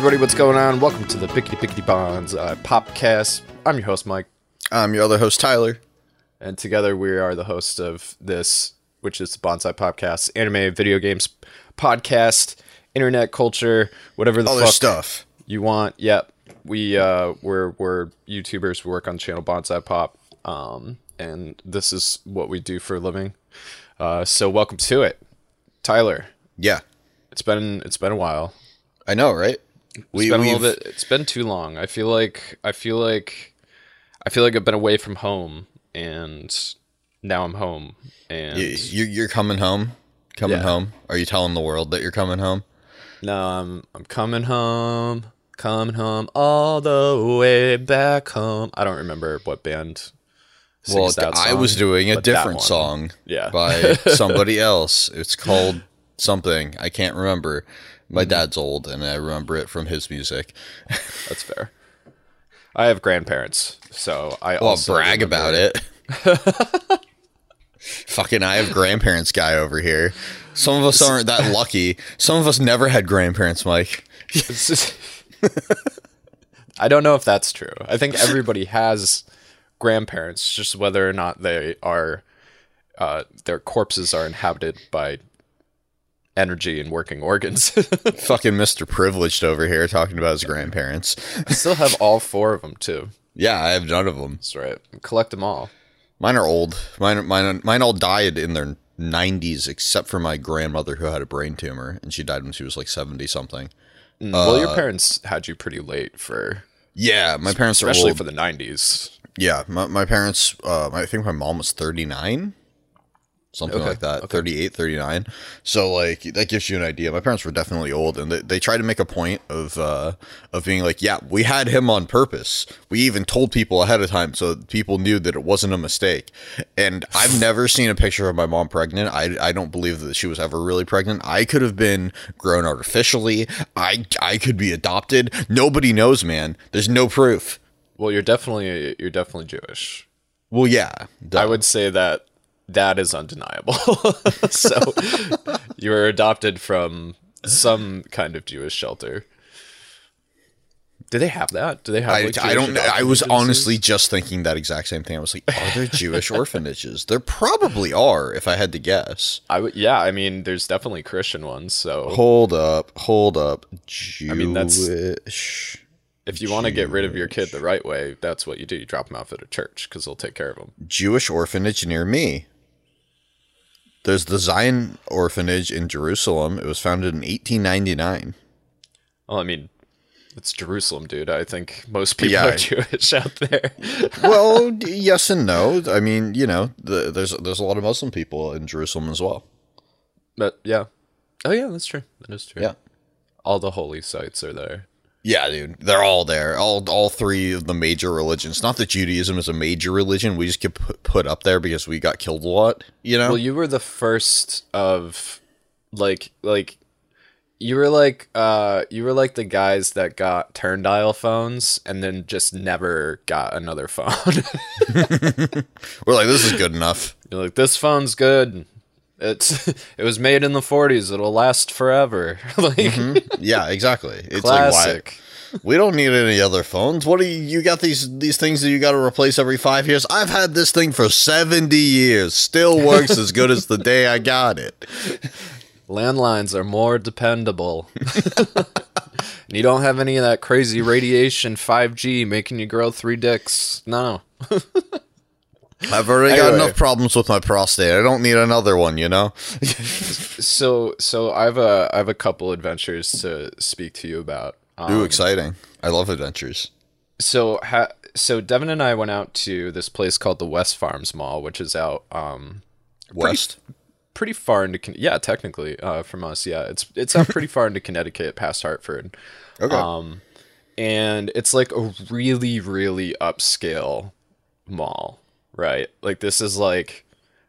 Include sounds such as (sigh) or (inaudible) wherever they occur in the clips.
everybody, what's going on? Welcome to the Pickety Pickety Bonds uh, Popcast. I'm your host, Mike, I'm your other host, Tyler. and together we are the host of this, which is the Bonsai Podcast, anime, video games podcast, internet culture, whatever the Other fuck stuff. you want. Yep, we uh, we're we're YouTubers. We work on the channel Bonsai Pop, um, and this is what we do for a living. Uh, so welcome to it, Tyler. Yeah, It's been it's been a while. I know, right? It's been a little bit. It's been too long. I feel like I feel like I feel like I've been away from home, and now I'm home. And You, you're coming home. Coming Yeah. home. Are you telling the world that you're coming home? no, I'm I'm coming home, coming home all the way back home. I don't remember what band. Well, that I was doing a different song Yeah. by (laughs) somebody else. It's called something. I can't remember. My Mm-hmm. dad's old, and I remember it from his music. (laughs) That's fair. I have grandparents, so I Well, also brag about it. (laughs) Fucking, I have grandparents guy over here. Some of us aren't that lucky. Some of us never had grandparents, Mike. (laughs) I don't know if that's true. I think everybody has grandparents, just whether or not they are uh, their corpses are inhabited by energy and working organs. (laughs) Fucking Mr. Privileged over here talking about his grandparents. I still have all four of them too. Yeah, I have none of them. That's right. Collect them all. Mine are old. Mine, mine, mine all died in their 90s, except for my grandmother who had a brain tumor, and she died when she was like 70 something. Mm, well, Uh, your parents had you pretty late for, Yeah, my parents are especially old. for the '90s. yeah, my, my parents. Uh, I think my mom was 39, something Okay, like that, 38, 39. So like that gives you an idea. My parents were definitely old, and they, they tried to make a point of uh, of being like, yeah, we had him on purpose. We even told people ahead of time so people knew that it wasn't a mistake. And I've never seen a picture of my mom pregnant. I, I don't believe that she was ever really pregnant. I could have been grown artificially. I I could be adopted. Nobody knows, man. There's no proof. Well, you're definitely you're definitely Jewish. Well, yeah, I would say that that is undeniable. (laughs) so you were adopted from some kind of Jewish shelter. Do they have that? Do they have? I, like, I Jewish don't know. I was honestly just thinking that exact same thing. I was like, are there Jewish (laughs) orphanages? There probably are, if I had to guess. I would. Yeah, I mean, there's definitely Christian ones. So Hold up, hold up. Jewish. mean, that's- if you want to get rid of your kid the right way, that's what you do. You drop them off at a church because they'll take care of them. Jewish orphanage near me. There's the Zion Orphanage in Jerusalem. It was founded in 1899. Well, I mean, it's Jerusalem, dude. I think most people Yeah. are (laughs) Jewish out there. (laughs) well, yes and no. I mean, you know, the, there's there's a lot of Muslim people in Jerusalem as well. but yeah. Oh yeah, that's true. That is true. Yeah. All the holy sites are there. Yeah, dude, they're all there. All all three of the major religions. Not that Judaism is a major religion. We just get put, up there because we got killed a lot. You know. Well, you were the first of like like you were like uh you were like the guys that got turn dial phones and then just never got another phone. (laughs) (laughs) We're like, this is good enough. You're like this phone's good. It's (laughs) it was made in the 40s. It'll last forever. (laughs) like mm-hmm. Yeah, exactly. It's classic. like, why? We don't need any other phones. What do you? You got these these things that you got to replace every five years. I've had this thing for seventy years. Still works as good as the day I got it. (laughs) Landlines are more dependable. and you don't have any of that crazy radiation 5G making you grow three dicks. No. I've already got Anyway. enough problems with my prostate. I don't need another one. You know. So so I've a I have a couple adventures to speak to you about. Um, Ooh, exciting! I love adventures. so ha- so Devin and I went out to this place called the Westfarms Mall, which is out um West. pretty far into Con- yeah technically uh, from us yeah it's it's out pretty (laughs) far into Connecticut past Hartford. Okay. Um, and it's like a really, really upscale mall, right? Like this is like,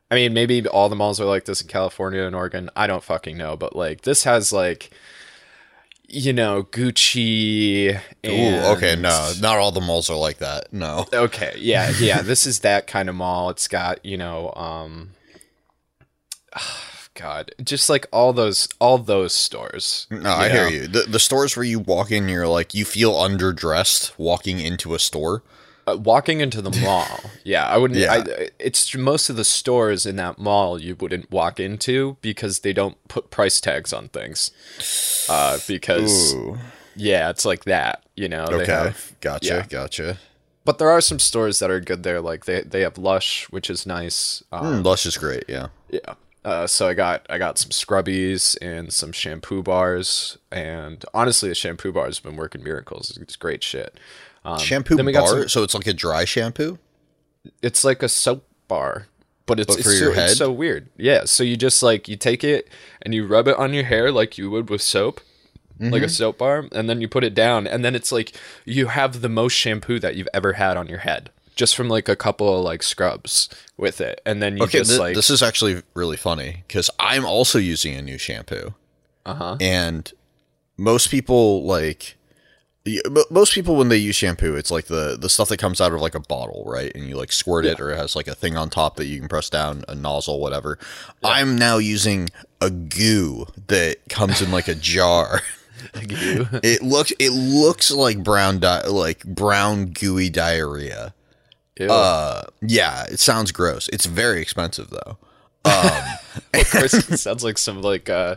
I mean, maybe all the malls are like this in California and Oregon. I don't fucking know, but like this has like, you know, Gucci. And, Ooh, okay, no, not all the malls are like that. No. Okay, yeah, yeah. this is that kind of mall. It's got you know, um, (sighs) God, just like all those all those stores. No, I know? hear you. The the stores where you walk in, you're like you feel underdressed walking into a store. Uh, walking into the (laughs) mall, yeah, I wouldn't. Yeah. I, it's most of the stores in that mall you wouldn't walk into because they don't put price tags on things. Uh, because Ooh. yeah, it's like that. You know. Okay. have- gotcha. yeah. Gotcha. but there are some stores that are good there. Like they they have Lush, which is nice. Um, Mm, Lush is great. Yeah. Yeah. Uh, so I got I got some scrubbies and some shampoo bars, and honestly, the shampoo bar has been working miracles. It's great shit. Um, shampoo then we bar. got some- so it's like a dry shampoo. it's like a soap bar, but it's, But it's for so, your it's head? so weird. Yeah. So you just like you take it and you rub it on your hair like you would with soap. Mm-hmm. Like a soap bar, and then you put it down, and then it's like you have the most shampoo that you've ever had on your head, just from like a couple of like scrubs with it, and then you Okay, just thi- like this is actually really funny because I'm also using a new shampoo, uh huh and most people like most people when they use shampoo, it's like the the stuff that comes out of like a bottle, right? And you like squirt it, or it has like a thing on top that you can press down, a nozzle, whatever. I'm now using a goo that comes in like a jar. (laughs) you. (laughs) It looks it looks like brown di- like brown gooey diarrhea. Ew. Uh, yeah, it sounds gross. It's very expensive though. (laughs) Of course, it sounds like some like uh,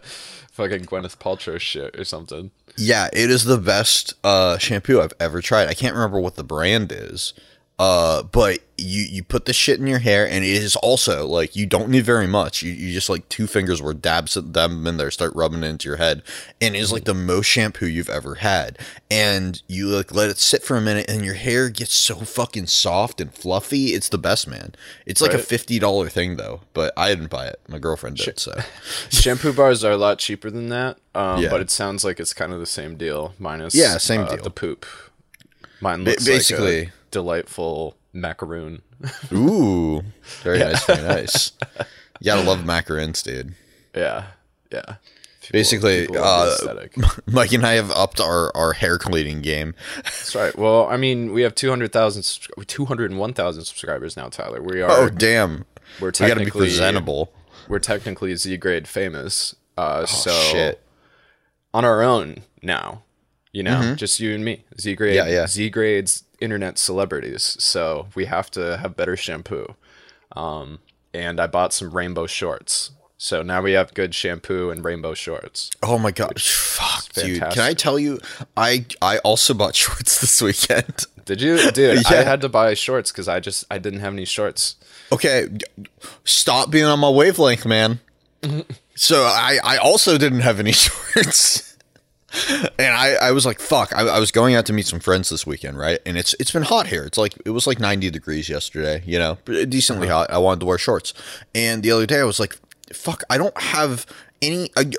fucking Gwyneth Paltrow shit or something. Yeah, it is the best uh, shampoo I've ever tried. I can't remember what the brand is, uh, but you you put the shit in your hair, and it is also like you don't need very much. You, you just like two fingers where dabs at them in there, start rubbing it into your head, and it is like the most shampoo you've ever had. And you like let it sit for a minute, and your hair gets so fucking soft and fluffy. It's the best, man. It's like a fifty dollar thing though, but I didn't buy it. My girlfriend did. So (laughs) Shampoo bars are a lot cheaper than that, um, Yeah. but it sounds like it's kind of the same deal, minus Yeah, same uh, deal. The poop. Mine looks basically- like a delightful macaroon. (laughs) Ooh, very nice, very (laughs) nice. You gotta love macarons, dude. yeah, yeah. People- Basically, people uh, aesthetic. (laughs) Mike and I have upped our, our hair cleaning game. That's right. Well, I mean, we have 200,000, 201,000 subscribers now, Tyler. We are, Oh damn, we're we gotta be presentable. we're technically Z grade famous. Uh, so Oh, shit. on our own now. You know, just you and me. Z grade, Mm-hmm. Yeah, yeah. Z grades, internet celebrities. So we have to have better shampoo. Um, and I bought some rainbow shorts. So now we have good shampoo and rainbow shorts. Oh my god, fuck, dude. Can I tell you? I I also bought (laughs) shorts this weekend. Did you, dude? I had to buy shorts because I just I didn't have any shorts. Okay, stop being on my wavelength, man. (laughs) So I I also didn't have any (laughs) shorts. And I, I was like, fuck. I, I was going out to meet some friends this weekend, right? And it's it's been hot here. It's like it was like 90 degrees yesterday, you know, decently uh-huh. hot. I wanted to wear shorts. And the other day I was like, fuck, I don't have any I,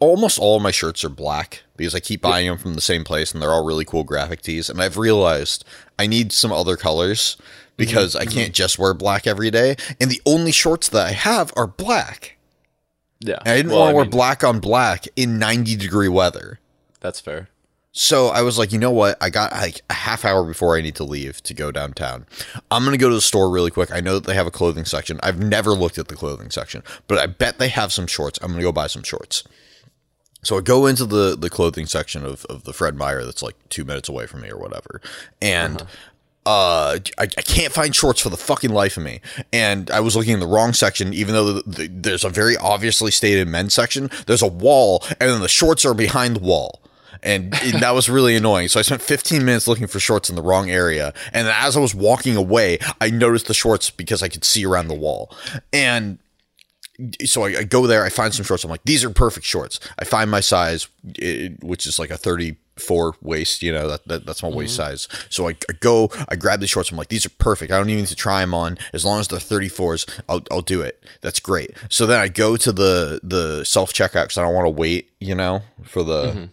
almost all of my shirts are black because I keep buying them from the same place and they're all really cool graphic tees. And I've realized I need some other colors mm-hmm. because I can't just wear black every day. And the only shorts that I have are black. Yeah, And I didn't Well, want to wear mean, black on black in 90 degree weather. That's fair. So I was like, you know what? I got like a half hour before I need to leave to go downtown. I'm going to go to the store really quick. I know that they have a clothing section. I've never looked at the clothing section, but I bet they have some shorts. I'm going to go buy some shorts. So I go into the the clothing section of, of the Fred Meyer that's like two minutes away from me or whatever. And uh, I, I can't find shorts for the fucking life of me. And I was looking in the wrong section, even though the, the, there's a very obviously stated men's section. There's a wall, and then the shorts are behind the wall. And it- that was really annoying. So I spent 15 minutes looking for shorts in the wrong area. And then as I was walking away, I noticed the shorts because I could see around the wall. And so I, I go there, I find some shorts. I'm like, these are perfect shorts. I find my size, it, which is like a 34 waist. You know, that, that that's my waist mm-hmm. size. So I, I go, I grab these shorts. I'm like, these are perfect. I don't even need to try them on. As long as they're 34s, I'll, I'll do it. That's great. So then I go to the the self checkout because I don't want to wait. You know, for the. Mm-hmm.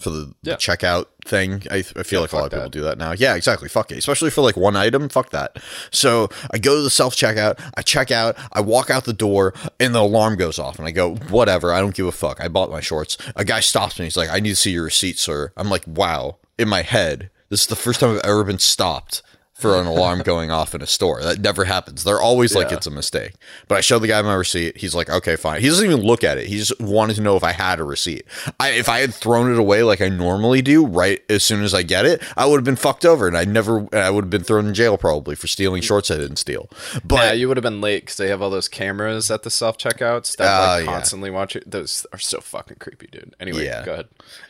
For the, the checkout thing, I, I feel like a lot of people that. do that now. Yeah, exactly. Fuck it. Especially for like one item. Fuck that. So I go to the self checkout. I check out. I walk out the door, and the alarm goes off. And I go, whatever. I don't give a fuck. I bought my shorts. A guy stops me. He's like, I need to see your receipt, sir. I'm like, wow. In my head, this is the first time I've ever been stopped for an alarm going off in a store. That never happens. They're always like it's a mistake. But I showed the guy my receipt. He's like, okay, fine. He doesn't even look at it. He just wanted to know if I had a receipt. I, if I had thrown it away like I normally do, right as soon as I get it, I would have been fucked over, and I never, I would have been thrown in jail probably for stealing shorts I didn't steal. But yeah, you would have been late because they have all those cameras at the self checkouts that Oh, like yeah. constantly watch it. Those are so fucking creepy, dude. Anyway, Yeah. go ahead.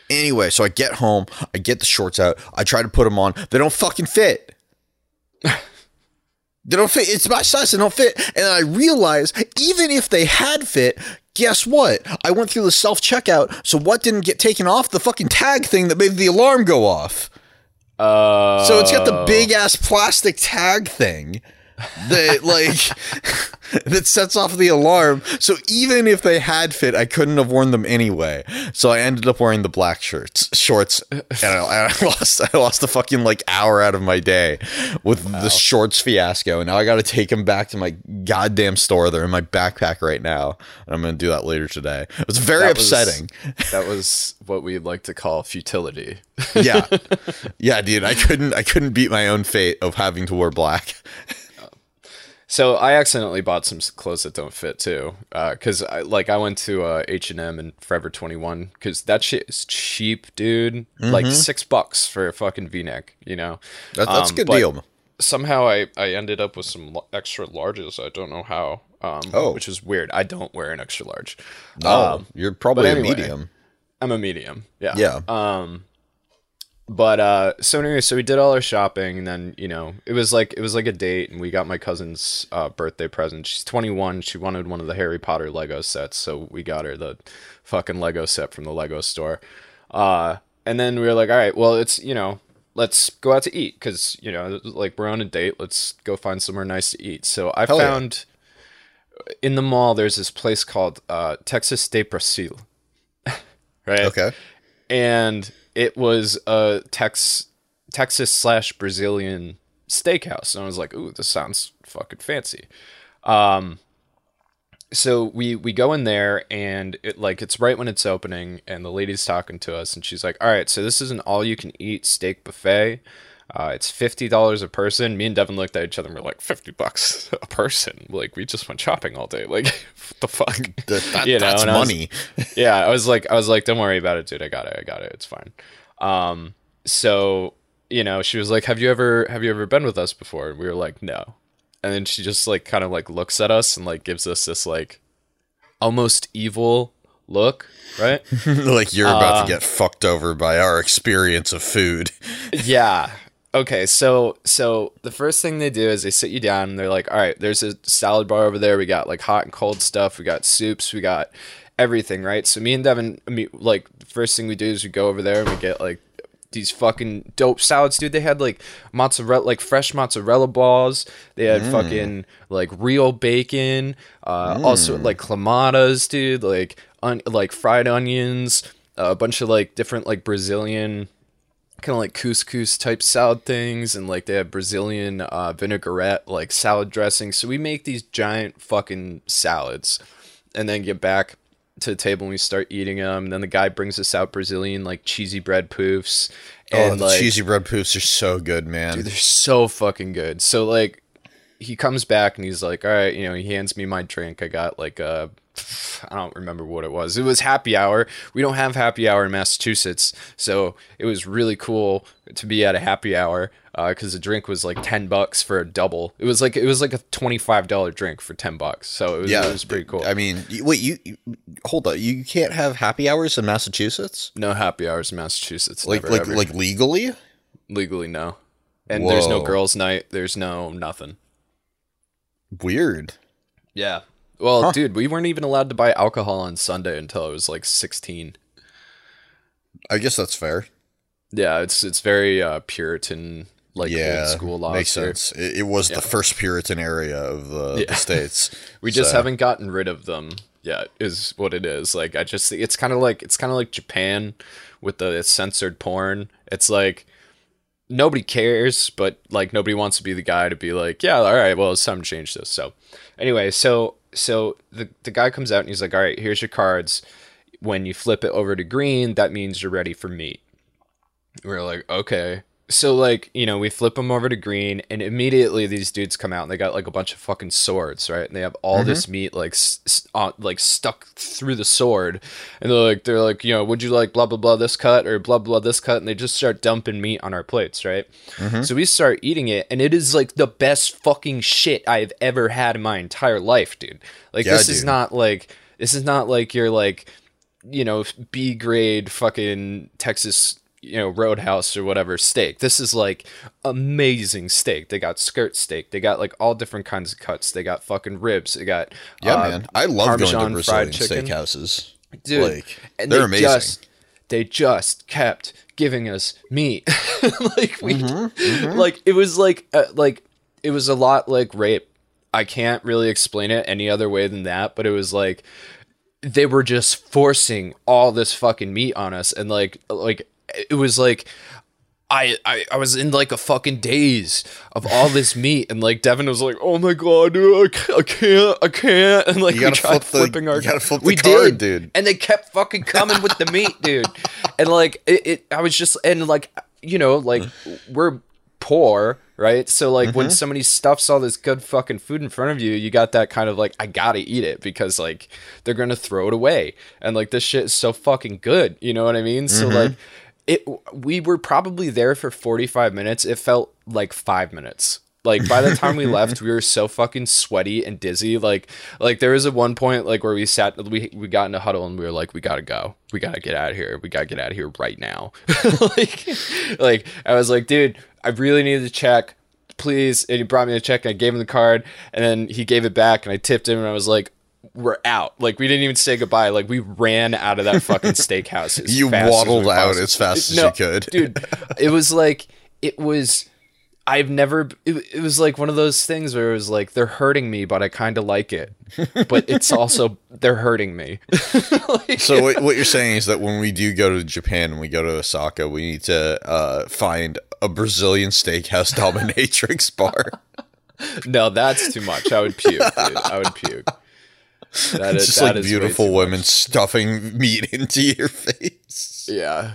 Anyway, so I get home, I get the shorts out, I try to put them on. They don't fucking fit. They don't fit. It's my size. They don't fit. And I realize even if they had fit, guess what? I went through the self checkout. So what didn't get taken off? The fucking tag thing that made the alarm go off. Uh, So it's got the big ass plastic tag thing that like (laughs) that sets off the alarm. So even if they had fit, I couldn't have worn them anyway. So I ended up wearing the black shirts, shorts, and I, I (laughs) lost I lost a fucking like hour out of my day with the shorts fiasco. And now I got to take them back to my goddamn store. They're in my backpack right now, and I'm gonna do that later today. It was very That was- upsetting. that was what we like to call futility. yeah, (laughs) yeah, dude. I couldn't I couldn't beat my own fate of having to wear black. So I accidentally bought some clothes that don't fit too, because I like I went to uh, H and M and Forever Twenty One because that shit is cheap, dude. Like six bucks for a fucking V neck, you know. That, that's Um, a good deal. Somehow I I ended up with some l- extra larges. I don't know how. Um, Oh. which is weird. I don't wear an extra large. No, Um, you're probably but a medium. I'm a medium. Yeah. Yeah. Um, but uh, so anyway, so we did all our shopping, and then you know it was like it was like a date, and we got my cousin's uh, birthday present. She's 21. She wanted one of the Harry Potter Lego sets, so we got her the fucking Lego set from the Lego store. Uh, and then we were like, all right, well, it's you know, let's go out to eat because you know, like we're on a date. Let's go find somewhere nice to eat. So I Hell yeah. found in the mall there's this place called uh, Texas de Brasil. (laughs) right okay. and it was a Tex Texas slash Brazilian steakhouse, and I was like, "Ooh, this sounds fucking fancy." Um, so we we go in there, and it like it's right when it's opening, and the lady's talking to us, and she's like, "All right, so this is an all you can eat steak buffet." Uh, it's fifty dollars a person. Me and Devin looked at each other and we're like, fifty bucks a person. Like we just went shopping all day. Like (laughs) what the fuck? (laughs) That, that- You know, that's and I was- money. (laughs) yeah, I was like, I was like, don't worry about it, dude. I got it. I got it. It's fine. Um, so you know, she was like, have you ever, have you ever been with us before? And we were like, no. And then she just like kind of like looks at us and like gives us this like almost evil look, right? like you're about Uh, to get fucked over by our experience of food. yeah. Okay, so so the first thing they do is they sit you down and they're like, "All right, there's a salad bar over there. We got like hot and cold stuff. We got soups. We got everything, right?" So me and Devin, I mean, like the first thing we do is we go over there and we get like these fucking dope salads, dude. They had like mozzarella, like fresh mozzarella balls. They had mm. fucking like real bacon. Uh, Also mm. like kalamatas, dude. Like un- like fried onions. Uh, a bunch of like different like Brazilian kind of like couscous type salad things and like they have Brazilian uh, vinaigrette like salad dressing. So we make these giant fucking salads and then get back to the table and we start eating them. And then the guy brings us out Brazilian like cheesy bread poofs. Oh, And the like, cheesy bread poofs are so good, man. Dude, they're so fucking good. So like he comes back and he's like, "All right, you know," he hands me my drink. I got like a I don't remember what it was. It was happy hour. We don't have happy hour in Massachusetts, so it was really cool to be at a happy hour uh, because the drink was like ten bucks for a double. It was like it was like a twenty five dollar drink for ten bucks. So it was, yeah, it was pretty cool. I mean, wait, you, you hold on. You can't have happy hours in Massachusetts, no happy hours in Massachusetts. like never, like ever. like legally. legally no. And there's no girls' night. There's no nothing. Weird. Yeah. Well, Huh. dude, we weren't even allowed to buy alcohol on Sunday until I was like 16. I guess that's fair. Yeah, it's it's very uh, Puritan, like yeah, old school laws. makes sense. It, it was the first Puritan area of the, Yeah. the states. (laughs) We just haven't gotten rid of them yet. Is what it is. Like I just, it's kind of like it's kind of like Japan with the censored porn. It's like nobody cares, but like nobody wants to be the guy to be like, yeah, all right, well, it's time to change this. So anyway, so so the the guy comes out and he's like, all right, here's your cards. When you flip it over to green, that means you're ready for meat. We're like, okay. So like you know we flip them over to green and immediately these dudes come out and they got like a bunch of fucking swords right? And they have all this meat like s- uh, like stuck through the sword. And they're like they're like you know would you like blah blah blah this cut? or blah blah this cut? And they just start dumping meat on our plates right? So we start eating it and it is like the best fucking shit i've ever had in my entire life dude. Like Yeah, this is not like this is not like you're like you know B grade fucking Texas you know Roadhouse or whatever steak. This is like amazing steak. They got skirt steak. They got like all different kinds of cuts. They got fucking ribs. They got Yeah, uh, man. I love going to Parmesan Brazilian steakhouses. dude. like, and they're they amazing. Just, they just kept giving us meat. (laughs) like we, Mm-hmm, like it was like uh, like it was a lot like rape. I can't really explain it any other way than that, but it was like they were just forcing all this fucking meat on us and like like it was like I, I I was in like a fucking daze of all (laughs) this meat and like Devin was like oh my god dude, I can't I can't, and like You we tried flip the- flipping our you gotta flip we card, did dude. and they kept fucking coming with the meat (laughs) dude and like it, it I was just and like you know like we're poor right so like Mm-hmm. when somebody stuffs all this good fucking food in front of you you got that kind of like I gotta eat it because like they're gonna throw it away and like this shit is so fucking good you know what I mean so Mm-hmm. like it we were probably there for 45 minutes. It felt like five minutes. Like by the time we (laughs) left we were so fucking sweaty and dizzy. Like like there was a one point like where we sat we we got in a huddle and we were like we gotta go. We gotta get out of here. We gotta get out of here right now. (laughs) Like like i was like dude i really needed to check. Please. And he brought me a check. And i gave him the card and then he gave it back and i tipped him and i was like we're out. Like we didn't even say goodbye. Like we ran out of that fucking (laughs) steakhouse. as You fast as waddled we out as fast as you could. dude. (laughs) It was like it was. I've never. It, it was like one of those things where it was like they're hurting me, but I kind of like it. But it's (laughs) also they're hurting me. Like, So what, what you're saying is that when we do go to Japan and we go to Osaka, we need to uh, find a Brazilian steakhouse dominatrix bar. no, that's too much. I would puke. Dude. I would puke. That is Just that like is beautiful women stuffing (laughs) meat into your face. Yeah.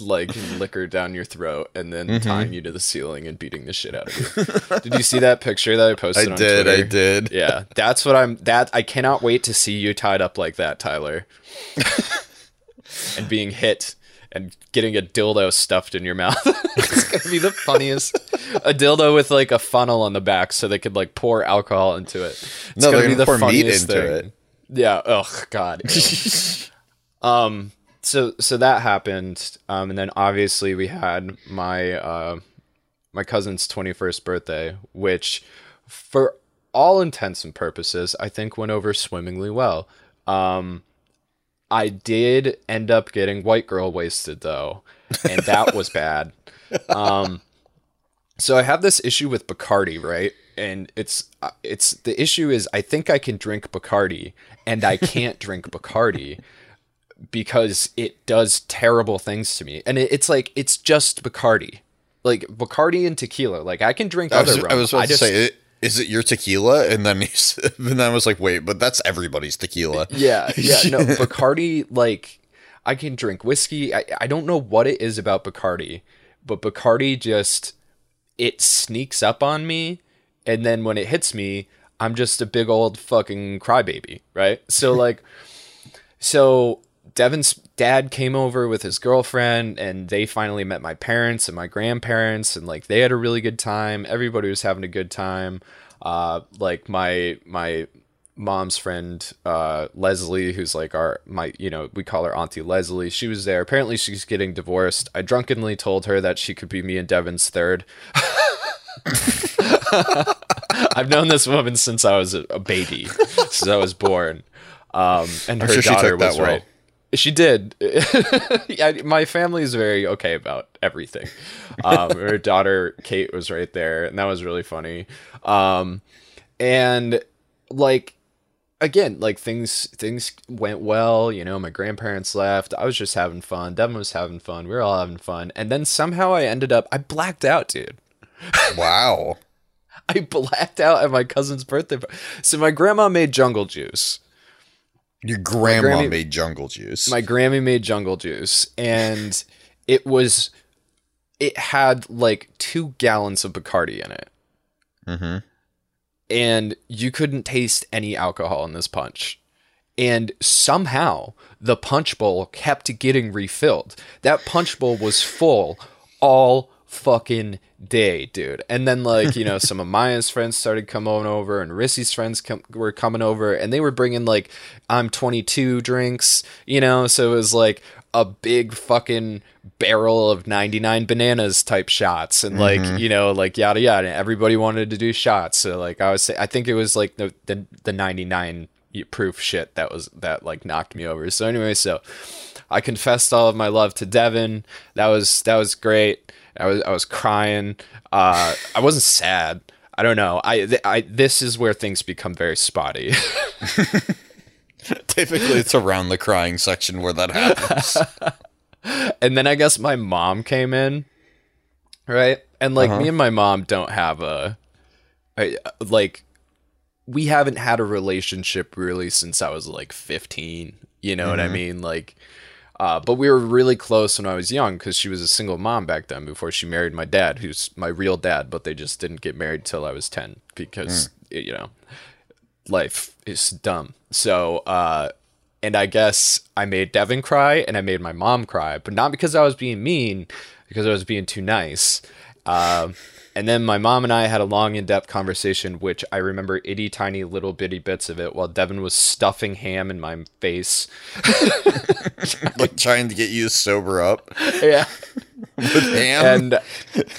Like liquor down your throat and then Mm-hmm. tying you to the ceiling and beating the shit out of you. did you see that picture that I (laughs) I posted on did, I did. Yeah, that's what I'm that I cannot wait to see you tied up like that, Tyler. (laughs) and being hit and getting a dildo stuffed in your mouth. (laughs) it's gonna be the funniest. A dildo with like a funnel on the back so they could like pour alcohol into it. It's No, gonna they're be gonna the pour meat into thing. it. Yeah. Oh God. (laughs) um. So so that happened. Um. And then obviously we had my uh my cousin's twenty first birthday, which for all intents and purposes, I think went over swimmingly well. Um. I did end up getting white girl wasted though, and that (laughs) was bad. Um, so I have this issue with Bacardi, right? And it's uh, it's the issue is I think I can drink Bacardi, and I can't (laughs) drink Bacardi because it does terrible things to me. And it, it's like it's just Bacardi, like Bacardi and tequila. Like I can drink I other rum. I was about I to say, "I- is it your tequila? (laughs) And then he's, and then I was like, wait, but that's everybody's tequila. (laughs) Yeah, yeah, (laughs) no, Bacardi, like, I can drink whiskey. I, I don't know what it is about Bacardi, but Bacardi just, it sneaks up on me. And then when it hits me, I'm just a big old fucking crybaby, right? So, like, so Devin's dad came over with his girlfriend and they finally met my parents and my grandparents and like they had a really good time. Everybody was having a good time. Uh like my my mom's friend uh Leslie who's like our my you know we call her auntie Leslie she was there apparently she's getting divorced I drunkenly told her that she could be me and Devin's third (laughs) I've known this woman since I was a, baby since I was born um and her sure she daughter was well. right she did. (laughs) yeah, my family is very okay about everything. Um, her (laughs) daughter Kate was right there, and that was really funny. Um, and like again, like things things went well. You know, my grandparents left. I was just having fun. Devin was having fun. We were all having fun. And then somehow I ended up. I blacked out, dude. Wow. (laughs) I blacked out at my cousin's birthday. So my grandma made jungle juice. Your grandma Grammy- made jungle juice. My Grammy made jungle juice, and it was it had like two gallons of Bacardi in it. Mm-hmm. And you couldn't taste any alcohol in this punch. And somehow the punch bowl kept getting refilled. That punch bowl was full all fucking day, dude. And then like, you know, (laughs) some of Maya's friends started coming over and Rissy's friends com- were coming over and they were bringing like I'm 22 drinks, you know, so it was like a big fucking barrel of 99 bananas type shots and like Mm-hmm. you know like yada yada. Everybody wanted to do shots. So like i was say i think it was like the the, the 99 proof shit that was that like knocked me over. So anyway so i confessed all of my love to devin. That was that was great i was i was crying uh i wasn't sad i don't know i th- i this is where things become very spotty (laughs) Typically, it's around the crying section where that happens. (laughs) and then I guess my mom came in, right? And like Uh-huh. me and my mom don't have a, a like we haven't had a relationship really since I was like 15. You know what I mean? Like uh, but we were really close when I was young because she was a single mom back then before she married my dad, who's my real dad, but they just didn't get married till I was 10 because, you know, life is dumb. So, uh, and I guess I made Devin cry and I made my mom cry, but not because I was being mean, because I was being too nice. Um, and then my mom and I had a long, in depth conversation, which I remember itty tiny little bitty bits of it while Devin was stuffing ham in my face. (laughs) like trying to get you sober up Yeah. (laughs) with ham. and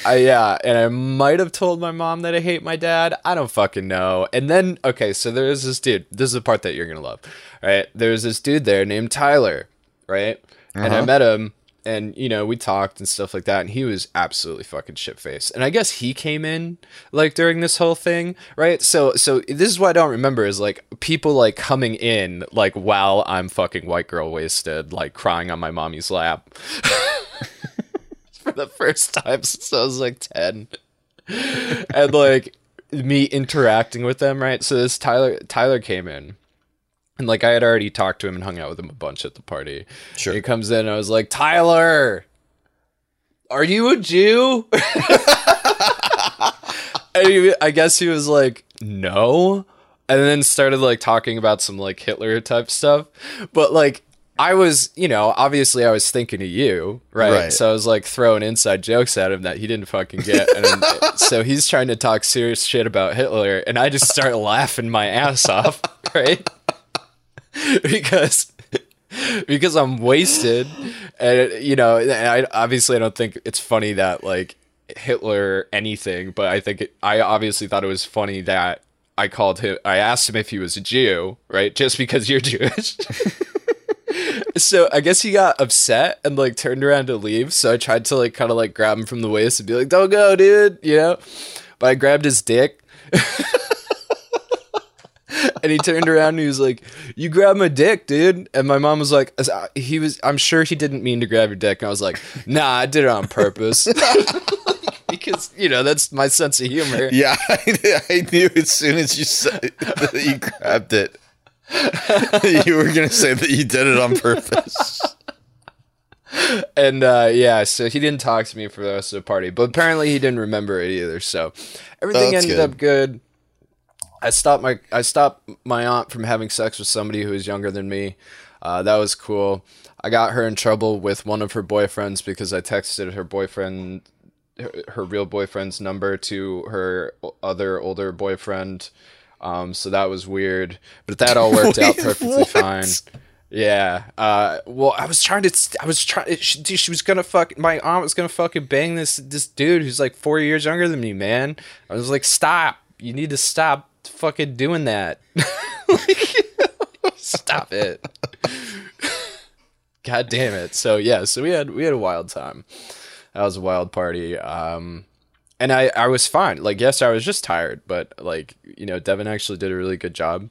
I yeah, and I might have told my mom that I hate my dad. I don't fucking know. And then okay, so there's this dude. This is the part that you're gonna love. Right? There's this dude there named Tyler, right? And I uh-huh. met him and you know, we talked and stuff like that, and he was absolutely fucking shit faced. And I guess he came in like during this whole thing, right? So so this is what I don't remember is like people like coming in like while I'm fucking white girl wasted, like crying on my mommy's lap (laughs) for the first time since I was like 10. and like me interacting with them, right? So this Tyler Tyler came in. And like I had already talked to him and hung out with him a bunch at the party. Sure. He comes in and I was like, "Tyler, are you a Jew?" (laughs) and he, I guess he was like, "No." And then started like talking about some like Hitler type stuff. But like I was, you know, obviously I was thinking of you, right? Right. So I was like throwing inside jokes at him that he didn't fucking get. And (laughs) so he's trying to talk serious shit about Hitler, and I just start laughing my ass off, (laughs) right? (laughs) because because I'm wasted, and you know, and I obviously I don't think it's funny that like Hitler anything, but I think it, I obviously thought it was funny that I called him. I asked him if he was a Jew, right? Just because you're (laughs) Jewish. so I guess he got upset and like turned around to leave. So I tried to like kind of like grab him from the waist and be like, "Don't go, dude," you know. But I grabbed his dick. (laughs) and he turned around and he was like, "You grabbed my dick, dude." And my mom was like, "He was. I'm sure he didn't mean to grab your dick." And I was like, "Nah, I did it on purpose." (laughs) because you know that's my sense of humor. yeah, (laughs) I, I knew as soon as you said (laughs) that you grabbed it, you were gonna say that you did it on purpose. And uh, yeah, so he didn't talk to me for the rest of the party, but apparently he didn't remember it either. So everything That's ended good. up good. I stopped my I stopped my aunt from having sex with somebody who was younger than me. Uh, that was cool. I got her in trouble with one of her boyfriends because I texted her boyfriend her, her real boyfriend's number to her other older boyfriend. Um, so that was weird, but that all worked out (laughs) perfectly what? fine. Yeah. Uh. Well, I was trying to. I was trying. She, dude, she was gonna fuck. My aunt was gonna fucking bang this this dude who's like four years younger than me. Man. I was like, stop. You need to stop fucking doing that. Like, (laughs) stop it. God damn it. So yeah. So we had we had a wild time. That was a wild party. Um. And I, I was fine. Like, yes, I was just tired, but like, you know, Devin actually did a really good job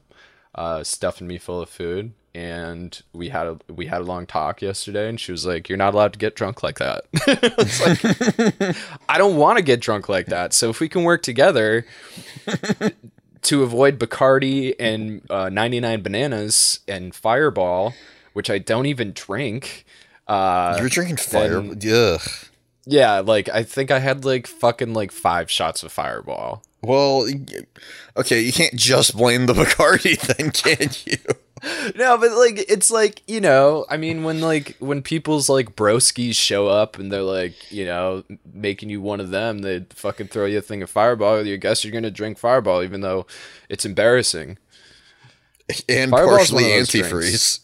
uh, stuffing me full of food. And we had a we had a long talk yesterday, and she was like, "You're not allowed to get drunk like that." (laughs) it's like (laughs) I don't want to get drunk like that. So if we can work together to avoid Bacardi and uh, 99 bananas and Fireball, which I don't even drink, uh, You're drinking fire. then- Ugh. Yeah, like I think I had like fucking like five shots of Fireball. Well, okay, you can't just blame the Bacardi (laughs) then, can you? No, but like it's like you know, I mean, when like when people's like broskies show up and they're like you know making you one of them, they fucking throw you a thing of Fireball. You guess you're gonna drink Fireball, even though it's embarrassing. And Fireball's partially one of those antifreeze.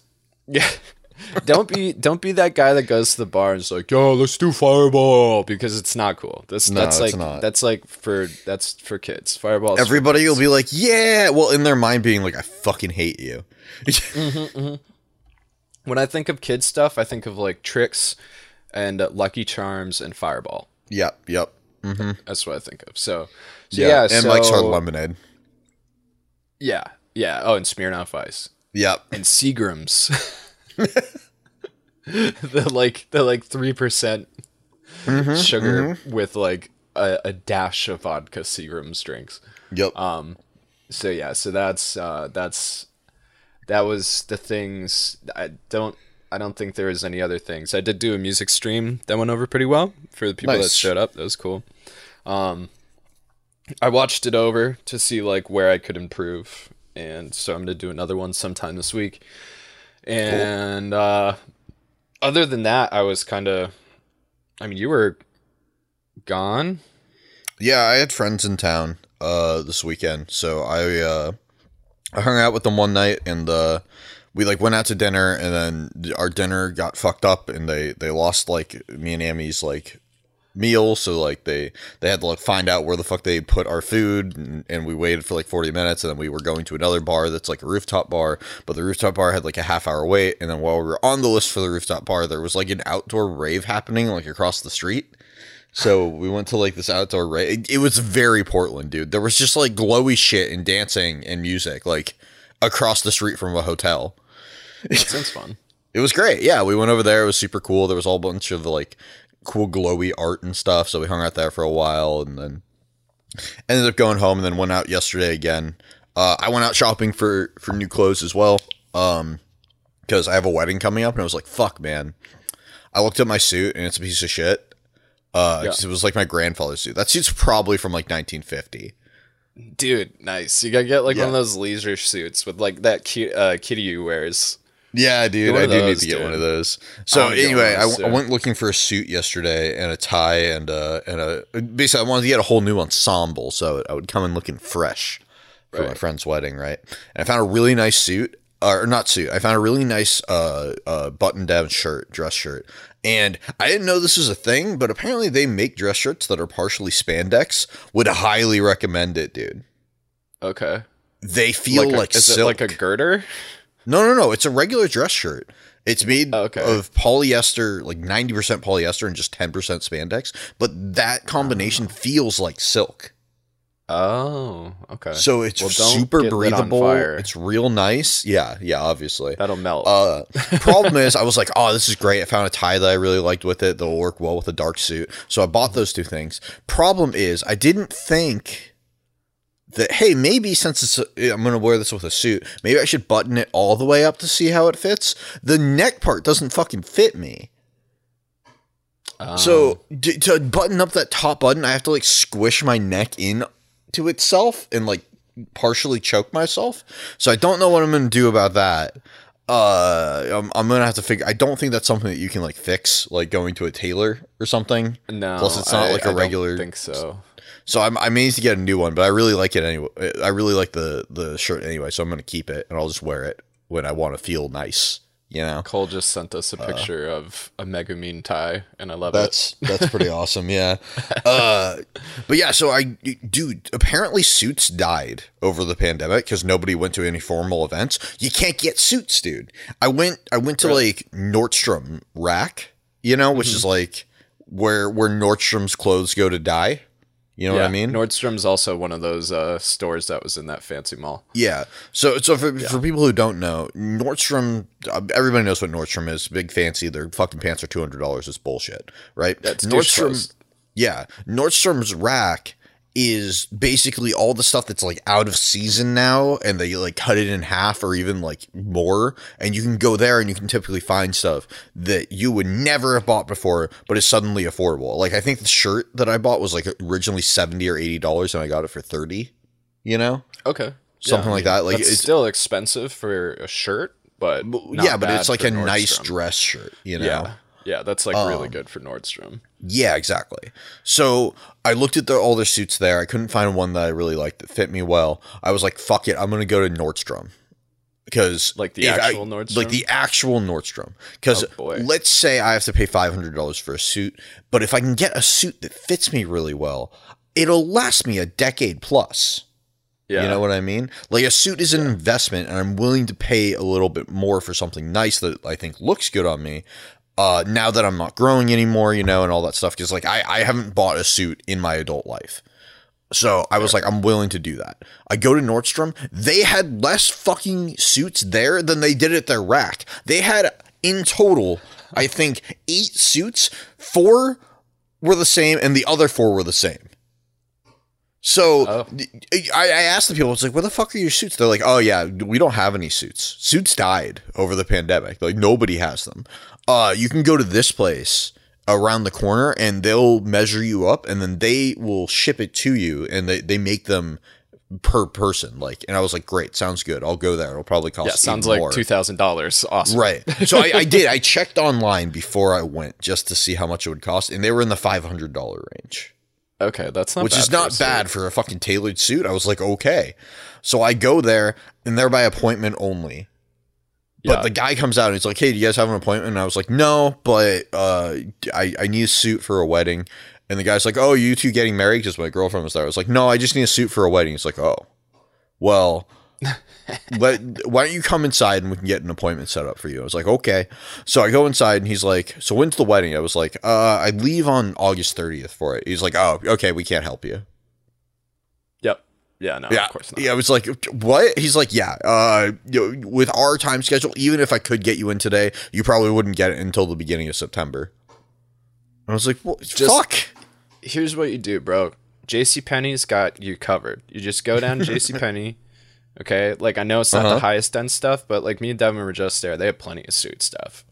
Yeah. (laughs) don't be don't be that guy that goes to the bar and is like, yo, let's do fireball because it's not cool. That's No, that's like not. that's like for that's for kids. Fireball. Everybody kids. will be like, yeah. Well, in their mind, being like, I fucking hate you. when I think of kid stuff, I think of like Trix and uh, Lucky Charms and Fireball. yep, yep. That's what I think of. So, so Yeah, yeah, and so, Mike's Hard Lemonade. Yeah, yeah. Oh, and Smirnoff Ice Yep. and Seagrams. (laughs) (laughs) the like the like three percent Mm-hmm, sugar with like a, a dash of vodka Seagrams drinks. Yep. Um. So yeah so that's uh that's that was the things i don't i don't think there was any other things i did do a music stream that went over pretty well for the people that showed up that was cool um i watched it over to see like where i could improve and so i'm gonna do another one sometime this week and uh other than that i was kind of i mean you were gone? Yeah, I had friends in town uh this weekend, so I uh I hung out with them one night and uh we like went out to dinner and then our dinner got fucked up and they they lost like me and Amy's like meal so like they they had to like find out where the fuck they put our food and, and we waited for like 40 minutes and then we were going to another bar that's like a rooftop bar but the rooftop bar had like a half hour wait and then while we were on the list for the rooftop bar there was like an outdoor rave happening like across the street so we went to like this outdoor rave. It, it was very Portland, dude. There was just like glowy shit and dancing and music like across the street from a hotel. that sounds fun (laughs) It was great. Yeah, we went over there. It was super cool. There was a whole bunch of like cool glowy art and stuff. So we hung out there for a while and then ended up going home and then went out yesterday again. Uh, I went out shopping for for new clothes as well. Um, because I have a wedding coming up and I was like, fuck, man. I looked at my suit and it's a piece of shit. Uh, 'cause it was like my grandfather's suit. That suit's probably from like 1950. Dude, nice. You gotta get like Yeah. one of those leisure suits with like that cute uh, kitty you wears. Yeah, dude, I do need to get dude. one of those. So anyway, I, those, I went looking for a suit yesterday and a tie and a and a basically I wanted to get a whole new ensemble so I would come in looking fresh for my friend's wedding, right? And I found a really nice suit, or not suit. I found a really nice uh, uh, button-down shirt, dress shirt. And I didn't know this was a thing, but apparently they make dress shirts that are partially spandex. Would highly recommend it, dude. Okay. They feel a- like, is silk. it like a girder? No, no, no. It's a regular dress shirt. It's made Oh, okay. of polyester, like 90% polyester and just 10% spandex. But that combination feels like silk. Oh, okay. So it's Well, super get lit on breathable. It's real nice. Yeah, yeah, obviously. That'll melt. Uh, (laughs) problem is, I was like, oh, this is great. I found a tie that I really liked with it. That'll work well with a dark suit. So I bought those two things. Problem is, I didn't think that, hey, maybe since it's a, I'm going to wear this with a suit, maybe I should button it all the way up to see how it fits. The neck part doesn't fucking fit me. Um, So d- to button up that top button, I have to like squish my neck in to itself and like partially choke myself. So I don't know what I'm gonna do about that. Uh, I'm, I'm gonna have to figure. I don't think that's something that you can like fix, like going to a tailor or something. no, plus it's not I- like a I don't regular- think so. So I'm I may need to get a new one, but I really like it anyway. I really like the the shirt anyway, so I'm gonna keep it and I'll just wear it when I want to feel nice. You know. Cole just sent us a picture of a Megumin tie, and I love it. Uh, That's that's pretty (laughs) awesome. Yeah. Uh, but yeah, so I dude, apparently suits died over the pandemic because nobody went to any formal events. You can't get suits, dude. I went I went to like Nordstrom Rack, you know, which is like where where Nordstrom's clothes go to die. You know what I mean? Nordstrom's also one of those uh, stores that was in that fancy mall. Yeah. So so for, for people who don't know, Nordstrom, uh, everybody knows what Nordstrom is. Big fancy. Their fucking pants are two hundred dollars. It's bullshit, right? That's Nordstrom. Yeah, Nordstrom's rack is basically all the stuff that's like out of season now and they like cut it in half or even like more. And you can go there and you can typically find stuff that you would never have bought before but is suddenly affordable. Like i think the shirt that i bought was like originally 70 or 80 dollars and i got it for 30 you know? Okay. Something like that, like, it's still expensive for a shirt, but yeah but it's like a nice dress shirt you know? Yeah. Yeah, that's like really Um, good for Nordstrom. Yeah, exactly. So I looked at the, all their suits there. I couldn't find one that I really liked that fit me well. I was like, "Fuck it, I'm gonna go to Nordstrom." Because Like the if I- actual Nordstrom? like the actual Nordstrom. Because Oh, let's say I have to pay five hundred dollars for a suit, but if I can get a suit that fits me really well, it'll last me a decade plus. Yeah. You know what I mean? Like a suit is an investment, and I'm willing to pay a little bit more for something nice that I think looks good on me. Uh, now that I'm not growing anymore, you know, and all that stuff, because like I, I haven't bought a suit in my adult life. So I was like, I'm willing to do that. I go to Nordstrom. They had less fucking suits there than they did at their rack. They had in total, I think, eight suits. Four were the same, and the other four were the same. So Oh. I, I asked the people, it's like, where the fuck are your suits? They're like, oh yeah, we don't have any suits. Suits died over the pandemic. Like nobody has them. Uh, you can go to this place around the corner and they'll measure you up and then they will ship it to you and they, they make them per person. Like, and I was like, great, sounds good. I'll go there. It'll probably cost yeah, sounds like more. two thousand dollars. Awesome. Right. (laughs) So I, I did. I checked online before I went just to see how much it would cost, and they were in the five hundred dollar range Okay, that's not which is for not suit. bad for a fucking tailored suit. I was like, okay. So I go there, and they're by appointment only. But Yeah. the guy comes out and he's like, "Hey, do you guys have an appointment?" And I was like, "No, but uh, I I need a suit for a wedding." And the guy's like, "Oh, you two getting married?" Because my girlfriend was there. I was like, "No, I just need a suit for a wedding." He's like, "Oh, well." (laughs) let, why don't you come inside and we can get an appointment set up for you? I was like, okay. So I go inside and he's like, so when's the wedding? I was like, uh, I leave on August 30th for it. He's like, oh, okay, we can't help you. Yep. Yeah. No. yeah, Of course not. yeah. I was like, what? He's like, yeah. Uh, you know, with our time schedule, even if I could get you in today, you probably wouldn't get it until the beginning of September. I was like, well, Just- fuck. Here's what you do, bro. J.C. Penney's got you covered. You just go down (laughs) to J.C. Penney. Okay, like I know it's not Uh-huh. the highest end stuff, but like me and Devin were just there. They have plenty of suit stuff.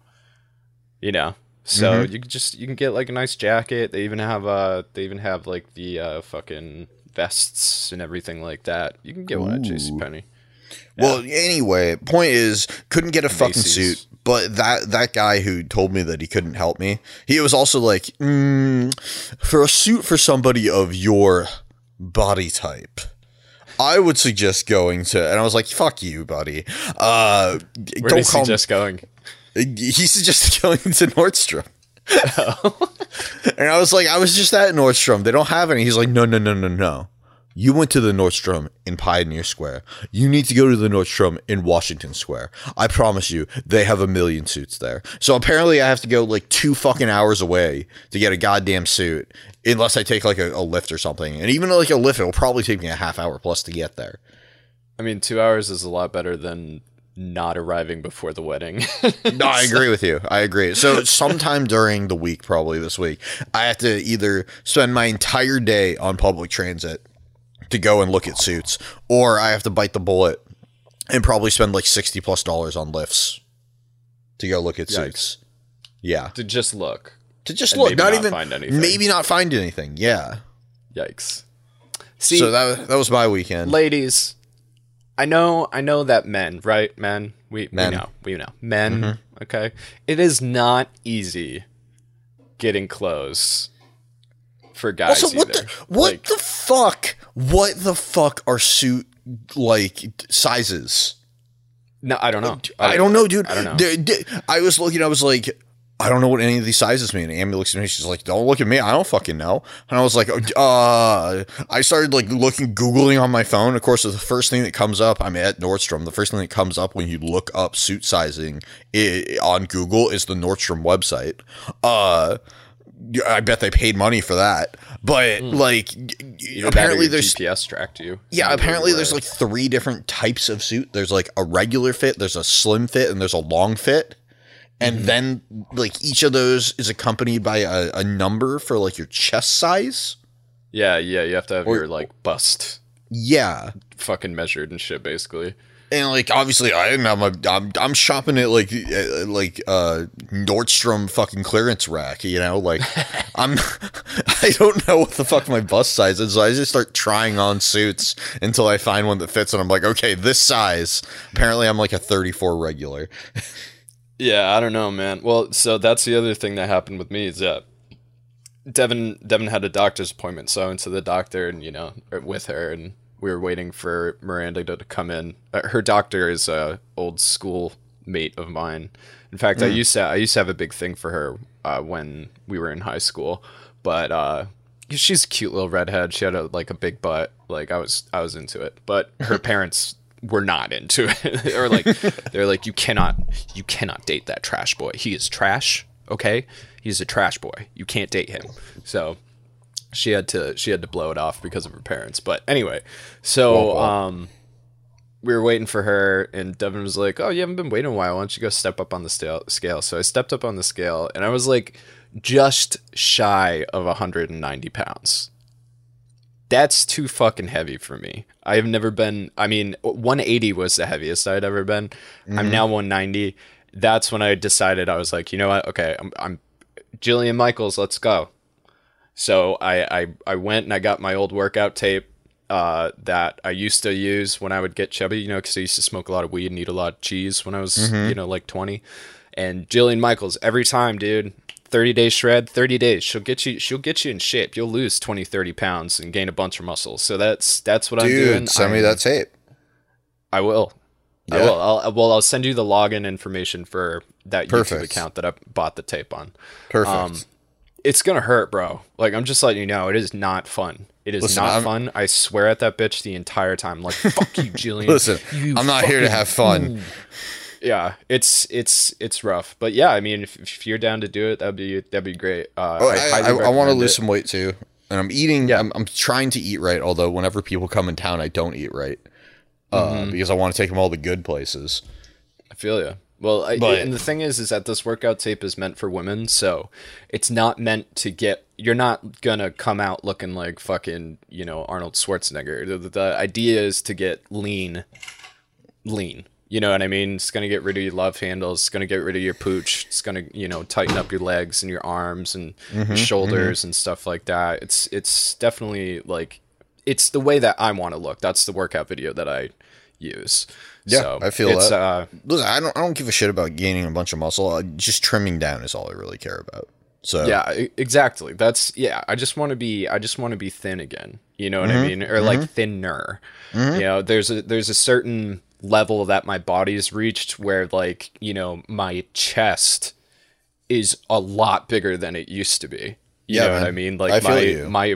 You know, so Mm-hmm. you can just you can get like a nice jacket. They even have uh they even have like the uh fucking vests and everything like that. You can get one at J.C. Penney. Well, anyway, point is, couldn't get a fucking Macy's. suit. But that that guy who told me that he couldn't help me, he was also like, mm, for a suit for somebody of your body type. I would suggest going to, and I was like, "Fuck you, buddy." Uh, Where don't is call he just going? (laughs) He suggested (laughs) going to Nordstrom. (laughs) and I was like, I was just at Nordstrom. They don't have any. He's like, no, no, no, no, no. You went to the Nordstrom in Pioneer Square. You need to go to the Nordstrom in Washington Square. I promise you, they have a million suits there. So apparently, I have to go like two fucking hours away to get a goddamn suit, unless I take like a, a Lyft or something. And even like a Lyft, it'll probably take me a half hour plus to get there. I mean, two hours is a lot better than not arriving before the wedding. (laughs) No, I agree with you. I agree. So sometime during the week, probably this week, I have to either spend my entire day on public transit to go and look at suits, or I have to bite the bullet and probably spend like sixty plus dollars on Lyfts to go look at Yikes. suits. Yeah, to just look. to just And look, maybe not, not even find anything. maybe not find anything. Yeah. Yikes. See, so that that was my weekend. ladies, I know, I know that men, right? Men, we, Men. we know, we know, men. Mm-hmm. Okay, it is not easy getting clothes for guys. Also, what either. the what Like, the fuck? What the fuck are suit like sizes? No, I don't know. I don't know, dude. I don't know. I was looking. I was like, I don't know what any of these sizes mean. And Amy looks at me. She's like, "Don't look at me. I don't fucking know." And I was like, "Uh." I started like looking, googling on my phone. Of course, the first thing that comes up. I'm at Nordstrom. The first thing that comes up when you look up suit sizing on Google is the Nordstrom website. Uh. I bet they paid money for that, but like, Either that apparently there's GPS tracked you. yeah, apparently there's like three different types of suit. There's like a regular fit, there's a slim fit, and there's a long fit. And Mm-hmm. then like each of those is accompanied by a, a number for like your chest size. Yeah, yeah, you have to have Or- your like bust Yeah. fucking measured and shit, basically. And like obviously I didn't have my I'm I'm shopping at like uh, like uh Nordstrom fucking clearance rack, you know? Like (laughs) I'm (laughs) I don't know what the fuck my bust size is. So I just start trying on suits until I find one that fits and I'm like, "Okay, this size." Apparently I'm like a 34 regular. (laughs) Yeah, I don't know, man. Well, so that's the other thing that happened with me is that Devin Devin had a doctor's appointment, so I went to the doctor and you know er, with her, and we were waiting for Miranda to, to come in. Uh, her doctor is a old school mate of mine. In fact, I used to I used to have a big thing for her uh, when we were in high school, but uh, she's a cute little redhead. She had a like a big butt. Like I was I was into it, but her (laughs) parents were not into it. (laughs) or like they're like you cannot you cannot date that trash boy. He is trash. Okay, he's a trash boy. You can't date him. So she had to she had to blow it off because of her parents. But anyway, so um we were waiting for her and Devin was like, "Oh, you haven't been waiting a while. Why don't you go step up on the scale?" So I stepped up on the scale and I was like just shy of 190 pounds. That's too fucking heavy for me. I've never been. I mean, 180 was the heaviest I'd ever been. I'm now 190. That's when I decided I was like, you know what? Okay, I'm, I'm Jillian Michaels. Let's go. So I, I I went and I got my old workout tape uh, that I used to use when I would get chubby. You know, because I used to smoke a lot of weed and eat a lot of cheese when I was you know like 20. And Jillian Michaels every time, dude. 30 day shred 30 days she'll get you she'll get you in shape you'll lose 20 30 pounds and gain a bunch of muscle so that's that's what i'm doing Dude, send me I'm- that tape. I will. I will. I'll, well, I'll send you the login information for that YouTube account that I bought the tape on. Perfect. Um, it's gonna hurt, bro. Like I'm just letting you know, it is not fun. It is Listen, not I'm- fun. I swear at that bitch the entire time. Like fuck you, (laughs) Jillian. Listen, You I'm not here to have fun. Yeah, it's it's it's rough, but yeah, I mean, if, if you're down to do it, that'd be that'd be great. Uh, Oh, I, I, I, I want to lose it. some weight too, and I'm eating. Yeah. I'm, I'm trying to eat right. Although whenever people come in town, I don't eat right uh, Mm-hmm. because I want to take them all the good places. I feel you. Well, I, But- and the thing is, is that this workout tape is meant for women, so it's not meant to get. You're not gonna come out looking like fucking, you know, Arnold Schwarzenegger. The, the, the idea is to get lean, lean. You know what I mean? It's gonna get rid of your love handles. It's gonna get rid of your pooch. It's gonna, you know, tighten up your legs and your arms and Mm-hmm, your shoulders and stuff like that. It's it's definitely like it's the way that I want to look. That's the workout video that I use. Yeah, so I feel it's, that. Uh, Listen, I don't. I don't give a shit about gaining a bunch of muscle. Uh, just trimming down is all I really care about. So Yeah, exactly. That's yeah. I just want to be. I just want to be thin again. You know what Mm-hmm. I mean? Or like thinner. You know, there's a there's a certain level that my body's reached where like you know my chest is a lot bigger than it used to be. You Yeah, know what. I mean? Like I my you. my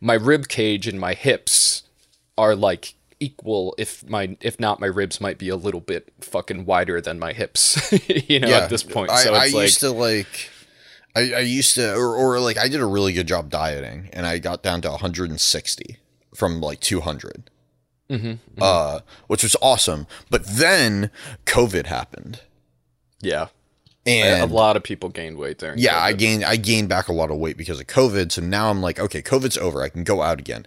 my rib cage and my hips are like equal if my if not my ribs might be a little bit fucking wider than my hips (laughs) you know at this point I, so I it's like used to like. I, I used to, or, or like, I did a really good job dieting, and I got down to 160 from like 200, Mm-hmm, uh, which was awesome. But then COVID happened, yeah and a lot of people gained weight during Yeah, I COVID. gained I gained back a lot of weight because of COVID. So now I'm like, okay, COVID's over. I can go out again.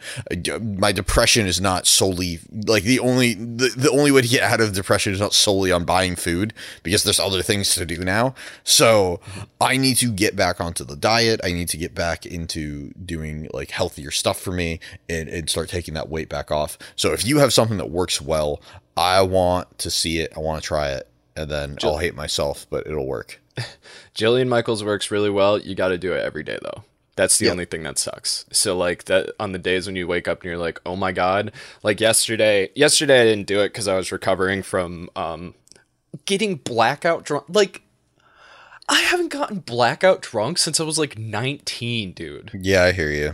My depression is not solely like the only the, the only way to get out of depression is not solely on buying food because there's other things to do now. So I need to get back onto the diet. I need to get back into doing like healthier stuff for me and, and start taking that weight back off. So if you have something that works well, I want to see it. I want to try it. And then I'll hate myself, but it'll work. (laughs) Jillian Michaels works really well. You got to do it every day though. That's the only thing that sucks. So like that on the days when you wake up and you're like, "Oh my god." Like yesterday, yesterday I didn't do it cuz I was recovering from um getting blackout drunk. Like I haven't gotten blackout drunk since I was like 19, dude. Yeah, I hear you.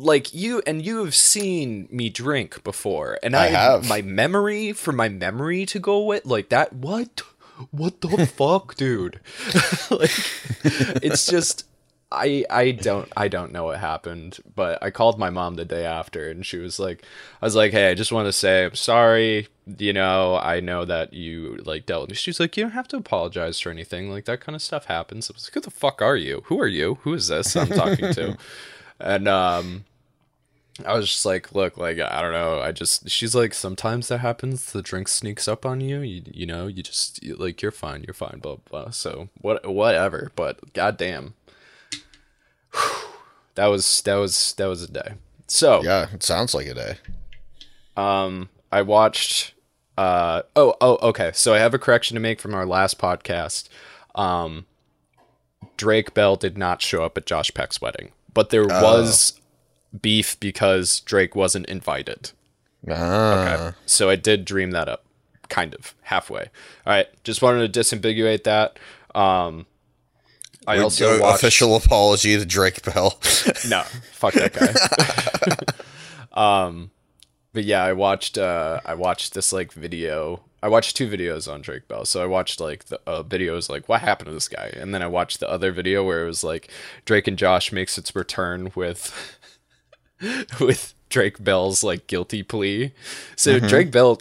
Like you and you have seen me drink before and I, I have. my memory for my memory to go with like that what what the (laughs) fuck dude (laughs) like it's just I I don't I don't know what happened, but I called my mom the day after and she was like I was like, "Hey, I just want to say I'm sorry. You know, I know that you like dealt with me." She's like, "You don't have to apologize for anything. Like that kind of stuff happens." I was like, "Who the fuck are you? Who are you? Who is this I'm talking to?" (laughs) and um I was just like, look, like I don't know. I just she's like, sometimes that happens. The drink sneaks up on you. You, you know, you just you, like you're fine, you're fine, blah blah. blah. So what, whatever. But goddamn, (sighs) that was that was that was a day. So Yeah, it sounds like a day. um, I watched. Uh oh oh okay. So I have a correction to make from our last podcast. Um, Drake Bell did not show up at Josh Peck's wedding, but there was beef because Drake wasn't invited. Ah, So I did dream that up, kind of halfway. All right, just wanted to disambiguate that. Um, I We- also watched official apology to Drake Bell. (laughs) no, fuck that guy. (laughs) um, but yeah, I watched uh, I watched this like video. I watched two videos on Drake Bell. So I watched like the uh, videos like what happened to this guy, and then I watched the other video where it was like Drake and Josh makes its return with (laughs) with Drake Bell's like guilty plea. So mm-hmm. Drake Bell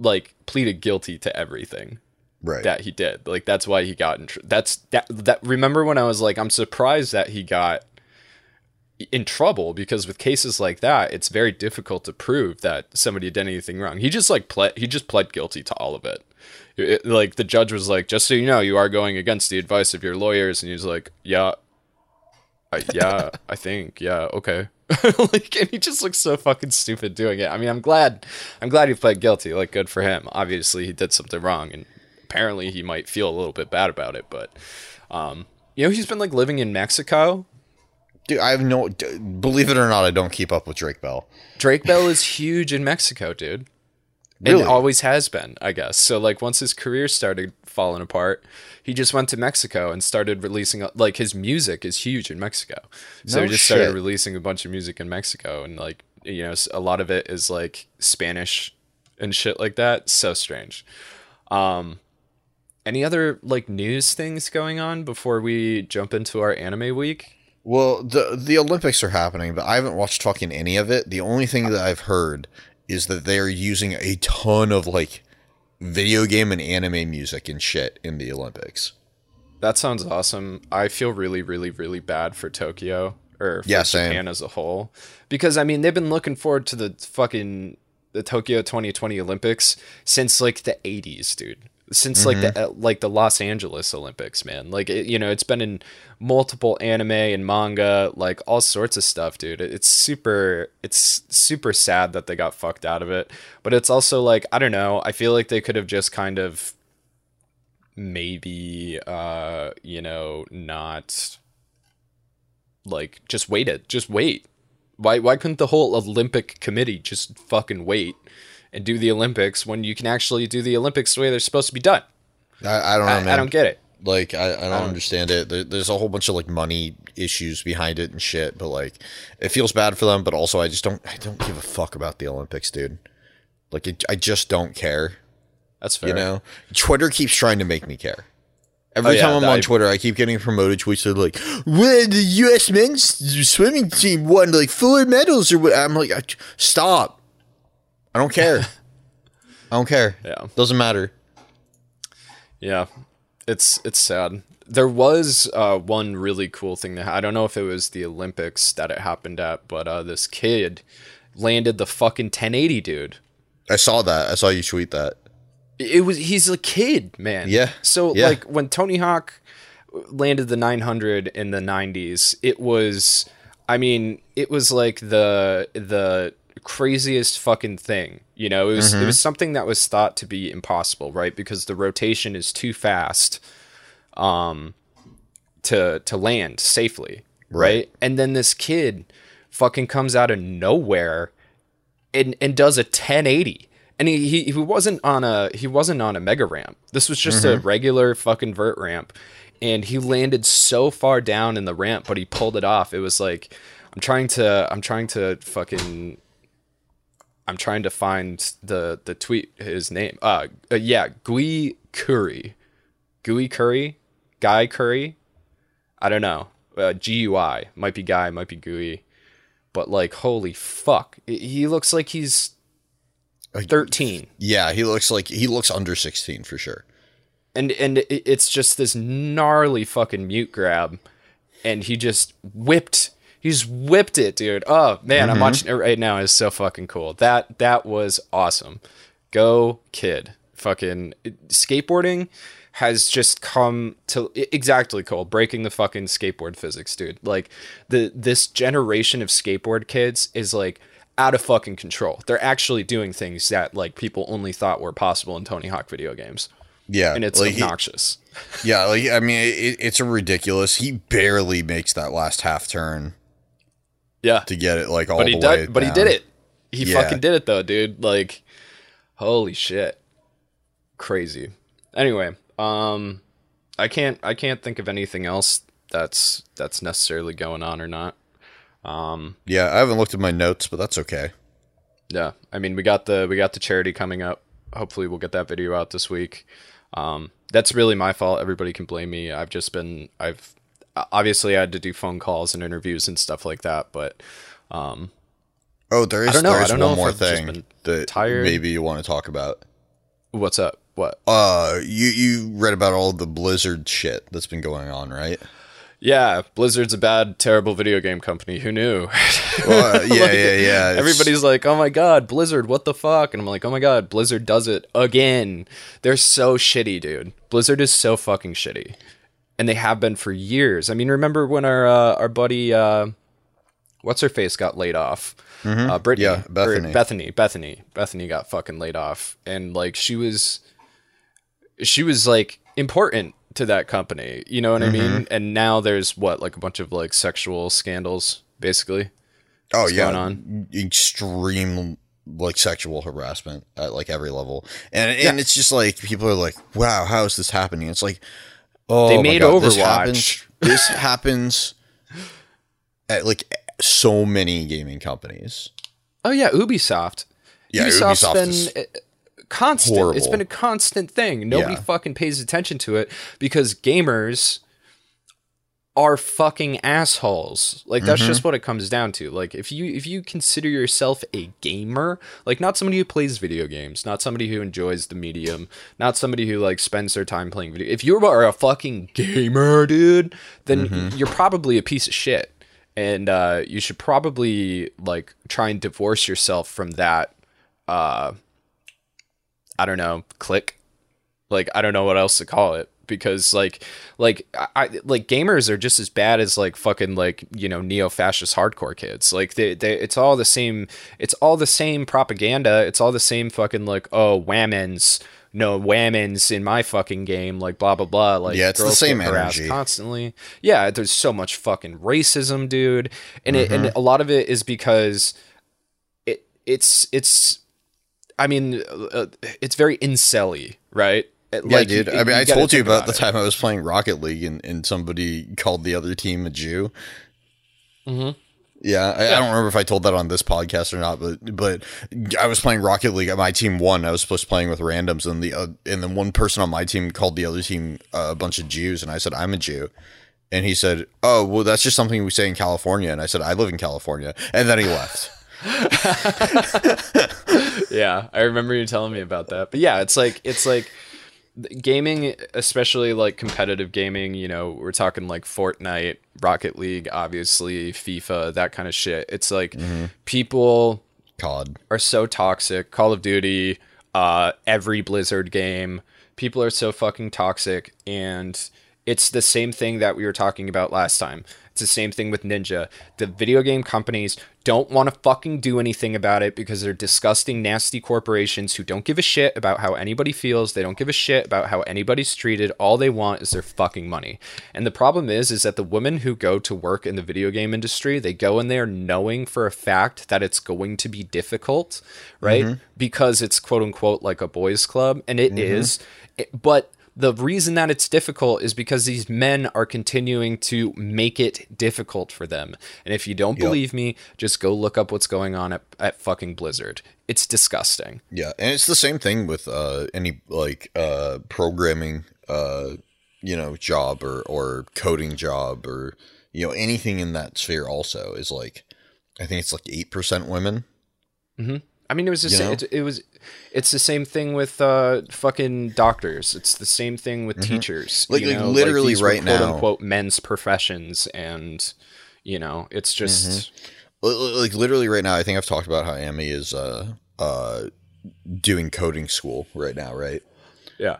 like pleaded guilty to everything right. that he did. Like that's why he got in. Tr- that's that. That remember when I was like, I'm surprised that he got in trouble because with cases like that, it's very difficult to prove that somebody did anything wrong. He just like pled. He just pled guilty to all of it. It- like the judge was like, just so you know, you are going against the advice of your lawyers, and he's like, yeah. I, yeah, I think. Yeah, okay. (laughs) like, and he just looks so fucking stupid doing it. I mean, I'm glad. I'm glad he pled guilty. Like, good for him. Obviously, he did something wrong, and apparently, he might feel a little bit bad about it. But, um, you know, he's been like living in Mexico. Dude, I have no. d- Believe it or not, I don't keep up with Drake Bell. Drake Bell is huge in Mexico, dude. And Really? always has been, I guess. So like once his career started falling apart, he just went to Mexico and started releasing like his music is huge in Mexico. So No he just started releasing a bunch of music in Mexico and like you know a lot of it is like Spanish and shit like that. So strange. Um any other like news things going on before we jump into our anime week? Well, the the Olympics are happening, but I haven't watched fucking any of it. The only thing that I've heard is that they are using a ton of like video game and anime music and shit in the Olympics. That sounds awesome. I feel really, really, really bad for Tokyo or for Yeah, same. Japan as a whole because I mean they've been looking forward to the fucking the Tokyo 2020 Olympics since like the 80s, dude. Since like Mm-hmm. the uh, like the Los Angeles Olympics, man. Like it, you know, it's been in multiple anime and manga, like all sorts of stuff, dude. It- It's super it's super sad that they got fucked out of it, but it's also like I don't know. I feel like they could have just kind of maybe uh you know not like just wait it just wait why why couldn't the whole olympic committee just fucking wait and do the olympics when you can actually do the olympics the way they're supposed to be done I, I don't know, I, man. I don't get it like I, I don't understand it. There, there's a whole bunch of like money issues behind it and shit. But like, it feels bad for them. But also, I just don't. I don't give a fuck about the Olympics, dude. Like, it, I just don't care. that's fair You know, Twitter keeps trying to make me care. Every Oh, yeah, time I'm on Twitter, I keep getting promoted tweets that are like, "When the U.S. men's swimming team won like four medals," or what? I'm like, "Stop! I don't care. (laughs) I don't care. Yeah. doesn't matter." Yeah, it's it's sad. There was uh, one really cool thing that I don't know if it was the Olympics that it happened at, but uh, this kid landed the fucking 1080, dude. I saw that. I saw you tweet that. It was he's a kid, man. Yeah, So yeah. like when Tony Hawk landed the 900 in the 90s, it was I mean, it was like the the craziest fucking thing. You know, it was Mm-hmm. it was something that was thought to be impossible, right? Because the rotation is too fast um to to land safely, right? And then this kid fucking comes out of nowhere and and does a 1080 and he, he he wasn't on a he wasn't on a mega ramp this was just a regular fucking vert ramp and he landed so far down in the ramp but he pulled it off it was like i'm trying to i'm trying to fucking i'm trying to find the the tweet his name. Uh, uh yeah Gui Khury. Gui Khury? Guy curry? I don't know. Uh, gui might be guy might be gui. But like holy fuck. He looks like he's 13 Yeah, he looks like he looks under 16 for sure. and and it's just this gnarly fucking mute grab. And he just whipped He's whipped it, dude. Oh man, Mm-hmm. I'm watching it right now. It's so fucking cool. That that was awesome. Go kid. Fucking skateboarding has just come to exactly Cole breaking the fucking skateboard physics, dude. Like the this generation of skateboard kids is like out of fucking control. They're actually doing things that like people only thought were possible in Tony Hawk video games, Yeah, and it's like, he- obnoxious. yeah, like I mean, it, it's a ridiculous. He barely makes that last half turn yeah, to get it like all but he the way. did. But he did it. He Yeah. fucking did it though, dude. Like, holy shit, crazy. Anyway, um, I can't. I can't think of anything else that's that's necessarily going on or not. Um Yeah, I haven't looked at my notes, but that's okay. Yeah, I mean, we got the we got the charity coming up. Hopefully, we'll get that video out this week. Um, that's really my fault. Everybody can blame me. I've just been I've obviously I had to do phone calls and interviews and stuff like that, but um, Oh, there is don't know. I don't one know more thing that tired. maybe you want to talk about. what's up? What? Uh, you you read about all the Blizzard shit that's been going on, right? Yeah, Blizzard's a bad, terrible video game company. Who knew? (laughs) Well, uh, yeah, yeah, yeah. It's- Everybody's like, "Oh my god, Blizzard, what the fuck?" And I'm like, "Oh my god, Blizzard does it again." They're so shitty, dude. Blizzard is so fucking shitty, and they have been for years. I mean, remember when our uh, our buddy, uh, what's her face, got laid off? Uh, Brittany, Yeah, Bethany. Bethany, Bethany, Bethany got fucking laid off, and like she was, she was like important to that company. You know what I mean? And now there's what like a bunch of like sexual scandals, basically. oh what's yeah, going on? extreme like sexual harassment at like every level, and and it's just like people are like, wow, how is this happening? It's like, oh, They made God, This Overwatch. happens, this (laughs) happens at like so many gaming companies. Oh yeah, Ubisoft. Yeah, Ubisoft's Ubisoft been is uh, constant. It's been a constant thing. Nobody Yeah. fucking pays attention to it because gamers are fucking assholes. Like that's Mm-hmm. just what it comes down to. Like if you if you consider yourself a gamer, like not somebody who plays video games, not somebody who enjoys the medium, not somebody who like spends their time playing video. If you are a fucking gamer, dude, then Mm-hmm. you're probably a piece of shit. And uh, you should probably like try and divorce yourself from that uh I don't know, click. Like I don't know what else to call it because like like I like gamers are just as bad as like fucking like you know neo-fascist hardcore kids. Like they, they it's all the same it's all the same propaganda. It's all the same fucking like oh whammons no whammons in my fucking game like blah blah blah like Yeah, it's the same energy. constantly yeah there's so much fucking racism dude and it Mm-hmm. and a lot of it is because it it's it's I mean, uh, it's very incelly, right? It- Yeah, dude. you- I mean, I told you think about the time I was playing Rocket League and, and somebody called the other team a Jew. Mm-hmm. Yeah, I, I don't remember if I told that on this podcast or not, but but I was playing Rocket League. At my team won. I was supposed to playing with randoms, and the uh, and then one person on my team called the other team uh, a bunch of Jews, and I said I'm a Jew, and he said, "Oh, well, that's just something we say in California," and I said I live in California, and then he left. (laughs) (laughs) yeah, I remember you telling me about that. But yeah, it's like it's like gaming, especially like competitive gaming. You know, we're talking like Fortnite, Rocket League, obviously FIFA, that kind of shit. It's like people COD. are so toxic. Call of Duty, uh, every Blizzard game, people are so fucking toxic, and it's the same thing that we were talking about last time. It's the same thing with Ninja. The video game companies don't want to fucking do anything about it because they're disgusting, nasty corporations who don't give a shit about how anybody feels. They don't give a shit about how anybody's treated. All they want is their fucking money. And the problem is, is that the women who go to work in the video game industry, they go in there knowing for a fact that it's going to be difficult, right? Mm-hmm. Because it's quote unquote like a boys' club, and it mm-hmm. is. It- but the reason that it's difficult is because these men are continuing to make it difficult for them. And if you don't believe me, just go look up what's going on at, at fucking Blizzard. It's disgusting. Yeah, and it's the same thing with uh, any like uh, programming, uh, you know, job or or coding job or you know anything in that sphere. Also, is like I think it's like eight percent women. I mean, it was the You same. know? It, it was. It's the same thing with uh, fucking doctors. It's the same thing with teachers. Mm-hmm. Like- you like know? literally were right quote now- unquote men's professions, and You know, it's just Mm-hmm. Li- li- like literally right now i think i've talked about how amy is uh uh doing coding school right now right yeah.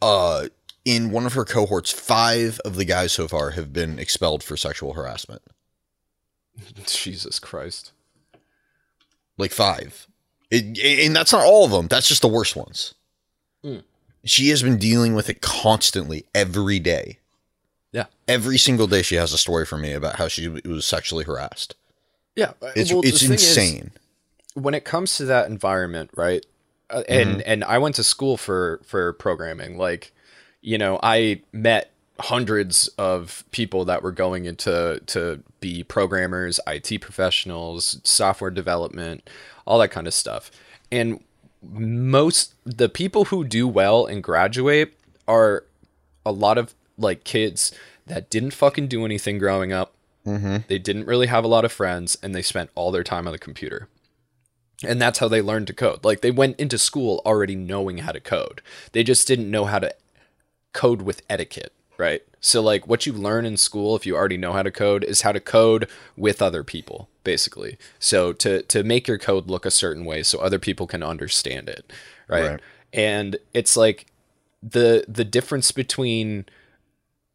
uh in one of her cohorts five of the guys so far have been expelled for sexual harassment (laughs) Jesus Christ. like five it, and that's not all of them that's just the worst ones Mm. she has been dealing with it constantly every day Yeah. every single day she has a story for me about how she was sexually harassed Yeah. it's well, it's thing is, insane when it comes to that environment, right? Uh, and and I went to school for for programming. Like, you know, I met hundreds of people that were going into to be programmers, IT professionals, software development, all that kind of stuff. And most the people who do well and graduate are a lot of like kids that didn't fucking do anything growing up. Mm-hmm. They didn't really have a lot of friends and they spent all their time on the computer. And that's how they learned to code. Like they went into school already knowing how to code. They just didn't know how to code with etiquette, right? So like what you learn in school if you already know how to code is how to code with other people, basically. So to to make your code look a certain way so other people can understand it, right? Right. And it's like the the difference between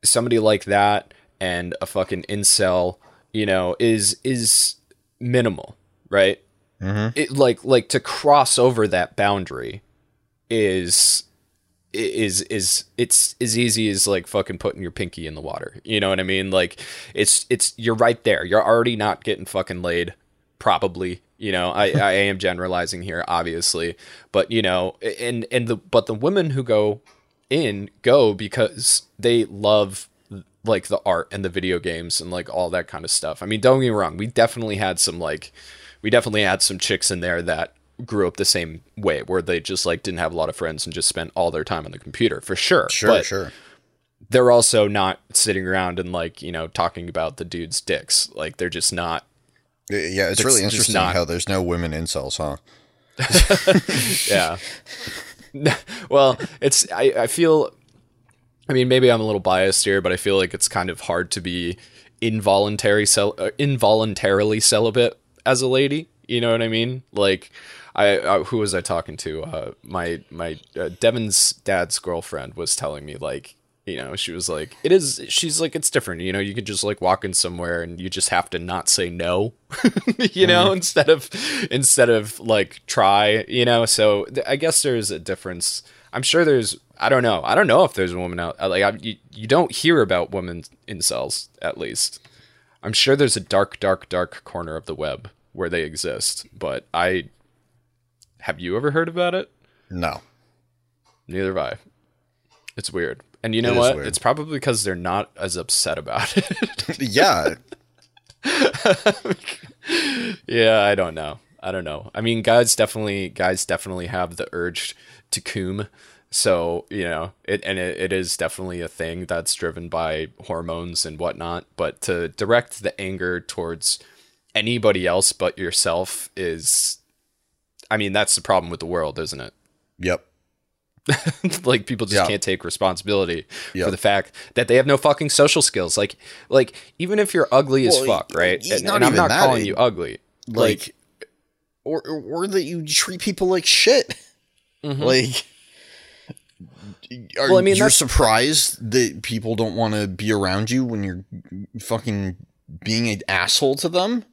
somebody like that and a fucking incel, you know, is is minimal, right? Mm-hmm. It like like to cross over that boundary is is is it's as easy as like fucking putting your pinky in the water. You know what I mean? Like it's it's you're right there. You're already not getting fucking laid probably you know I, I am generalizing here obviously but you know and and the but the women who go in go because they love like the art and the video games and like all that kind of stuff i mean don't get me wrong we definitely had some like we definitely had some chicks in there that grew up the same way where they just like didn't have a lot of friends and just spent all their time on the computer for sure sure but sure they're also not sitting around and like you know talking about the dude's dicks like they're just not yeah it's really interesting not- how there's no women incels huh (laughs) (laughs) yeah. (laughs) well, it's I, I feel I mean maybe I'm a little biased here, but I feel like it's kind of hard to be involuntary cel- uh, involuntarily celibate as a lady. You know what I mean? Like I uh, who was I talking to? Uh, my my uh, Devin's dad's girlfriend was telling me like you know she was like it is she's like it's different you know you could just like walk in somewhere and you just have to not say no (laughs) you know instead of instead of like try you know? So th- i guess there's a difference. I'm sure there's i don't know i don't know if there's a woman out like I, you, you don't hear about women incels at least. I'm sure there's a dark dark dark corner of the web where they exist but i have you ever heard about it no neither have i it's weird and you know is what it's probably because they're not as upset about it (laughs) yeah (laughs) Yeah, I don't know. I don't know. I mean, guys definitely guys definitely have the urge to coom. So, you know, it and it, it is definitely a thing that's driven by hormones and whatnot. But to direct the anger towards anybody else but yourself is I mean, that's the problem with the world, isn't it? (laughs) yep like people just Yeah. can't take responsibility Yeah. for the fact that they have no fucking social skills. Like like even if you're ugly as Well, fuck, right? And, and I'm not that, calling it- you ugly. like, or, or or that you treat people like shit mm-hmm. like are Well, I mean, you're surprised that people don't want to be around you when you're fucking being an asshole to them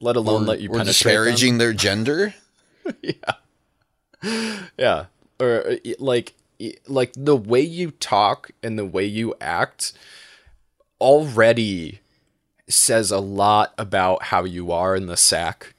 let alone or, let you or penetrate disparaging their gender (laughs) them. Yeah, or uh, like like the way you talk and the way you act already says a lot about how you are in the sack,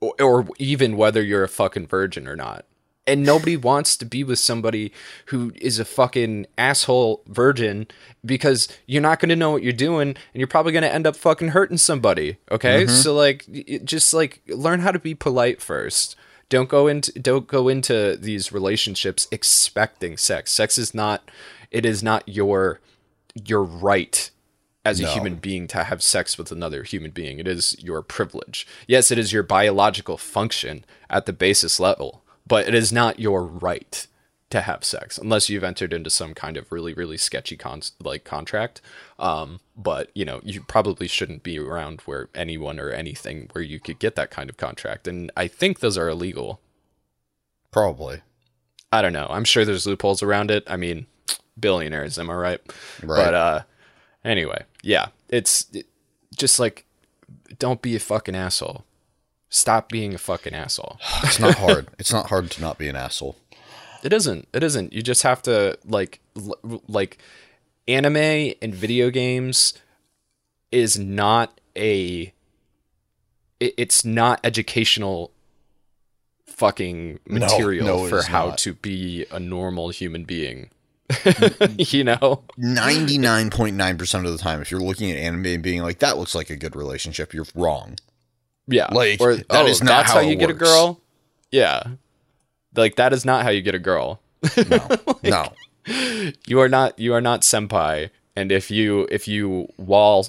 or, or even whether you're a fucking virgin or not. And nobody wants to be with somebody who is a fucking asshole virgin because you're not going to know what you're doing and you're probably going to end up fucking hurting somebody. Okay? Mm-hmm. So like just like learn how to be polite first. Don't go into don't go into these relationships expecting sex. Sex is not it is not your your right as a No. human being to have sex with another human being. It is your privilege. Yes, it is your biological function at the basis level, but it is not your right. to have sex unless you've entered into some kind of really really sketchy con- like contract um but you know you probably shouldn't be around where anyone or anything where you could get that kind of contract and i think those are illegal Probably. i don't know i'm sure there's loopholes around it i mean billionaires am i right, Right. but uh anyway yeah it's it, just like don't be a fucking asshole stop being a fucking asshole (sighs) It's not hard. it's not hard to not be an asshole. It isn't. It isn't. You just have to like l- like anime and video games is not a it, it's not educational fucking material no, it for how not. to be a normal human being. Mm-hmm. (laughs) you know? 99.9% of the time, if you're looking at anime and being like, that looks like a good relationship, you're wrong. Yeah. Like, or that oh, is not how how, you get a girl? Yeah. Like that is not how you get a girl. No. (laughs) no. you are not you are not senpai and if you if you wall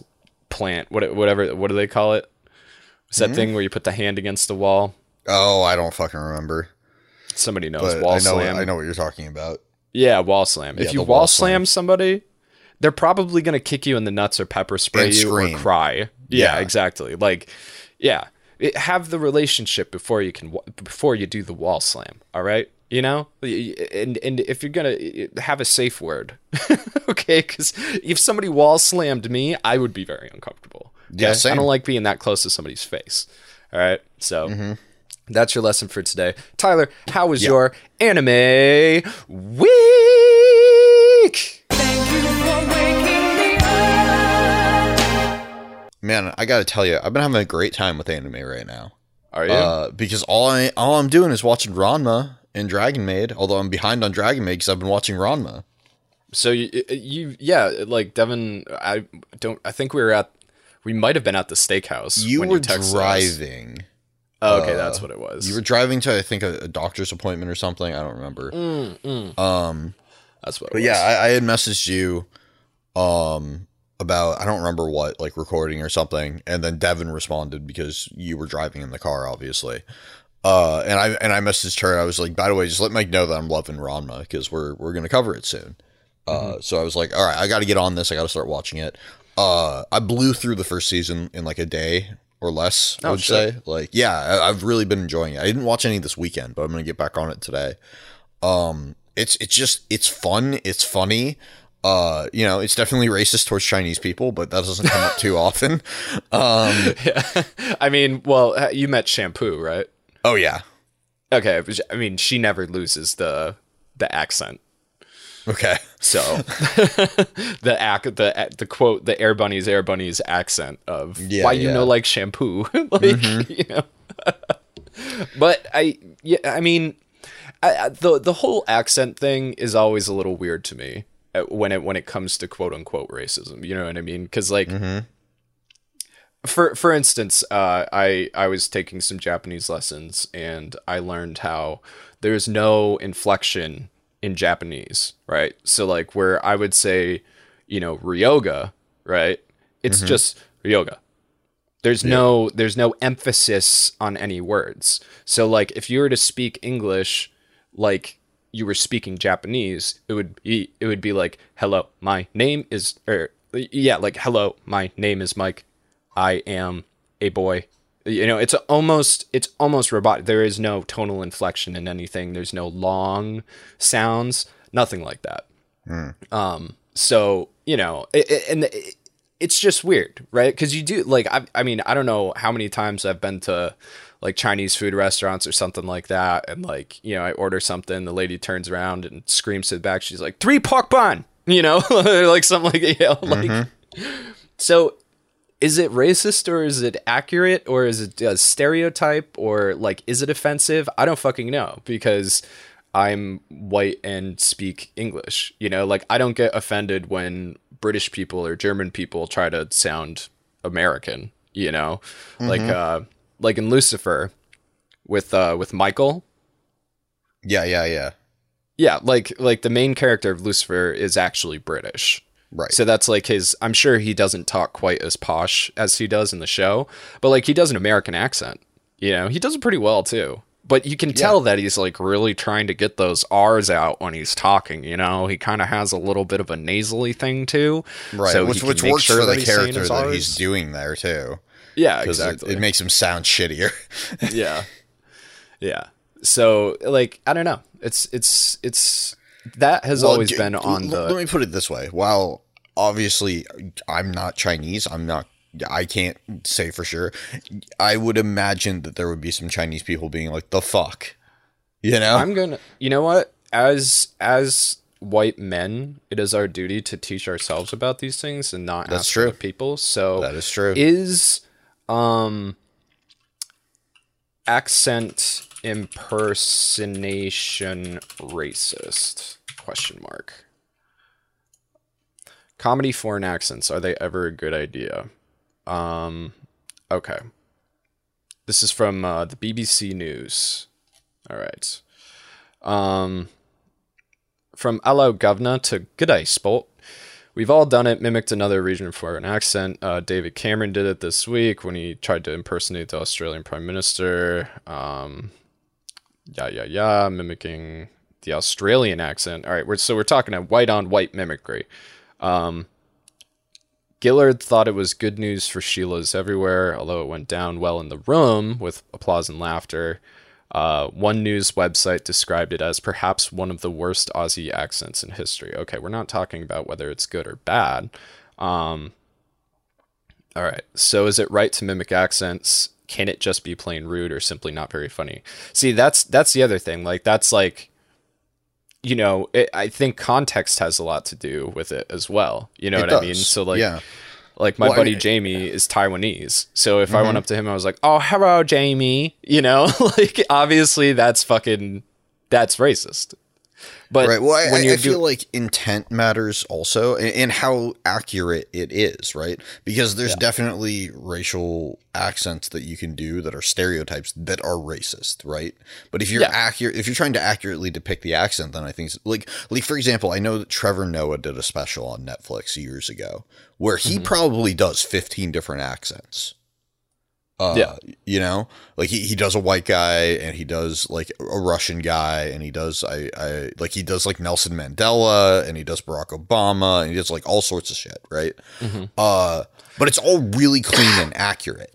plant what whatever what do they call it Hmm? that thing where you put the hand against the wall Oh, I don't fucking remember. somebody knows But wall I know slam I know what you're talking about. yeah wall slam Yeah, if you wall wall slam slam. somebody they're probably gonna kick you in the nuts or pepper spray And you scream. or cry yeah, Yeah. exactly like yeah. It, have the relationship before you can before you do the wall slam all right? You know? And and if you're gonna have a safe word (laughs) okay? Because if somebody wall slammed me i would be very uncomfortable. Okay? Yeah, i same. don't like being that close to somebody's face all right? So mm-hmm. that's your lesson for today. Tyler how was Yeah. your anime week Man, I gotta tell you, I've been having a great time with anime right now. are you Uh, because all I all I'm doing is watching Ranma and Dragon Maid. Although I'm behind on Dragon Maid because I've been watching Ranma. So you, you, yeah, like Devin, I don't. I think we were at, we might have been at the steakhouse. You were us. driving. Oh, okay, that's what it was. You were driving to I think a, a doctor's appointment or something. I don't remember. Um, that's what. It but was. yeah, I, I had messaged you, um, about I don't remember what, like recording or something, and then Devin responded because you were driving in the car, obviously. Uh, and I and I messaged her. I was like, by the way, just let Mike know that I'm loving Ranma because we're we're gonna cover it soon. Uh, so I was like, all right, I got to get on this. I got to start watching it. Uh, I blew through the first season in like a day or less. I Oh, would shit. say, like, yeah, I, I've really been enjoying it. I didn't watch any this weekend, but I'm gonna get back on it today. Um, it's it's just it's fun. It's funny. Uh, you know, it's definitely racist towards Chinese people, but that doesn't come up too (laughs) often. Um, yeah. (laughs) I mean, well, uh, you met Shampoo, right? oh yeah, Okay, I mean, she never loses the the accent. okay, So (laughs) the act, the the quote, the Air Bunnies, Air Bunnies accent of Yeah, why you know like shampoo, like you know. but I, yeah, I mean, I, the the whole accent thing is always a little weird to me uh, when it when it comes to quote unquote racism. You know what I mean? Because like. For for instance, uh, I I was taking some Japanese lessons and I learned how there's no inflection in Japanese, right? So like where I would say, you know, ryoga, right? It's just ryoga. There's no there's no emphasis on any words. So like if you were to speak English like you were speaking Japanese, it would be it would be like, "Hello, my name is or yeah, like hello, my name is Mike. I am a boy." You know, it's almost it's almost robotic. There is no tonal inflection in anything. There's no long sounds, nothing like that. Um, so you know, it, it- and it, it's just weird, right? Because you do like, I, I mean, I don't know how many times I've been to like Chinese food restaurants or something like that, and like you know, I order something, the lady turns around and screams to the back, she's like, three pork bun, (laughs) you know, (laughs) like something like you know, like. So, is it racist or is it accurate or is it a stereotype or like is it offensive? I don't fucking know because I'm white and speak English. You know, like I don't get offended when British people or German people try to sound American, you know? Like uh like in Lucifer with uh with Michael. yeah, yeah, yeah, Yeah, like like the main character of Lucifer is actually British. right. So that's like his. I'm sure he doesn't talk quite as posh as he does in the show, but like he does an American accent. You know, he does it pretty well too. but you can tell that he's like really trying to get those R's out when he's talking. You know, he kind of has a little bit of a nasally thing too, Right, So which which works sure for the character that he's doing there too. Yeah, exactly. it, it makes him sound shittier. (laughs) yeah, yeah. So like, I don't know. It's it's it's that has Well, always d- been on l- the Let me put it this way: while obviously I'm not Chinese, I'm not. I can't say for sure. I would imagine that there would be some Chinese people being like, "The fuck," you know? I'm gonna. You know what? As as white men, it is our duty to teach ourselves about these things and not That's ask true. other people. So that is true. is um accent impersonation racist? Question mark. Comedy foreign accents are they ever a good idea? Um okay. This is from uh, the bbc news. All right um from hello governor to g'day sport We've all done it, mimicked another region for an accent. Uh, David Cameron did it this week when he tried to impersonate the Australian Prime Minister. Um, yeah, yeah, yeah, mimicking the Australian accent. All right, we're, so we're talking a white on white mimicry. Um, Gillard thought it was good news for Sheila's everywhere, although it went down well in the room with applause and laughter. Uh, one news website described it as perhaps one of the worst Aussie accents in history. Okay, we're not talking about whether it's good or bad. Um, all right, so is it right to mimic accents? Can it just be plain rude or simply not very funny? See, that's that's the other thing. Like that's like, you know, it, I think context has a lot to do with it as well. You know It what I mean? So like, yeah. Like my Well, I buddy mean- Mm-hmm. Jamie is Taiwanese. So if I went up to him, I was like, "Oh, hello, Jamie." You know, (laughs) like obviously that's fucking that's racist. But right. Well, I, when you're I feel like intent matters also, and, and how accurate it is, right? Because there's definitely racial accents that you can do that are stereotypes that are racist, right? But if you're Yeah. accurate, if you're trying to accurately depict the accent, then I think it's- like, like for example, I know that Trevor Noah did a special on Netflix years ago where he Mm-hmm. probably does 15 different accents. Uh, Yeah. you know, like he, he does a white guy and he does like a Russian guy and he does I, I like he does like Nelson Mandela and he does Barack Obama and he does like all sorts of shit, right? Mm-hmm. Uh, but it's all really clean and accurate.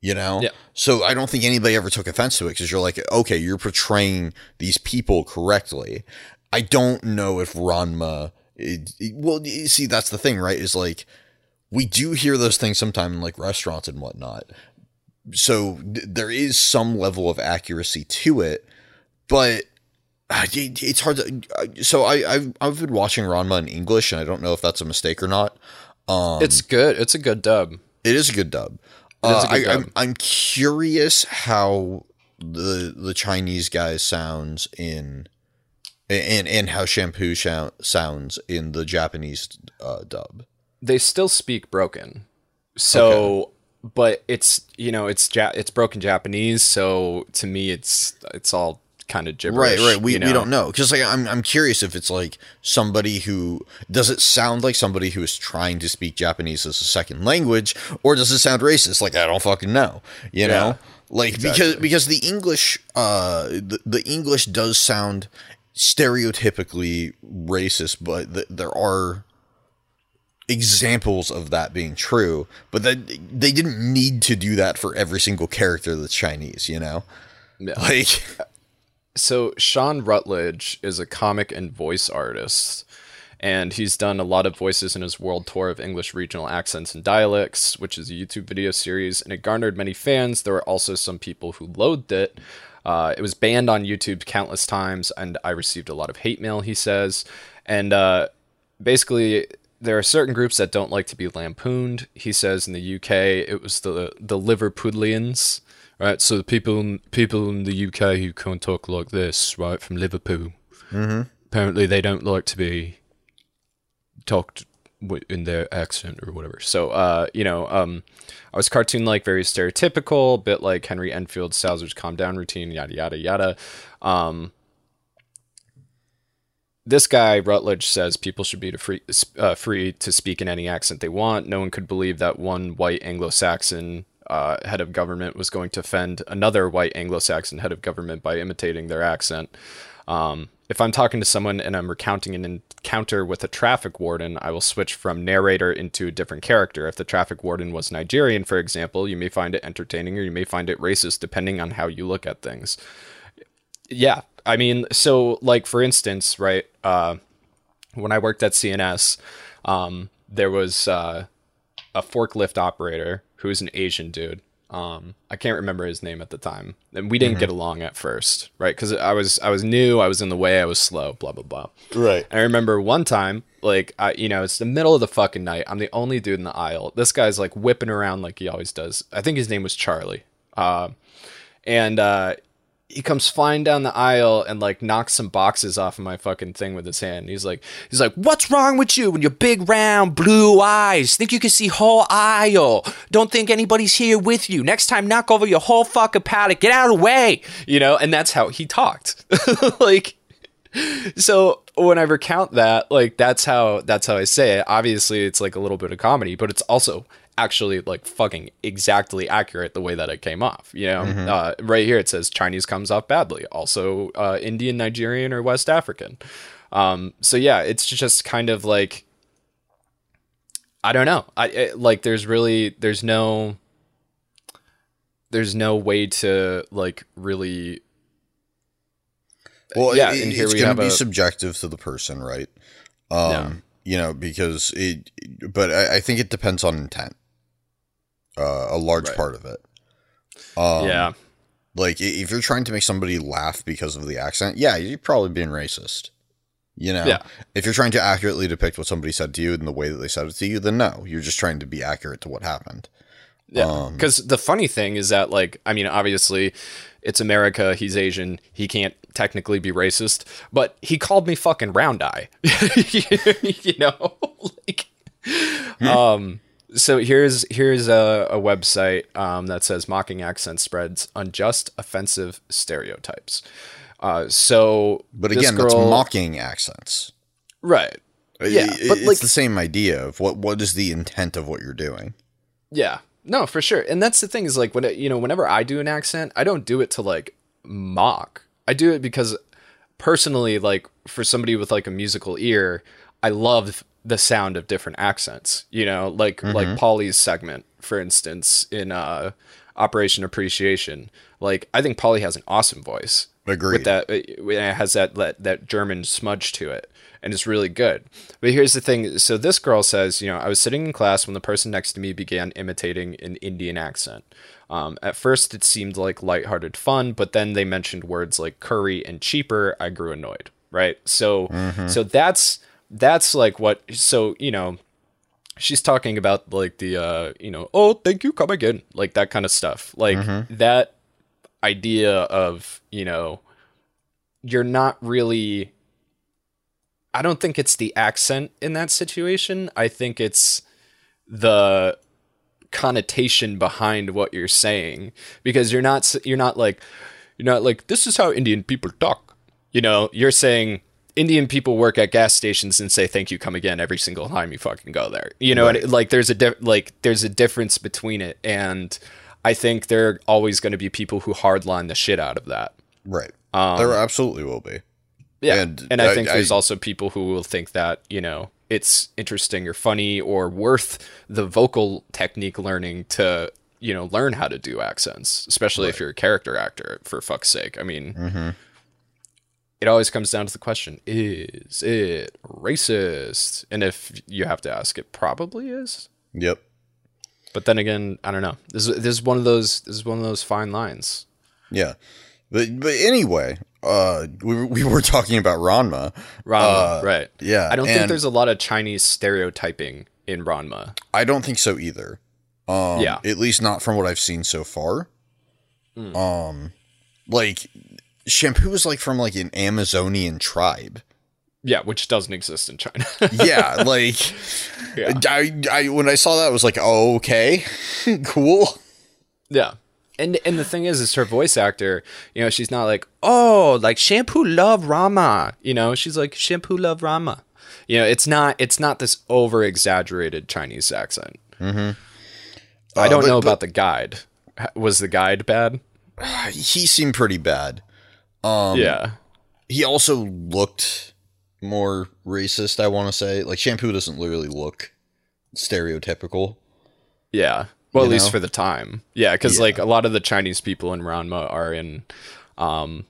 You know, Yeah. so I don't think anybody ever took offense to it because you're like, okay, you're portraying these people correctly. I don't know if Ranma. It, it- well, you see, that's the thing, right? Is like we do hear those things sometime in like restaurants and whatnot. So th- there is some level of accuracy to it, but uh, it- it's hard to. uh, So I I've, I've been watching Ranma in English, and I don't know if that's a mistake or not. Um, it's good. It's a good dub. it is a good dub. Uh, a good I, dub. I'm I'm curious how the the Chinese guy sounds in, and and how shampoo shou- sounds in the Japanese uh, dub. They still speak broken. So, but it's you know it's ja- it's broken Japanese. So to me, it's it's all kind of gibberish. Right, right. We, you know? we don't know because like I'm I'm curious if it's like somebody who does it sound like somebody who is trying to speak Japanese as a second language, or does it sound racist? Like I don't fucking know. You know, like because because the English uh the, the English does sound stereotypically racist, but th- there are examples of that being true. But that they didn't need to do that for every single character that's Chinese. You know, Yeah. like. So Sean Rutledge is a comic and voice artist, and he's done a lot of voices in his world tour of English regional accents and dialects, which is a YouTube video series, and it garnered many fans. There were also some people who loathed it. Uh, it was banned on YouTube countless times, and I received a lot of hate mail. He says, and uh, basically there are certain groups that don't like to be lampooned. He says in the UK it was the the Liverpudlians, right? So the people in, people in the UK who can't talk like this, right, from Liverpool. Mm-hmm. Apparently they don't like to be talked in their accent or whatever. So, uh, you know, um, I was cartoon like, very stereotypical, a bit like Harry Enfield's Scousers' calm down routine, yada yada yada. Um, this guy Rutledge says people should be to free uh, free to speak in any accent they want. No one could believe that one white Anglo-Saxon uh, head of government was going to offend another white Anglo-Saxon head of government by imitating their accent. Um, if I'm talking to someone and I'm recounting an encounter with a traffic warden, I will switch from narrator into a different character. If the traffic warden was Nigerian, for example, you may find it entertaining or you may find it racist, depending on how you look at things. Yeah, I mean, so like for instance, right? Uh, when I worked at CNS, um, there was uh, a forklift operator who was an Asian dude. Um, I can't remember his name at the time, and we didn't get along at first, right? Because I was I was new, I was in the way, I was slow, blah blah blah. Right. I remember one time, like, I, you know, it's the middle of the fucking night. I'm the only dude in the aisle. This guy's like whipping around like he always does. I think his name was Charlie. Uh, and uh, he comes flying down the aisle and like knocks some boxes off of my fucking thing with his hand. He's like, he's like, "What's wrong with you and your big round blue eyes? Think you can see whole aisle? Don't think anybody's here with you. Next time, knock over your whole fucking pallet. Get out of the way." You know, and that's how he talked. (laughs) like, so when I recount that, like that's how that's how I say it. Obviously, it's like a little bit of comedy, but it's also actually like fucking exactly accurate the way that it came off. You know, uh, right here it says Chinese comes off badly. Also, uh, Indian, Nigerian, or West African. Um, so yeah, it's just kind of like I don't know. I it, like there's really there's no there's no way to like really Well, Yeah, yeah, and here it's we going have to be a- subjective to the person, right? Um, Yeah. you know, because it, but I, I think it depends on intent. Uh, a large Right. part of it. Um, yeah. Like if you're trying to make somebody laugh because of the accent, yeah, you're probably being racist. You know, Yeah. if you're trying to accurately depict what somebody said to you and the way that they said it to you, then no, you're just trying to be accurate to what happened. Yeah. Um, Because the funny thing is that, like, I mean, obviously, it's America. He's Asian. He can't technically be racist, but he called me fucking round eye. (laughs) you know, (laughs) like, um. So here's here's a, a website um, that says mocking accent spreads unjust, offensive stereotypes. Uh, so, But again, that's mocking accents. right? Yeah, I- but it's like- the same idea of what what is the intent of what you're doing. Yeah. No, for sure. And that's the thing is like when it, you know, whenever I do an accent, I don't do it to like mock. I do it because personally like for somebody with like a musical ear, I love the sound of different accents, you know, like like Polly's segment for instance in uh Operation Appreciation. Like I think Polly has an awesome voice Agreed. with that it it has that, that that German smudge to it and it's really good. But here's the thing, so this girl says, you know, I was sitting in class when the person next to me began imitating an Indian accent. Um, at first it seemed like lighthearted fun, but then they mentioned words like curry and cheaper, I grew annoyed, right? So so that's that's like what so, you know, she's talking about like the uh you know oh thank you come again like that kind of stuff. Like that idea of you know you're not really i don't think it's the accent in that situation. I think it's the connotation behind what you're saying. Because you're not you're not like you're not like this is how indian people talk. You know you're saying indian people work at gas stations and say thank you come again every single time you fucking go there you know and it, like there's a di- like there's a difference between it and i think there are always going to be people who hardline the shit out of that Right. there absolutely will be. yeah, And and, I I- think there's I- also people who will think that you know it's interesting or funny or worth the vocal technique learning to you know learn how to do accents, especially if you're a character actor. For fuck's sake, I mean, Mm-hmm. It always comes down to the question: Is it racist? And if you have to ask, it probably is. Yep. But then again, I don't know. This is, this is one of those. This is one of those fine lines. Yeah. But but anyway, uh, we were- we were talking about Ranma. Ranma, Uh, right? yeah, I don't think there's a lot of Chinese stereotyping in Ranma. I don't think so either. Um, Yeah. At least not from what I've seen so far. Hmm. Um, like shampoo is like from like an Amazonian tribe. Yeah, which doesn't exist in China. (laughs) Yeah, like (laughs) Yeah. I, I when I saw that I was like, oh, okay, (laughs) cool. yeah. And and the thing is, is her voice actor, you know, she's not like, oh, like shampoo love Rama. You know, she's like shampoo love Rama. You know, it's not it's not this over exaggerated Chinese accent. I Uh, don't but- know but- about the guide. Was the guide bad? (sighs) He seemed pretty bad. Um, yeah. He also looked more racist. I want to say, like shampoo doesn't really look stereotypical. Yeah. Well, at least for the time. Yeah, because Yeah. like a lot of the Chinese people in Ranma are in, um,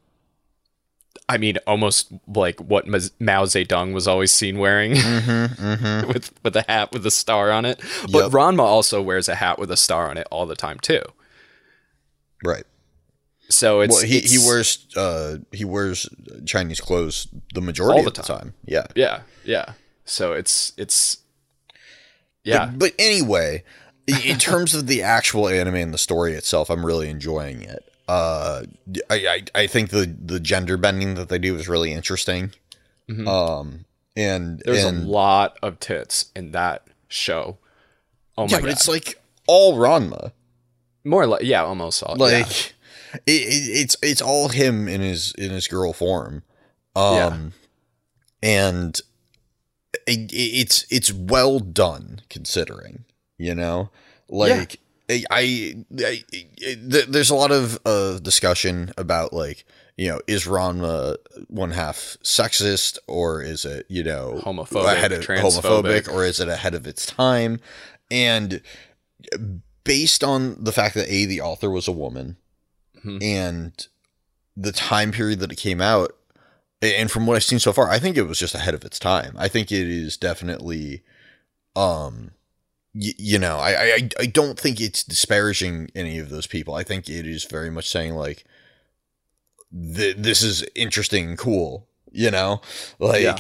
I mean, almost like what Mao Zedong was always seen wearing (laughs) with with a hat with a star on it. But Yep. Ranma also wears a hat with a star on it all the time too. Right. So it's well, he, he wears uh he wears Chinese clothes the majority the of the time. Yeah. yeah yeah. So it's it's yeah But, but anyway, in terms of the actual anime and the story itself, I'm really enjoying it. Uh, I, I I think the the gender bending that they do is really interesting. Um, and Mm-hmm. there's and, a lot of tits in that show. Oh my yeah, god! but it's like all Ranma. More like yeah, almost all. Like. It, it, it's it's all him in his in his girl form. Um, Yeah. and it, it- it's it's well done considering you know like I, I, I- th- there's a lot of uh discussion about like you know is Ranma one half sexist or is it you know Homophobic, ahead of, transphobic. homophobic or is it ahead of its time and based on the fact that a the author was a woman Mhm. and the time period that it came out and from what I've seen so far, I think it was just ahead of its time. I think it is definitely, um, y- you know, I, I I don't think it's disparaging any of those people. I think it is very much saying like, th- this is interesting, and cool. You know, like, Yeah.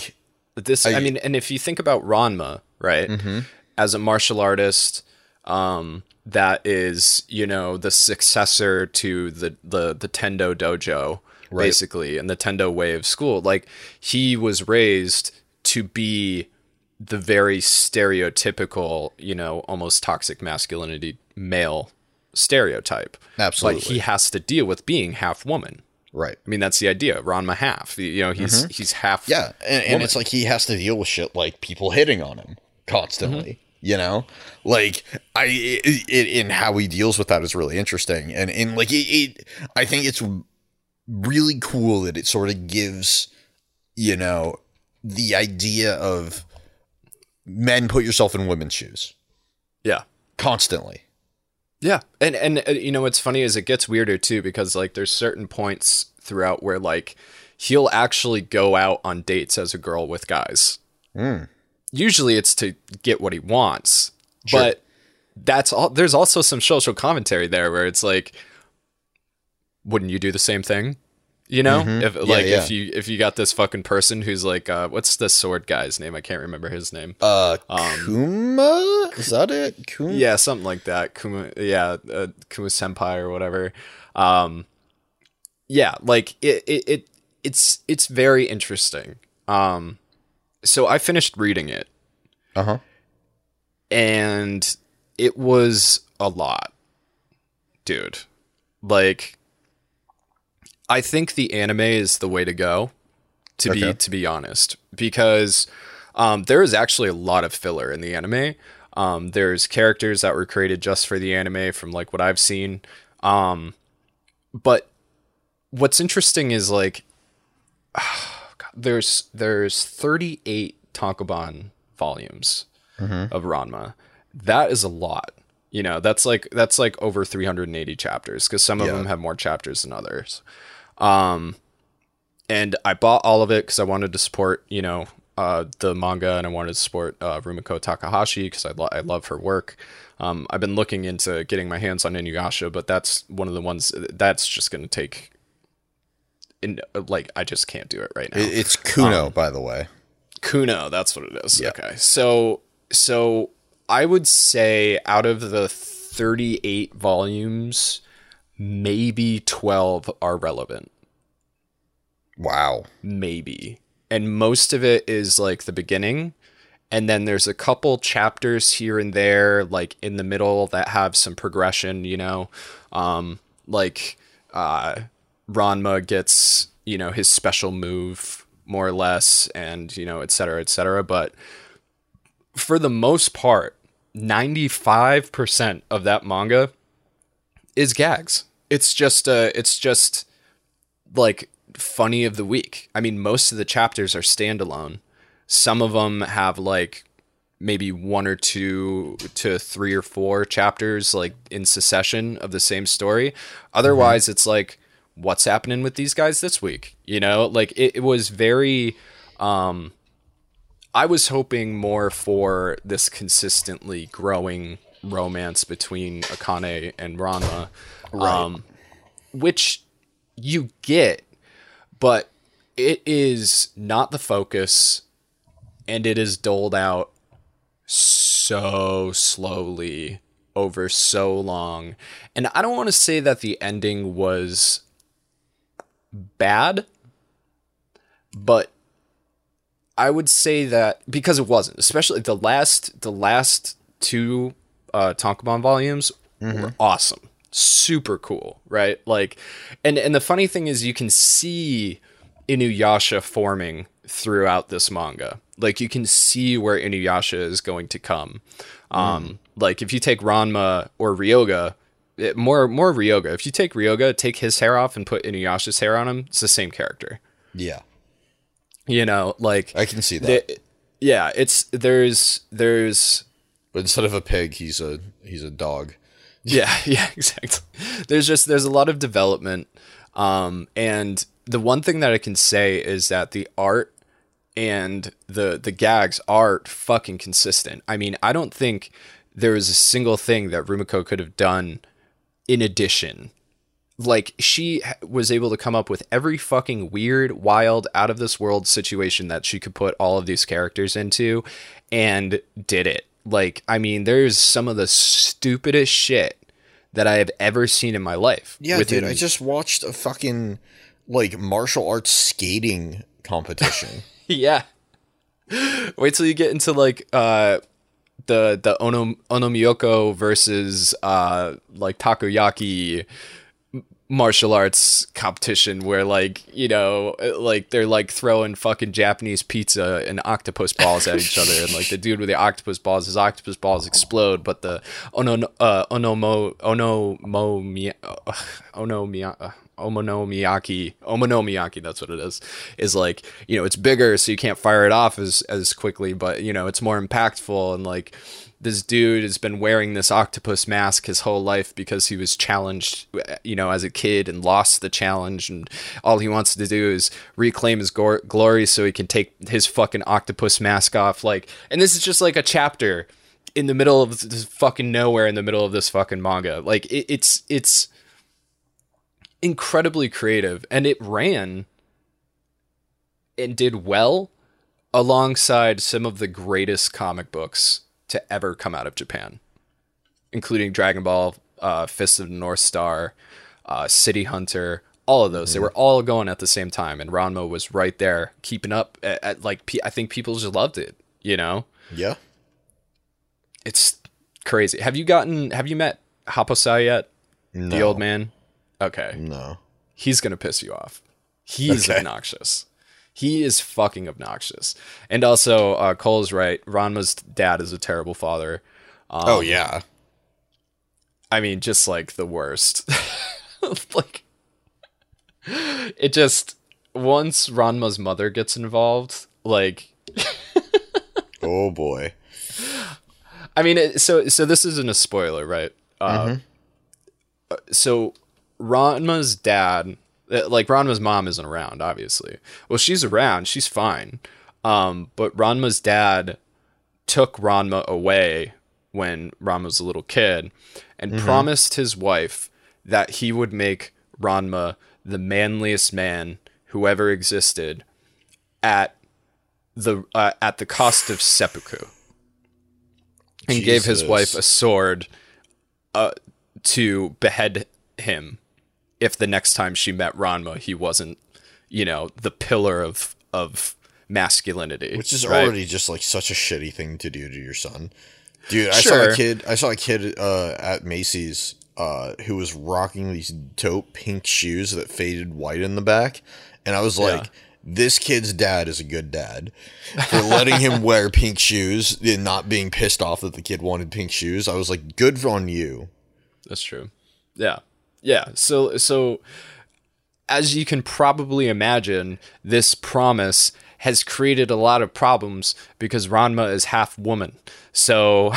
This, I, I- mean, and if you think about Ranma, right, Mhm. as a martial artist, um, that is, you know, the successor to the the the Tendo dojo, Right. basically, and the Tendo way of school. Like he was raised to be the very stereotypical, you know, almost toxic masculinity male stereotype. Absolutely. But he has to deal with being half woman. right. I mean, that's the idea. Ranma half. You know, he's he's half. Mm-hmm. Yeah, and, and it's like he has to deal with shit like people hitting on him constantly. You know, like I, it, it, and how he deals with that is really interesting, and and like it, it, I think it's really cool that it sort of gives, you know, the idea of men put yourself in women's shoes yeah. constantly. Yeah, and and uh, you know what's funny is it gets weirder too because like there's certain points throughout where like he'll actually go out on dates as a girl with guys. Mm. Usually it's to get what he wants, but that's all. There's also some social commentary there where it's like, wouldn't you do the same thing? You know, if Mm-hmm. Yeah, like yeah. if you if you got this fucking person who's like, uh, what's the sword guy's name? I can't remember his name. Uh, Kuma is that it? Kuma? Yeah, something like that. Kuma, yeah, uh, Kuma Senpai or whatever. Um, yeah, like it, it, it, it's it's very interesting. Um, so I finished reading it, Uh huh. and it was a lot, dude. Like, I think the anime is the way to go. To be to be honest, because um, there is actually a lot of filler in the anime. Um, there's characters that were created just for the anime, from like what I've seen. Um, but what's interesting is like (sighs) there's there's 38 Tankobon volumes of Ranma. That is a lot. You know, that's like that's like over 380 chapters because some of Yeah. them have more chapters than others. Um, and I bought all of it because I wanted to support, you know, uh, the manga and I wanted to support uh, Rumiko Takahashi because I, lo- I love her work. Um, I've been looking into getting my hands on Inuyasha, but that's one of the ones that's just going to take. In like, I just can't do it right now. It's Kuno, by the way. Kuno, that's what it is. Yeah. Okay. So so I would say out of the 38 volumes, maybe 12 are relevant. Wow. Maybe. And most of it is like the beginning. And then there's a couple chapters here and there, like in the middle, that have some progression, you know? Um, like uh, Ranma gets, you know, his special move, more or less, and, you know, et cetera, et cetera. But for the most part, 95% of that manga is gags. It's just uh it's just like funny of the week. I mean, most of the chapters are standalone. Some of them have like maybe one or two to three or four chapters like in succession of the same story. Otherwise, it's like what's happening with these guys this week? You know, like it, it was very um I was hoping more for this consistently growing romance between Akane and Ranma, um, which you get, but it is not the focus, and it is doled out so slowly over so long. And I don't want to say that the ending was bad, but I would say that because it wasn't, especially the last the last two uh Tankobon volumes were awesome. Super cool, right? Like and and the funny thing is you can see Inuyasha forming throughout this manga. Like you can see where Inuyasha is going to come. Um like if you take Ranma or Ryoga, it, more more Ryoga. If you take Ryoga, take his hair off and put Inuyasha's hair on him, it's the same character. Yeah, You know, like I can see that. the- yeah, it's there's there's but instead of a pig, he's a he's a dog. (laughs) yeah yeah exactly. There's just there's a lot of development, um, and the one thing that I can say is that the art and the the gags are fucking consistent. I mean, I don't think there is a single thing that Rumiko could have done in addition like she was able to come up with every fucking weird, wild, out of this world situation that she could put all of these characters into and did it. Like, I mean, there's some of the stupidest shit that I have ever seen in my life. Yeah, dude, I just watched a fucking like martial arts skating competition. (laughs) yeah. Wait till you get into like uh the the ono, onomiyoko versus uh like takoyaki martial arts competition where like you know like they're like throwing fucking japanese pizza and octopus balls at each other. And like the dude with the octopus balls his octopus balls explode but the ono no uh onomo onomo mi uh, onomi uh, omonomiyaki omonomiyaki that's what it is is like you know it's bigger so you can't fire it off as as quickly but you know it's more impactful and like this dude has been wearing this octopus mask his whole life because he was challenged you know as a kid and lost the challenge and all he wants to do is reclaim his glory so he can take his fucking octopus mask off like and this is just like a chapter in the middle of this fucking nowhere in the middle of this fucking manga. Like it, it's it's incredibly creative and it ran and did well alongside some of the greatest comic books to ever come out of Japan, including Dragon Ball, uh, Fist of the North Star, uh, City Hunter, all of those. They were all going at the same time, and Ranma was right there, keeping up. At, at like, pe- I think people just loved it. You know, yeah, it's crazy. Have you gotten? Have you met Happosai yet? no, The old man. Okay, No, he's gonna piss you off. He's Okay. obnoxious. He is fucking obnoxious. And also, uh, Cole's right. Ranma's dad is a terrible father. Um, oh yeah, I mean, just like the worst. (laughs) like, it just once Ranma's mother gets involved, like, (laughs) oh boy, I mean, so so this isn't a spoiler, right? Uh, uh, So Ranma's dad, uh, like Ranma's mom, isn't around. Obviously, well, she's around. She's fine. Um, but Ranma's dad took Ranma away when Ranma was a little kid, and promised his wife that he would make Ranma the manliest man who ever existed at the uh, at the cost of seppuku and gave his wife a sword uh, to behead him if the next time she met Ranma he wasn't, you know, the pillar of of masculinity. which is right? already just like such a shitty thing to do to your son, dude. I saw a kid. I saw a kid uh, at Macy's uh, who was rocking these dope pink shoes that faded white in the back, and I was like, this kid's dad is a good dad for letting him wear pink shoes and not being pissed off that the kid wanted pink shoes. I was like, good on you. That's true. Yeah. Yeah. So so as you can probably imagine, this promise has created a lot of problems because Ranma is half woman. So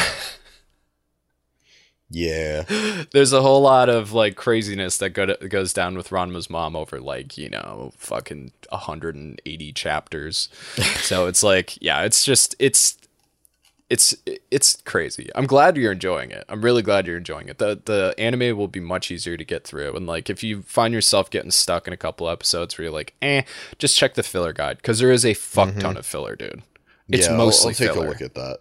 Yeah. (laughs) there's a whole lot of like craziness that go goes down with Ranma's mom over like, you know, fucking 180 chapters. (laughs) so it's like, yeah, it's just it's it's it's crazy. I'm glad you're enjoying it. I'm really glad you're enjoying it. The the anime will be much easier to get through. And like if you find yourself getting stuck in a couple episodes where you're like, eh, just check the filler guide because there is a fuck mm-hmm. ton of filler, dude. It's yeah, I'll- mostly I'll, take filler, a look at that.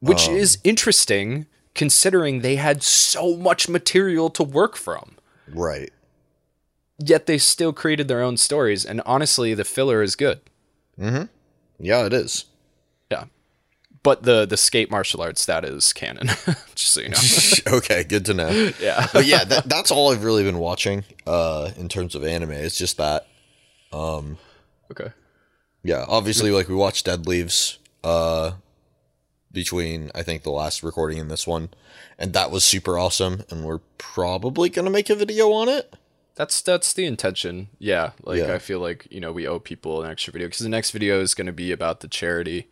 which um, is interesting considering they had so much material to work from. Right. Yet they still created their own stories, and honestly, the filler is good. Mm-hmm. Yeah, it is. But the the skate martial arts that is canon, (laughs) just so you know. (laughs) okay, good to know. (laughs) Yeah. But yeah, that, that's all I've really been watching uh, in terms of anime. It's just that. Okay. Yeah, obviously, like we watched Dead Leaves uh, between I think the last recording and this one, and that was super awesome. And we're probably gonna make a video on it. That's that's the intention. Yeah. Like Yeah. I feel like, you know, we owe people an extra video because the next video is going to be about the charity.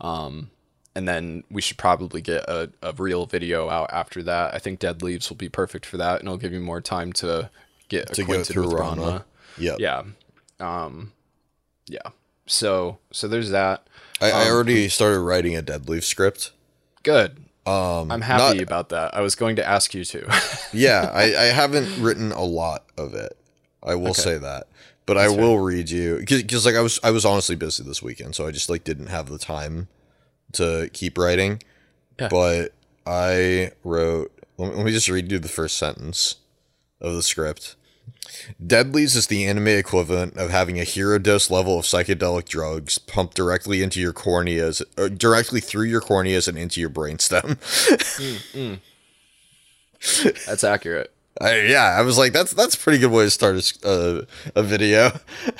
Um and then we should probably get a, a real video out after that. I think Dead Leaves will be perfect for that and it'll give you more time to get To go acquainted through with Ranma. Yep. Yeah. Um yeah. So so there's that. I, I Um, already started writing a Dead Leaf script. Good. Um, I'm happy not- about that. I was going to ask you to. (laughs) yeah, I, I haven't written a lot of it. I will say that, but I will read you because like I was I was honestly busy this weekend, so I just like didn't have the time to keep writing. Yeah. But I wrote. Let me, just read you the first sentence of the script. Dead Leaves is the anime equivalent of having a hero dose level of psychedelic drugs pumped directly into your corneas, or directly through your corneas and into your brainstem. (laughs) Mm, mm. That's accurate. I, yeah, I was like, that's that's a pretty good way to start a a video. (laughs)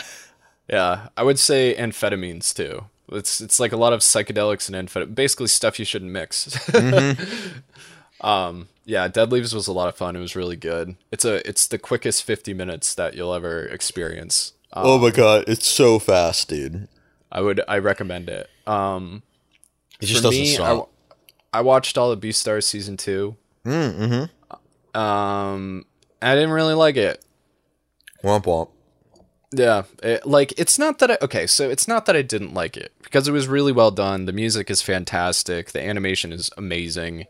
Yeah, I would say amphetamines too. It's it's like a lot of psychedelics and amphetamines, basically stuff you shouldn't mix. (laughs) um, yeah, Dead Leaves was a lot of fun. It was really good. It's a it's the quickest fifty minutes that you'll ever experience. Um, oh my god, it's so fast, dude. I would I recommend it. Um, It just doesn't me, I, stop. I watched all of Beastars season two. Mm, mm-hmm. Um, I didn't really like it. womp womp. Yeah, it, like it's not that I okay, so it's not that I didn't like it because it was really well done. The music is fantastic. The animation is amazing.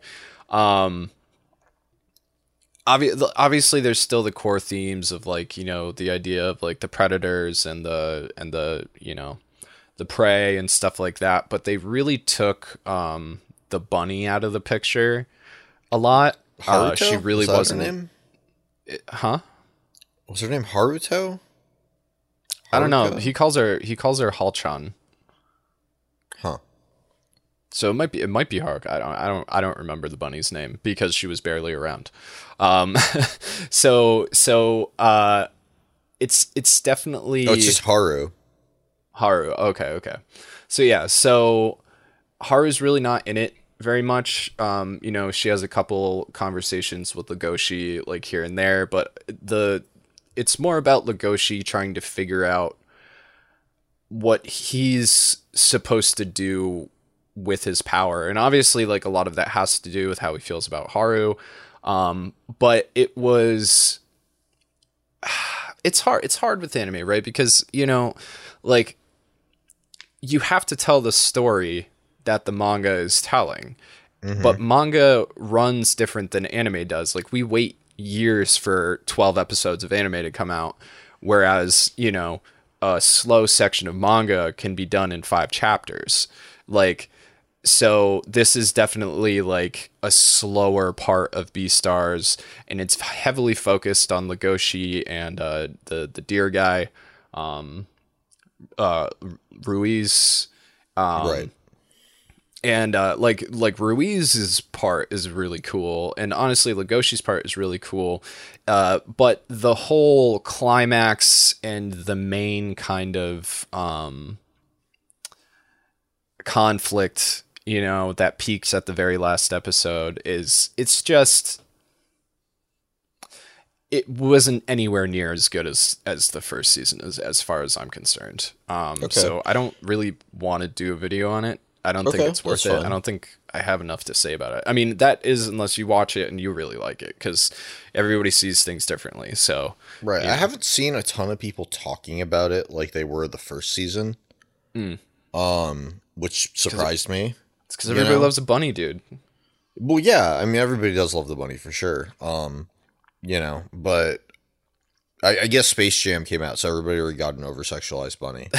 Um obvi- obviously there's still the core themes of like, you know, the idea of like the predators and the and the, you know, the prey and stuff like that, but they really took um the bunny out of the picture a lot. Uh, she really Was that her wasn't name? huh? Was her name Haruto? I don't know. He calls her he calls her Halchan. Huh. So it might be it might be Hark. I don't I don't I don't remember the bunny's name because she was barely around. Um, (laughs) so so uh, it's it's definitely Oh, it's just Haru. Haru. Okay, okay. So yeah, so Haru's really not in it very much. Um, you know, she has a couple conversations with Legoshi like here and there, but the it's more about Legoshi trying to figure out what he's supposed to do with his power. And obviously like a lot of that has to do with how he feels about Haru. Um, but it was (sighs) it's hard it's hard with anime, right? Because, you know, like you have to tell the story that the manga is telling. But manga runs different than anime does. Like we wait years for 12 episodes of anime to come out whereas, you know, a slow section of manga can be done in 5 chapters. Like so this is definitely like a slower part of Beastars, and it's heavily focused on Legoshi and uh the the deer guy um uh Ruiz um, right. And uh, like like Ruiz's part is really cool, and honestly, Legoshi's part is really cool. Uh, but the whole climax and the main kind of um, conflict, you know, that peaks at the very last episode is it's just it wasn't anywhere near as good as as the first season as as far as I'm concerned. Um, Okay. so I don't really want to do a video on it. I don't Okay, think it's worth it. fine. I don't think I have enough to say about it. I mean, that is unless you watch it and you really like it, because everybody sees things differently. So Right. I haven't seen a ton of people talking about it like they were the first season. Hmm. Um, which surprised me. it's because everybody know? loves a bunny, dude. Well, yeah, I mean everybody does love the bunny for sure. Um, you know, but I, I guess Space Jam came out, so everybody already got an over sexualized bunny.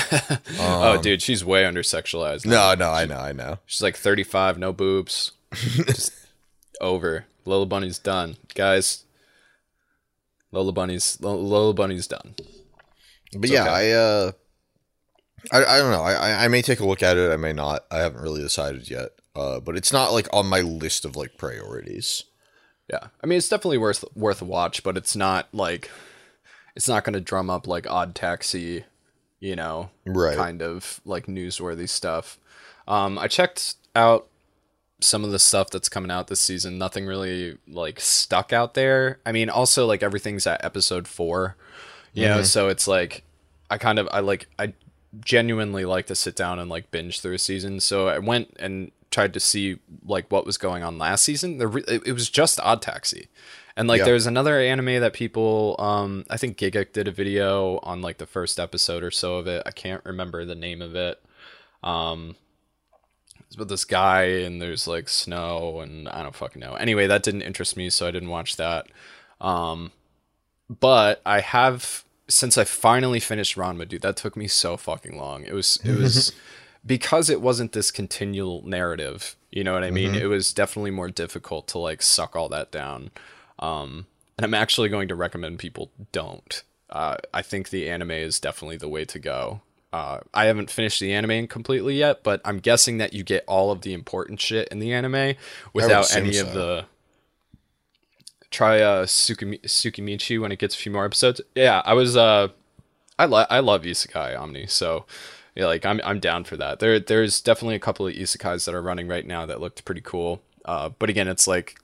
(laughs) oh, dude, she's way under sexualized. Um, no, no, I know, I know. She's like 35, no boobs. (laughs) Just over. Lola Bunny's done. Guys, Lola Bunny's Lo- Lola Bunny's done. But yeah, okay. I uh, I, I don't know. I I- I may take a look at it. I may not. I haven't really decided yet. Uh, but it's not like on my list of like priorities. Yeah. I mean, it's definitely worth worth a watch, but it's not like it's not going to drum up like odd taxi, you know, Right. kind of like newsworthy stuff. Um I checked out some of the stuff that's coming out this season. Nothing really like stuck out there. I mean, also like everything's at episode 4. You know, so it's like I kind of I like I genuinely like to sit down and like binge through a season. So I went and tried to see like what was going on last season. The re- it was just Odd Taxi. And like Yeah. there's another anime that people um I think Giga did a video on like the first episode or so of it. I can't remember the name of it. Um it's with this guy and there's like snow and I don't fucking know. Anyway, that didn't interest me, so I didn't watch that. Um but I have since I finally finished Ranma, dude, that took me so fucking long. It was it was (laughs) because it wasn't this continual narrative. You know what I mean? It was definitely more difficult to like suck all that down. Um, and I'm actually going to recommend people don't. Uh, I think the anime is definitely the way to go. Uh, I haven't finished the anime completely yet, but I'm guessing that you get all of the important shit in the anime without any of the try uh Tsukimi- Tsukimichi when it gets a few more episodes. Yeah, I was uh I like I love isekai Omni, so yeah, like I'm I'm down for that. There there's definitely a couple of isekais that are running right now that looked pretty cool. Uh but again, it's like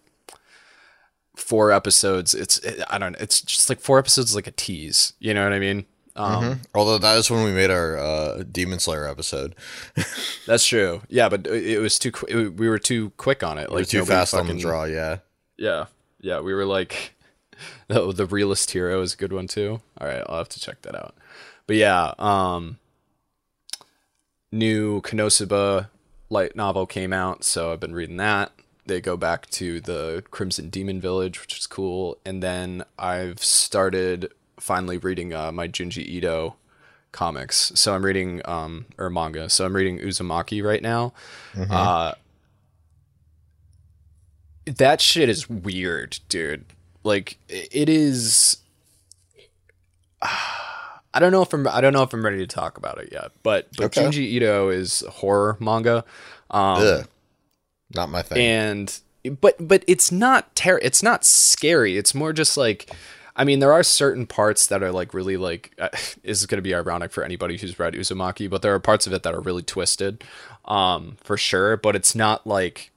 four episodes. It's it, I don't know, it's just like four episodes is like a tease, you know what I mean? Um Although that is when we made our uh, Demon Slayer episode. (laughs) that's true. Yeah, but it, it was too qu- it, we were too quick on it. Like Like too fast on the draw. Yeah. Yeah, yeah, we were like, (laughs) oh, the realist hero is a good one too. All right, I'll have to check that out. But yeah, um, new Konosuba light novel came out, so I've been reading that. They go back to the Crimson Demon Village, which is cool, and then I've started finally reading uh, my Junji Ito comics. So I'm reading um or manga. So I'm reading Uzumaki right now. Uh that shit is weird, dude. Like it is (sighs) I don't know if I'm I don't know if I'm ready to talk about it yet, but but Okay. Junji Ito is horror manga. Um Ugh. Not my thing. and but but it's not ter- it's not scary. It's more just like i mean there are certain parts that are like really like uh, (laughs) this is going to be ironic for anybody who's read uzumaki but there are parts of it that are really twisted um for sure but it's not like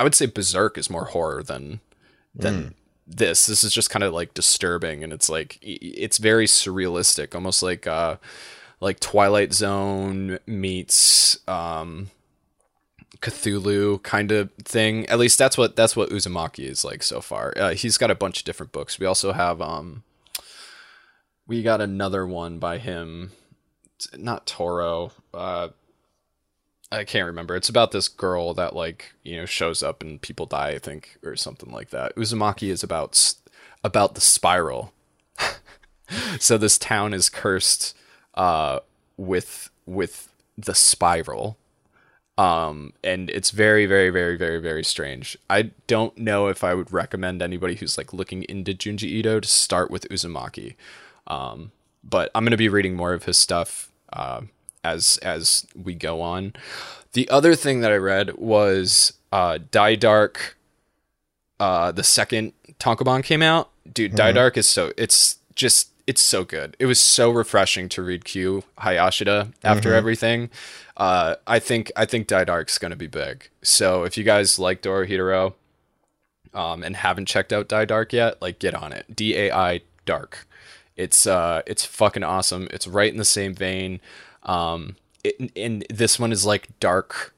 i would say berserk is more horror than than this. This is just kind of like disturbing and it's like it's very surrealistic almost like uh like twilight zone meets um Cthulhu kind of thing. At least that's what that's what Uzumaki is like so far. Uh, he's got a bunch of different books. We also have um we got another one by him. Not Toro. Uh I can't remember. It's about this girl that like, you know, shows up and people die, I think, or something like that. Uzumaki is about about the spiral. (laughs) so this town is cursed uh with with the spiral um and it's very very very very very strange i don't know if i would recommend anybody who's like looking into junji ito to start with uzumaki um but i'm going to be reading more of his stuff um as as we go on. The other thing that I read was uh, Dai Dark. Uh, the second Tankobon came out, dude. Dai Dark is so it's just it's so good. It was so refreshing to read Q Hayashida after everything. Uh, I think I think Dai Dark's gonna be big. So if you guys like Dorohedoro, um, and haven't checked out Die Dark yet, like get on it. D A I Dark. It's uh, it's fucking awesome. It's right in the same vein. Um, it, and this one is like dark,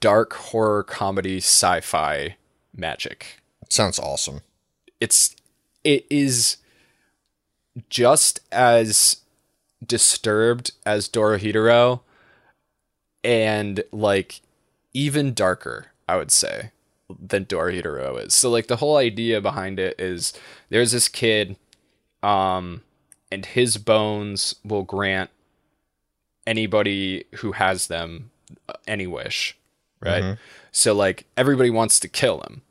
dark horror comedy sci-fi magic. Sounds awesome. It's it is just as disturbed as Dorohedoro and like even darker, I would say, than Dorohedoro is. So like the whole idea behind it is there's this kid um and his bones will grant anybody who has them any wish, right? So like everybody wants to kill him,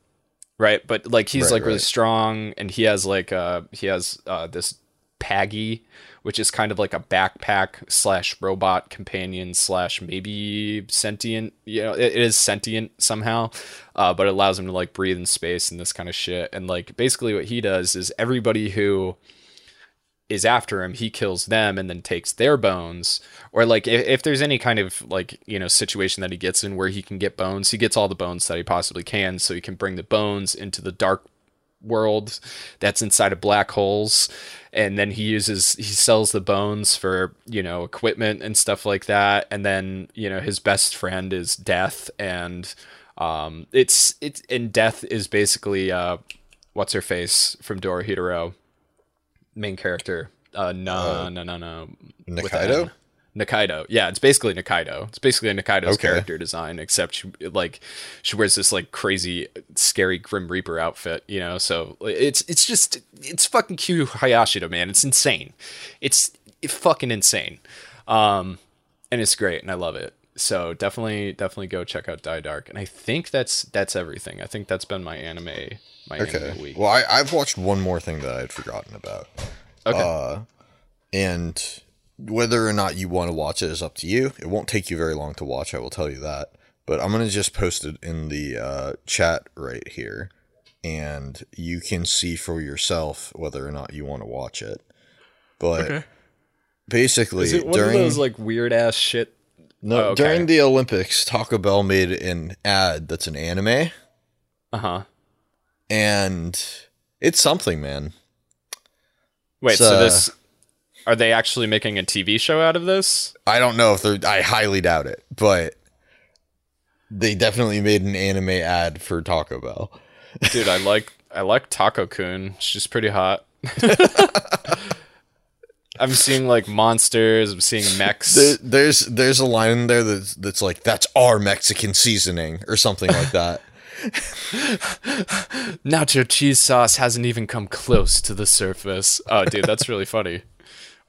right? But like he's Right, like really strong, and he has like uh he has uh this Paggy, which is kind of like a backpack slash robot companion slash maybe sentient. You know, it, it is sentient somehow, uh, but it allows him to like breathe in space and this kind of shit. And like basically what he does is everybody who is after him, he kills them and then takes their bones. Or like if, if there's any kind of like you know situation that he gets in where he can get bones, he gets all the bones that he possibly can, so he can bring the bones into the dark world that's inside of black holes. And then he uses he sells the bones for you know equipment and stuff like that. And then you know his best friend is death. And um it's it's and death is basically uh what's her face from Dorohedoro main character. Uh no no no no. With Nikaido? Nikaido. Yeah, it's basically Nikaido. It's basically Nikaido's Okay. character design, except she like she wears this like crazy, scary Grim Reaper outfit. You know, so it's it's just it's fucking Q Hayashida, man. It's insane. It's fucking insane, um, and it's great, and I love it. So definitely, definitely go check out Dai Dark. And I think that's that's everything. I think that's been my anime my anime Okay. week. Well, I, I've watched one more thing that I had forgotten about. Okay. Uh, and whether or not you want to watch it is up to you. It won't take you very long to watch, I will tell you that. But I'm going to just post it in the uh, chat right here. And you can see for yourself whether or not you want to watch it. But basically, Is it one during of those like weird ass shit? no, Oh, okay. during the Olympics, Taco Bell made an ad that's an anime, Uh huh. and it's something, man. Wait, It's, so uh, this are they actually making a TV show out of this? I don't know if they're. I highly doubt it, but they definitely made an anime ad for Taco Bell. Dude, I like I like Taco Kun. She's pretty hot. (laughs) I'm seeing like monsters. I'm seeing mechs. There, there's there's a line in there that's that's like that's our Mexican seasoning or something like that. (laughs) Nacho cheese sauce hasn't even come close to the surface. Oh, dude, that's really funny.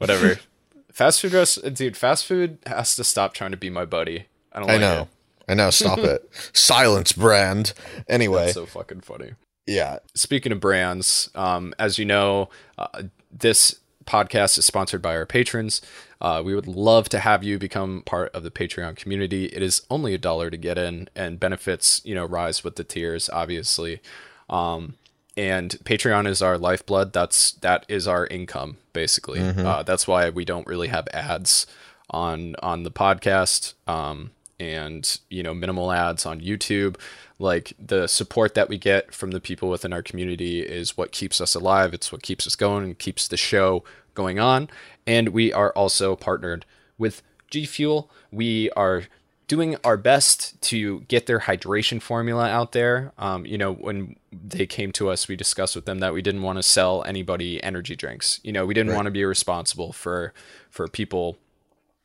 Whatever. (laughs) Fast food rest, dude. Fast food has to stop trying to be my buddy. I don't I like know, it. I know. Stop it. (laughs) Silence brand. Anyway, That's so fucking funny. yeah. speaking of brands, um, as you know, uh, this podcast is sponsored by our patrons. Uh, we would love to have you become part of the Patreon community. It is only a dollar to get in, and benefits you know rise with the tiers, obviously. Um, and Patreon is our lifeblood. That's that is our income basically. Uh, that's why we don't really have ads on on the podcast. Um, and you know minimal ads on YouTube. Like the support that we get from the people within our community is what keeps us alive. It's what keeps us going and keeps the show going on. And we are also partnered with G Fuel. We are doing our best to get their hydration formula out there. Um, you know, when they came to us, we discussed with them that we didn't want to sell anybody energy drinks. You know, we didn't want to be responsible for for people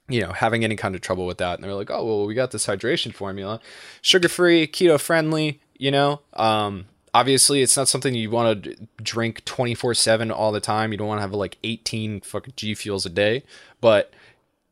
you know, having any kind of trouble with that. And they're like, oh, well, we got this hydration formula, sugar free, keto friendly, you know. Um, obviously, it's not something you want to drink 24 7 all the time. You don't want to have like 18 fucking G fuels a day. But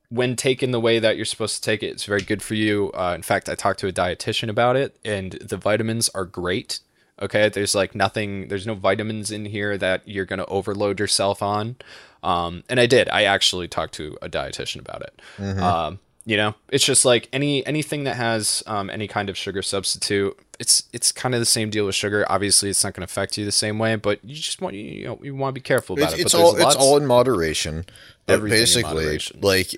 when taken the way that you're supposed to take it, it's very good for you. Uh, in fact, I talked to a dietitian about it, and the vitamins are great. Okay, there's like nothing, there's no vitamins in here that you're going to overload yourself on. Um, and I did. I actually talked to a dietitian about it. Um, You know, it's just like any anything that has um, any kind of sugar substitute. It's it's kind of the same deal with sugar. Obviously, it's not going to affect you the same way, but you just want you know you want to be careful about It's, it. it's But all it's all in moderation. But Everything in basically, moderation. like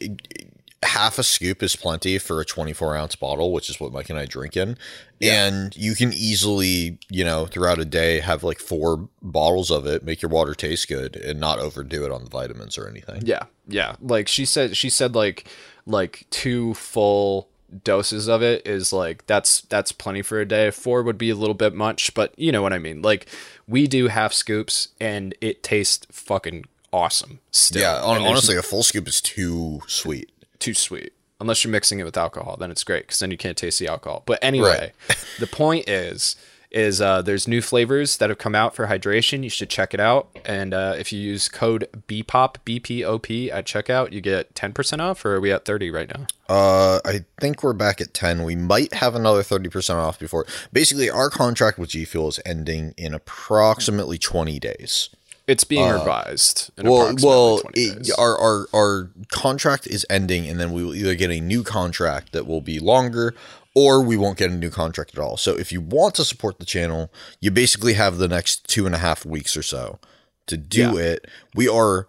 half a scoop is plenty for a 24 ounce bottle, which is what Mike and I drink in. And you can easily, you know, throughout a day have like four bottles of it, make your water taste good, and not overdo it on the vitamins or anything. Yeah, yeah. Like she said, she said like like two full doses of it is like that's that's plenty for a day. Four would be a little bit much, but you know what I mean. Like we do half scoops, and it tastes fucking awesome. Still, Yeah, there's honestly, a full scoop is too sweet. too sweet. Unless you're mixing it with alcohol, then it's great because then you can't taste the alcohol. But anyway, (laughs) the point is, is uh, there's new flavors that have come out for hydration. You should check it out. And uh, if you use code BPOP BPOP at checkout, you get 10% off. Or are we at 30 right now? Uh, I think we're back at 10. We might have another 30% off before. Basically, our contract with G Fuel is ending in approximately 20 days. It's being revised. In Uh, Well, well, it, our, our our contract is ending, and then we will either get a new contract that will be longer, or we won't get a new contract at all. So, if you want to support the channel, you basically have the next two and a half weeks or so to do Yeah. it. We are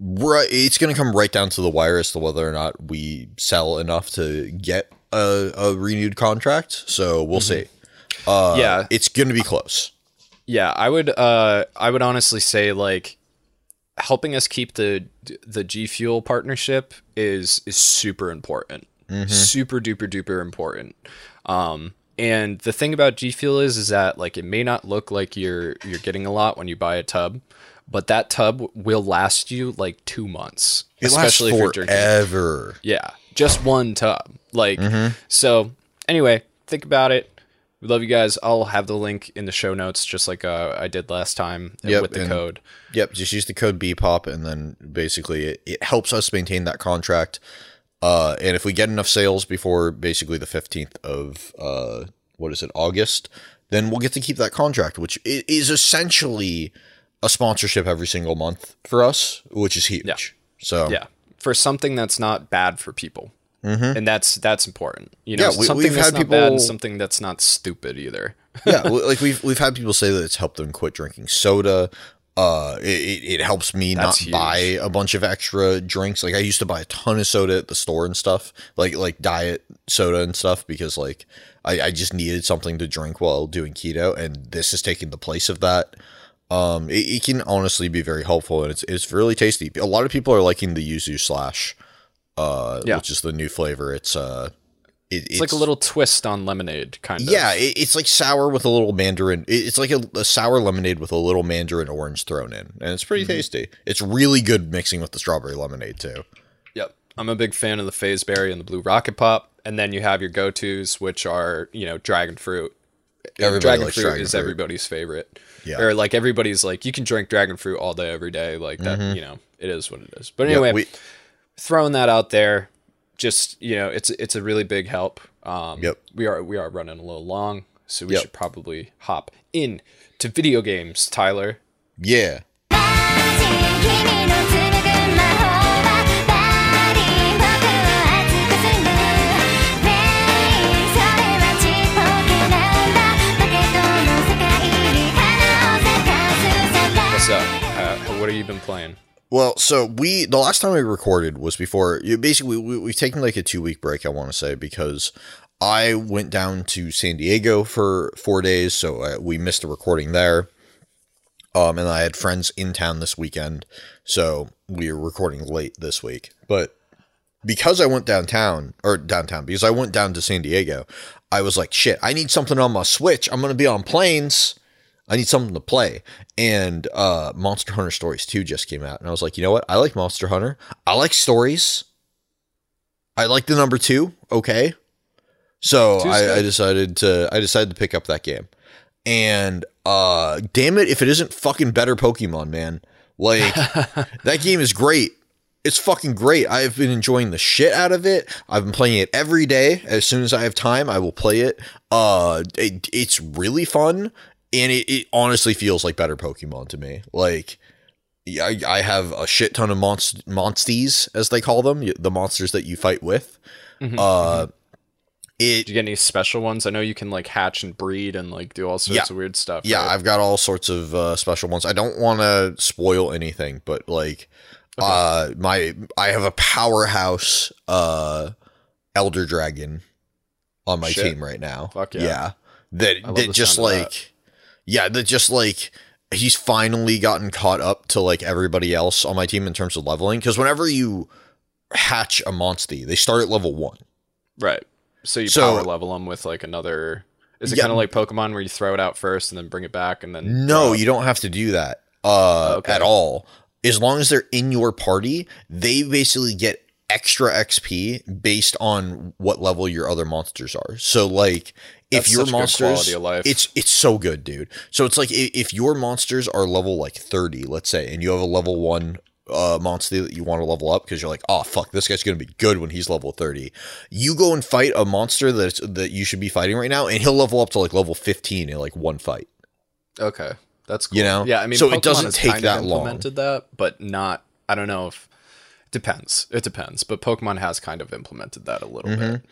right. It's going to come right down to the wire as to whether or not we sell enough to get a, a renewed contract. So we'll see. Uh, Mm-hmm. Yeah. it's going to be close. Yeah, I would uh I would honestly say like helping us keep the the G Fuel partnership is is super important. Super duper duper important. Um and the thing about G Fuel is is that like it may not look like you're you're getting a lot when you buy a tub, but that tub will last you like 2 months. It especially if lasts you're drinking forever. yeah, just one tub. Like, so anyway, think about it. We love you guys. I'll have the link in the show notes, just like uh, I did last time Yep, with the and- code. Yep, just use the code BPOP and then basically it, it helps us maintain that contract. Uh, and if we get enough sales before basically the 15th of uh, what is it, August, then we'll get to keep that contract, which is essentially a sponsorship every single month for us, which is huge. Yeah. So Yeah, for something that's not bad for people, and that's that's important. You know, Yeah, we- something we've that's had not bad and something that's not stupid either. yeah, (laughs) like we've we've had people say that it's helped them quit drinking soda. Uh, it, it, helps me That's not huge. buy a bunch of extra drinks. Like I used to buy a ton of soda at the store and stuff, like like diet soda and stuff, because like I, I just needed something to drink while doing keto, and this is taking the place of that. Um, it, it can honestly be very helpful, and it's it's really tasty. A lot of people are liking the yuzu slash, uh, Yeah. which is the new flavor. It's uh, it, It's, like a little twist on lemonade, kind of. yeah, it, it's like sour with a little mandarin. it- It's like a, a sour lemonade with a little mandarin orange thrown in, and it's pretty tasty. It's really good mixing with the strawberry lemonade too. Yep. I'm a big fan of the phase berry and the blue rocket pop, and then you have your go tos, which are you know dragon fruit. Everybody dragon fruit dragon is fruit. everybody's favorite. Yeah. Or like everybody's like you can drink dragon fruit all day every day like that. You know it is what it is. But Mm-hmm. Yeah, anyway, we- throwing that out there, just you know, it's it's a really big help. Um, yep. We are we are running a little long, so we yep. should probably hop in to video games, Tyler. Yeah. What's up? Uh, what have you been playing? Well, so we the last time we recorded was before. Basically, we, we've taken like a two week break. I want to say because I went down to San Diego for four days, so uh, we missed a recording there. Um, and I had friends in town this weekend, so we are recording late this week. But because I went downtown or downtown because I went down to San Diego, I was like, shit, I need something on my Switch. I'm gonna be on planes. I need something to play. And uh Monster Hunter Stories 2 just came out. And I was like, you know what? I like Monster Hunter. I like stories. I like the number two. Okay. So I, I decided to I decided to pick up that game. And uh damn it if it isn't fucking better Pokemon, man. Like (laughs) that game is great. It's fucking great. I've been enjoying the shit out of it. I've been playing it every day. As soon as I have time, I will play it. Uh, it, it's really fun, and it, it honestly feels like better Pokemon to me. Like I, I have a shit ton of monst- monsties, as they call them, the monsters that you fight with. Mm-hmm, Uh, it Do you get any special ones? I know you can like hatch and breed and like do all sorts Yeah. of weird stuff. Yeah, right? I've got all sorts of uh, special ones. I don't want to spoil anything, but like, uh, my I have a powerhouse uh, elder dragon on my Shit. team right now. Fuck yeah. that that just like, yeah, that just like he's finally gotten caught up to like everybody else on my team in terms of leveling. Because whenever you hatch a monster, they start at level one. right. So you So- power level them with like another. Is it Yeah. kind of like Pokemon where you throw it out first and then bring it back and then No, you don't have to do that uh, Okay. at all. As long as they're in your party, they basically get extra XP based on what level your other monsters are. So, like, if your monsters, quality of life. it's it's so good, dude. So it's like if your monsters are level like thirty, let's say, and you have a level one uh monster that you want to level up because you're like, oh fuck, this guy's gonna be good when he's level thirty. You go and fight a monster that's that you should be fighting right now, and he'll level up to like level fifteen in like one fight. Okay, that's cool. You know? Yeah, I mean, So it doesn't take that long. implemented that, but not. I don't know if depends. It depends, but Pokemon has kind of implemented that a little Mm-hmm. bit.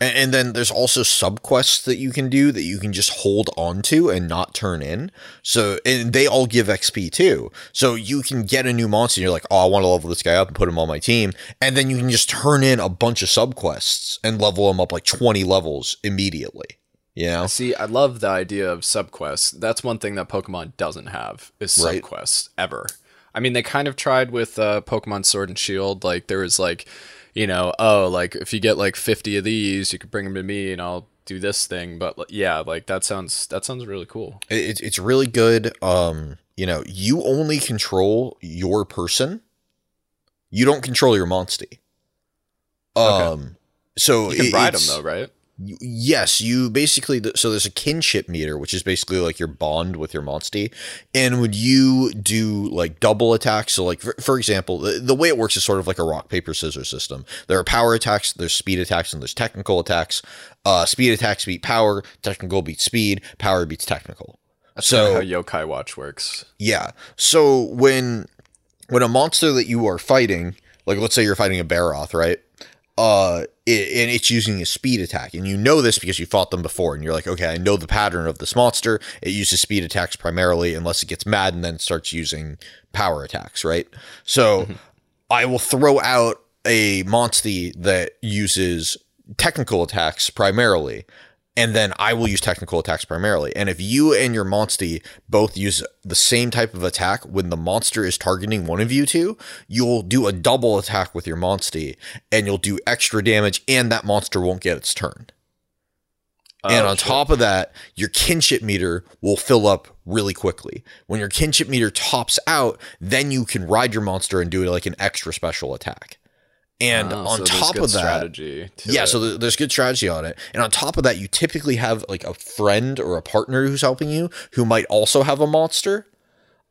And, and then there's also subquests that you can do that you can just hold on to and not turn in. So, and they all give XP too. So you can get a new monster and you're like, oh, I want to level this guy up and put him on my team. And then you can just turn in a bunch of subquests and level him up like 20 levels immediately. You know? See, I love the idea of subquests. That's one thing that Pokemon doesn't have is Right. subquests ever. I mean, they kind of tried with uh, Pokemon Sword and Shield. Like there was like, you know, oh, like if you get like fifty of these, you could bring them to me, and I'll do this thing. But yeah, like that sounds that sounds really cool. It, it's- it's really good. Um, you know, you only control your person. You don't control your monstie. Um, so You can it- ride them though, right? Yes, you basically so there's a kinship meter, which is basically like your bond with your monstie, and when you do like double attacks, so like for, for example, the, the way it works is sort of like a rock paper scissors system. There are power attacks, there's speed attacks, and there's technical attacks. Uh, speed attacks beat power, technical beats speed, power beats technical. That's so how Yokai Watch works. yeah. So when when a monster that you are fighting, like let's say you're fighting a Baroth, right? Uh, it, and it's using a speed attack, and you know this because you fought them before, and you're like, okay, I know the pattern of this monster. It uses speed attacks primarily, unless it gets mad and then starts using power attacks, right? So mm-hmm. I will throw out a monstie that uses technical attacks primarily, and then I will use technical attacks primarily. And if you and your monstie both use the same type of attack when the monster is targeting one of you two, you'll do a double attack with your monstie, and you'll do extra damage, and that monster won't get its turn. Oh, and Oh, on shit. top of that, your kinship meter will fill up really quickly. When your kinship meter tops out, then you can ride your monster and do like an extra special attack. And Oh, on so top of that, strategy. yeah, it. so th- there's good strategy on it. And on top of that, you typically have like a friend or a partner who's helping you who might also have a monster.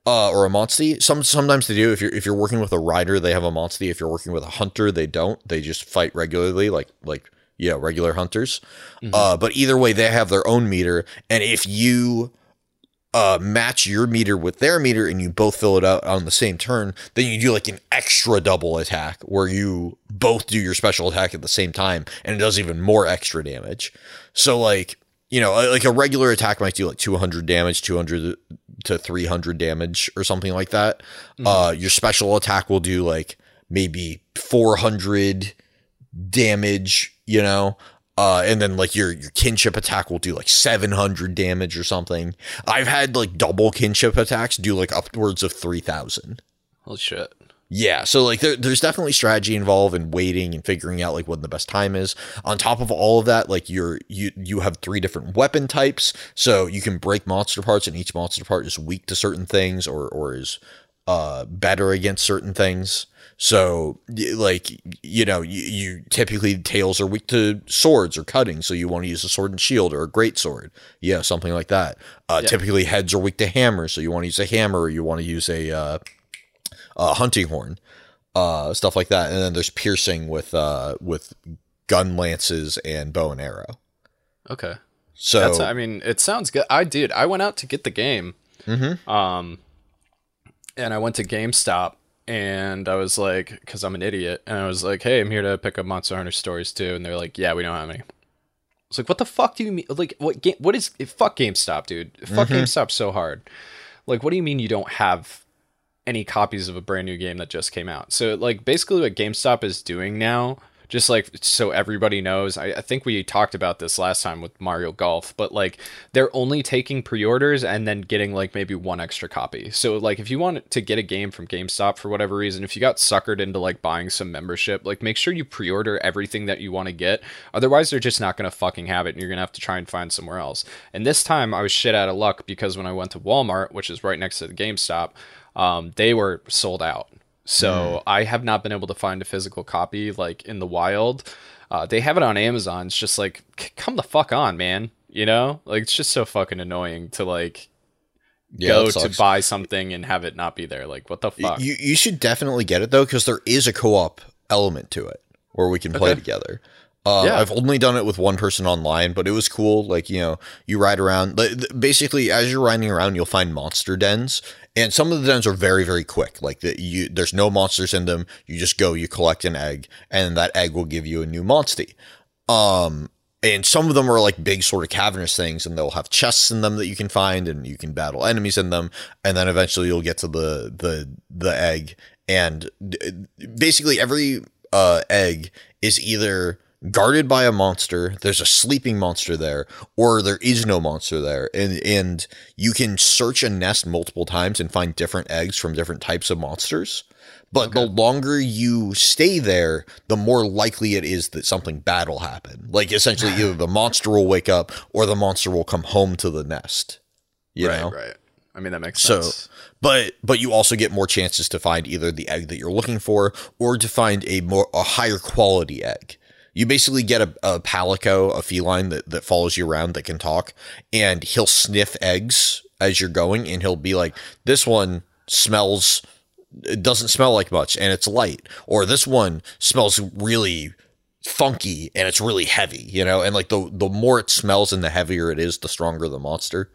Uh, or a monstie. Some sometimes they do. If you're if you're working with a rider, they have a monstie. If you're working with a hunter, they don't. They just fight regularly, like like yeah, regular hunters. Uh, but either way, they have their own meter. And if you uh match your meter with their meter and you both fill it out on the same turn, then you do like an extra double attack where you both do your special attack at the same time and it does even more extra damage. So like, you know, like a regular attack might do like 200 damage, 200 to 300 damage or something like that. Uh your special attack will do like maybe 400 damage, you know. Uh, and then like your your kinship attack will do like 700 damage or something. I've had like double kinship attacks do like upwards of 3000. Holy shit. Yeah, so like there, there's definitely strategy involved in waiting and figuring out like when the best time is. On top of all of that, like you're you you have three different weapon types, so you can break monster parts, and each monster part is weak to certain things or or is uh better against certain things. So like you know you, you typically tails are weak to swords or cutting, so you want to use a sword and shield or a great sword, yeah, something like that. Uh, Typically heads are weak to hammers, so you want to use a hammer or you want to use a uh, uh, hunting horn, uh, stuff like that. And then there's piercing with uh, with gun lances and bow and arrow. Okay. So That's I mean, it sounds good. I did. I went out to get the game. Mhm. Um and I went to GameStop and I was like, because I'm an idiot, and I was like, hey, I'm here to pick up Monster Hunter stories too, and they're like, yeah, we don't have any. I was like, what the fuck do you mean? Like, what game? What is? Fuck GameStop, dude. Fuck mm-hmm. GameStop so hard. Like, what do you mean you don't have any copies of a brand new game that just came out? So, like, basically, what GameStop is doing now, just like so everybody knows, I, I think we talked about this last time with Mario Golf, but like, they're only taking pre-orders and then getting like maybe one extra copy. So, like, if you want to get a game from GameStop for whatever reason, if you got suckered into like buying some membership, like, make sure you pre-order everything that you want to get. Otherwise, they're just not gonna fucking have it, and you're gonna have to try and find somewhere else. And this time, I was shit out of luck because when I went to Walmart, which is right next to the GameStop, um, they were sold out. So I have not been able to find a physical copy like in the wild. Uh, they have it on Amazon. It's just like, c- come the fuck on, man. You know, like it's just so fucking annoying to like Yeah, go to buy something and have it not be there. Like, what the fuck? You you should definitely get it though, because there is a co-op element to it where we can play Okay. together. Uh, Yeah. I've only done it with one person online, but it was cool. Like you know, you ride around. Basically, as you're riding around, you'll find monster dens, and some of the dens are very very quick. Like that, you there's no monsters in them. You just go, you collect an egg, and that egg will give you a new monster. Um, and some of them are like big sort of cavernous things and they'll have chests in them that you can find and you can battle enemies in them and then eventually you'll get to the the the egg and basically every uh egg is either guarded by a monster there's a sleeping monster there or there is no monster there and and you can search a nest multiple times and find different eggs from different types of monsters but the longer you stay there, the more likely it is that something bad will happen. Like essentially, either the monster will wake up or the monster will come home to the nest. You right, know. right. I mean, that makes So, sense. but but you also get more chances to find either the egg that you're looking for or to find a more a higher quality egg. You basically get a, a palico, a feline that, that follows you around that can talk, and he'll sniff eggs as you're going, and he'll be like, "This one smells it doesn't smell like much and it's light or this one smells really funky and it's really heavy you know? And like the the more it smells and the heavier it is the stronger the monster.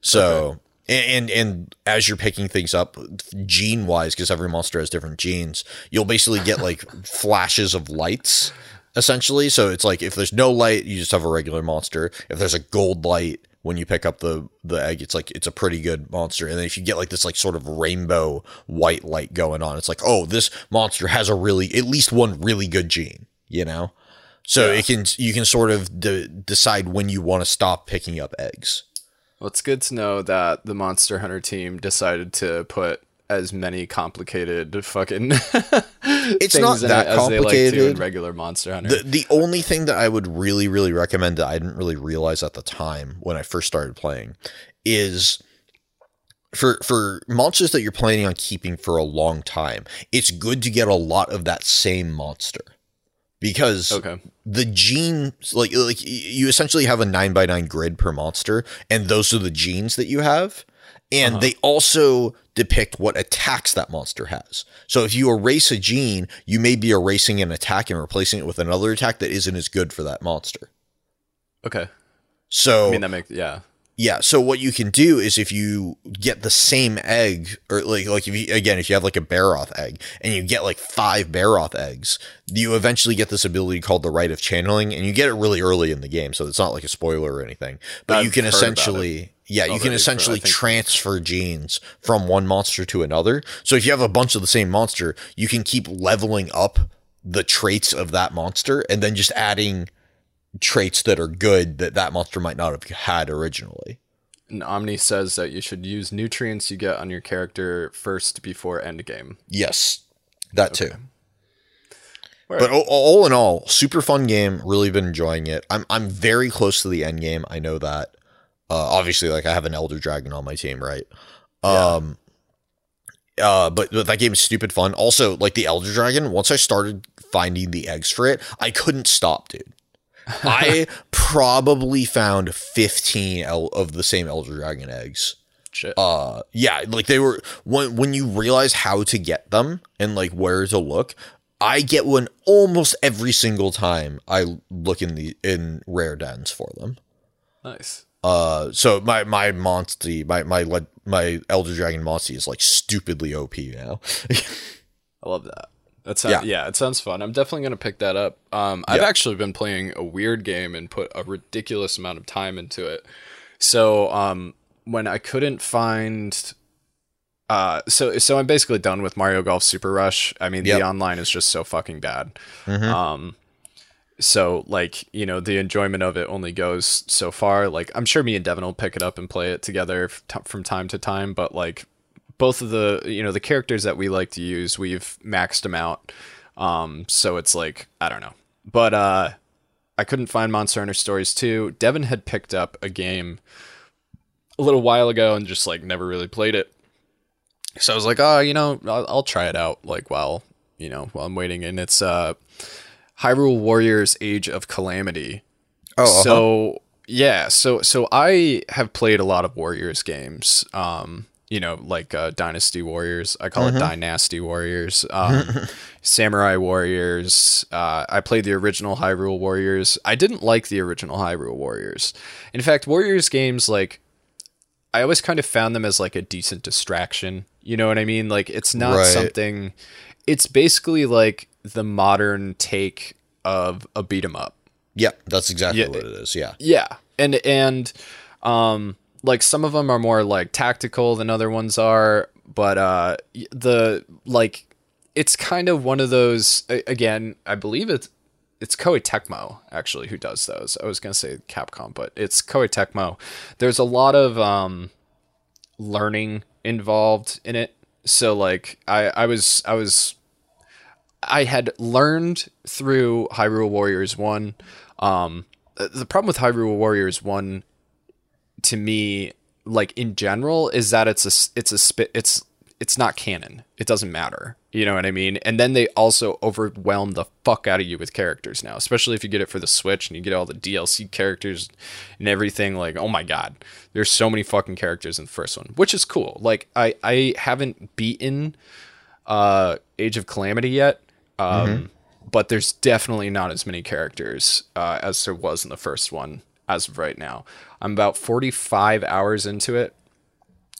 So and, and and as you're picking things up gene wise because every monster has different genes you'll basically get like (laughs) flashes of lights essentially. So it's like if there's no light you just have a regular monster. If there's a gold light when you pick up the the egg it's like it's a pretty good monster. And then if you get like this like sort of rainbow white light going on it's like oh this monster has a really at least one really good gene you know? So it can you can sort of de- decide when you want to stop picking up eggs. Well, it's good to know that the Monster Hunter team decided to put as many complicated fucking It's not that it they like to in complicated. regular Monster Hunter. The the only thing that I would really really recommend that I didn't really realize at the time when I first started playing is for for monsters that you're planning on keeping for a long time, it's good to get a lot of that same monster. Because okay. the genes like like you essentially have a 9 by 9 grid per monster and those are the genes that you have and uh-huh. they also depict what attacks that monster has so if you erase a gene you may be erasing an attack and replacing it with another attack that isn't as good for that monster Okay. so I mean that makes yeah. yeah, so what you can do is if you get the same egg, or like like if you again if you have like a Baroth egg and you get like five Baroth eggs, you eventually get this ability called the Rite of Channeling, and you get it really early in the game, so it's not like a spoiler or anything. But you I've can about it essentially yeah, you can essentially think- transfer genes from one monster to another. So if you have a bunch of the same monster, you can keep leveling up the traits of that monster and then just adding traits that are good that that monster might not have had originally. And Omni says that you should use nutrients you get on your character first before end game. Yes, that too. Word. But o- all in all, super fun game. Really been enjoying it. I'm I'm very close to the end game. I know that. Uh, obviously, like I have an Elder Dragon on my team, right? Um. Uh, but, but that game is stupid fun. Also, like the Elder Dragon, once I started finding the eggs for it, I couldn't stop, dude. (laughs) I probably found 15 el- of the same Elder Dragon eggs Shit. uh yeah like they were when when you realize how to get them and like where to look i get one almost every single time i look in the in rare dens for them nice. Uh, so my my Monty, my my my Elder Dragon Monty is like stupidly OP now. (laughs) I love that. That sounds, Yeah. yeah. it sounds fun. I'm definitely gonna pick that up. Um, I've Yeah. actually been playing a weird game and put a ridiculous amount of time into it. So um, when I couldn't find, uh, so so I'm basically done with Mario Golf Super Rush. I mean, Yep. the online is just so fucking bad. Um, so like you know the enjoyment of it only goes so far. Like I'm sure me and Devin will pick it up and play it together from time to time, but like both of the you know the characters that we like to use we've maxed them out. Um so it's like i don't know. But uh i couldn't find monster hunter stories 2 devin had picked up a game a little while ago and just like never really played it. So i was like oh you know i'll, I'll try it out like while you know while i'm waiting. And it's uh hyrule warriors age of calamity Oh, uh-huh. so yeah, so so I have played a lot of Warriors games. Um, you know, like uh, Dynasty Warriors. I call it Dynasty Warriors. Um, (laughs) Samurai Warriors. Uh, I played the original Hyrule Warriors. I didn't like the original Hyrule Warriors. In fact, Warriors games like I always kind of found them as like a decent distraction. You know what I mean? Like it's not Right. something. It's basically like the modern take of a beat 'em up. yeah, that's exactly Yeah. what it is. Yeah, Yeah, and and um, like some of them are more like tactical than other ones are, but uh, the like it's kind of one of those. Again, I believe it's it's Koei Tecmo actually who does those. I was gonna say Capcom, but it's Koei Tecmo. There's a lot of um, learning involved in it. So like I I was I was I had learned through Hyrule Warriors 1 um the problem with Hyrule Warriors 1 to me like in general is that it's a it's a spit it's it's not canon. It doesn't matter. You know what I mean? And then they also overwhelm the fuck out of you with characters now, especially if you get it for the Switch and you get all the DLC characters and everything. Like, oh my god, there's so many fucking characters in the first one, which is cool. Like, I I haven't beaten uh Age of Calamity yet. Um but there's definitely not as many characters uh, as there was in the first one as of right now. I'm about 45 hours into it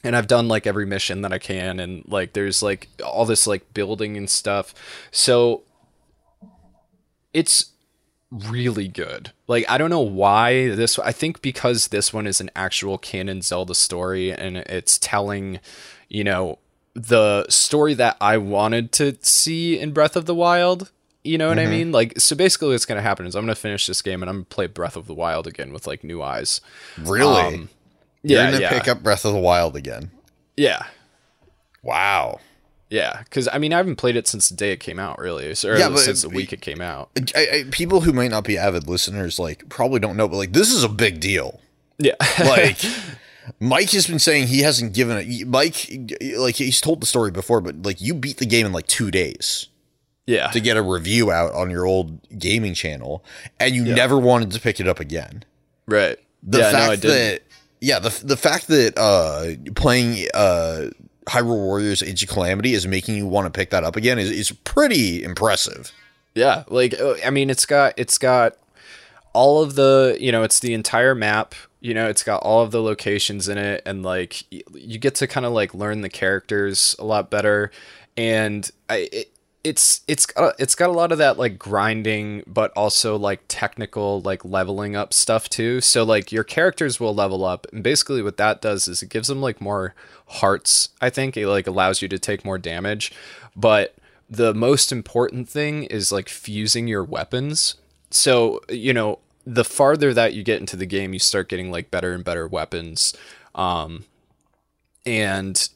and I've done like every mission that I can and like there's like all this like building and stuff. So it's really good. Like I don't know why this I think because this one is an actual canon Zelda story and it's telling, you know, the story that I wanted to see in Breath of the Wild. You know what I mean? Like so basically what's going to happen is I'm going to finish this game and I'm going to play Breath of the Wild again with like new eyes. really. Um, You're yeah, gonna yeah. pick up Breath of the Wild again. Yeah. Wow. Yeah, because I mean, I haven't played it since the day it came out, really. Or Yeah, since the week it came out. I, I, people who might not be avid listeners like probably don't know, but like this is a big deal. Yeah, (laughs) Like Mike has been saying he hasn't given it. Mike, like he's told the story before, but like you beat the game in like two days yeah, to get a review out on your old gaming channel, and you never wanted to pick it up again. right. The yeah, fact no, I did. that yeah, the the fact that uh playing uh Hyrule Warriors Age of Calamity is making you want to pick that up again is is pretty impressive. Yeah, like uh, I mean, it's got it's got all of the you know, it's the entire map. You know, it's got all of the locations in it, and like you get to kind of like learn the characters a lot better. And I, it, it's it's got it's got a lot of that like grinding, but also like technical like leveling up stuff too. So like your characters will level up, and basically what that does is it gives them like more hearts. I think it like allows you to take more damage, but the most important thing is like fusing your weapons. So, you know, the farther that you get into the game, you start getting like better and better weapons. Um, and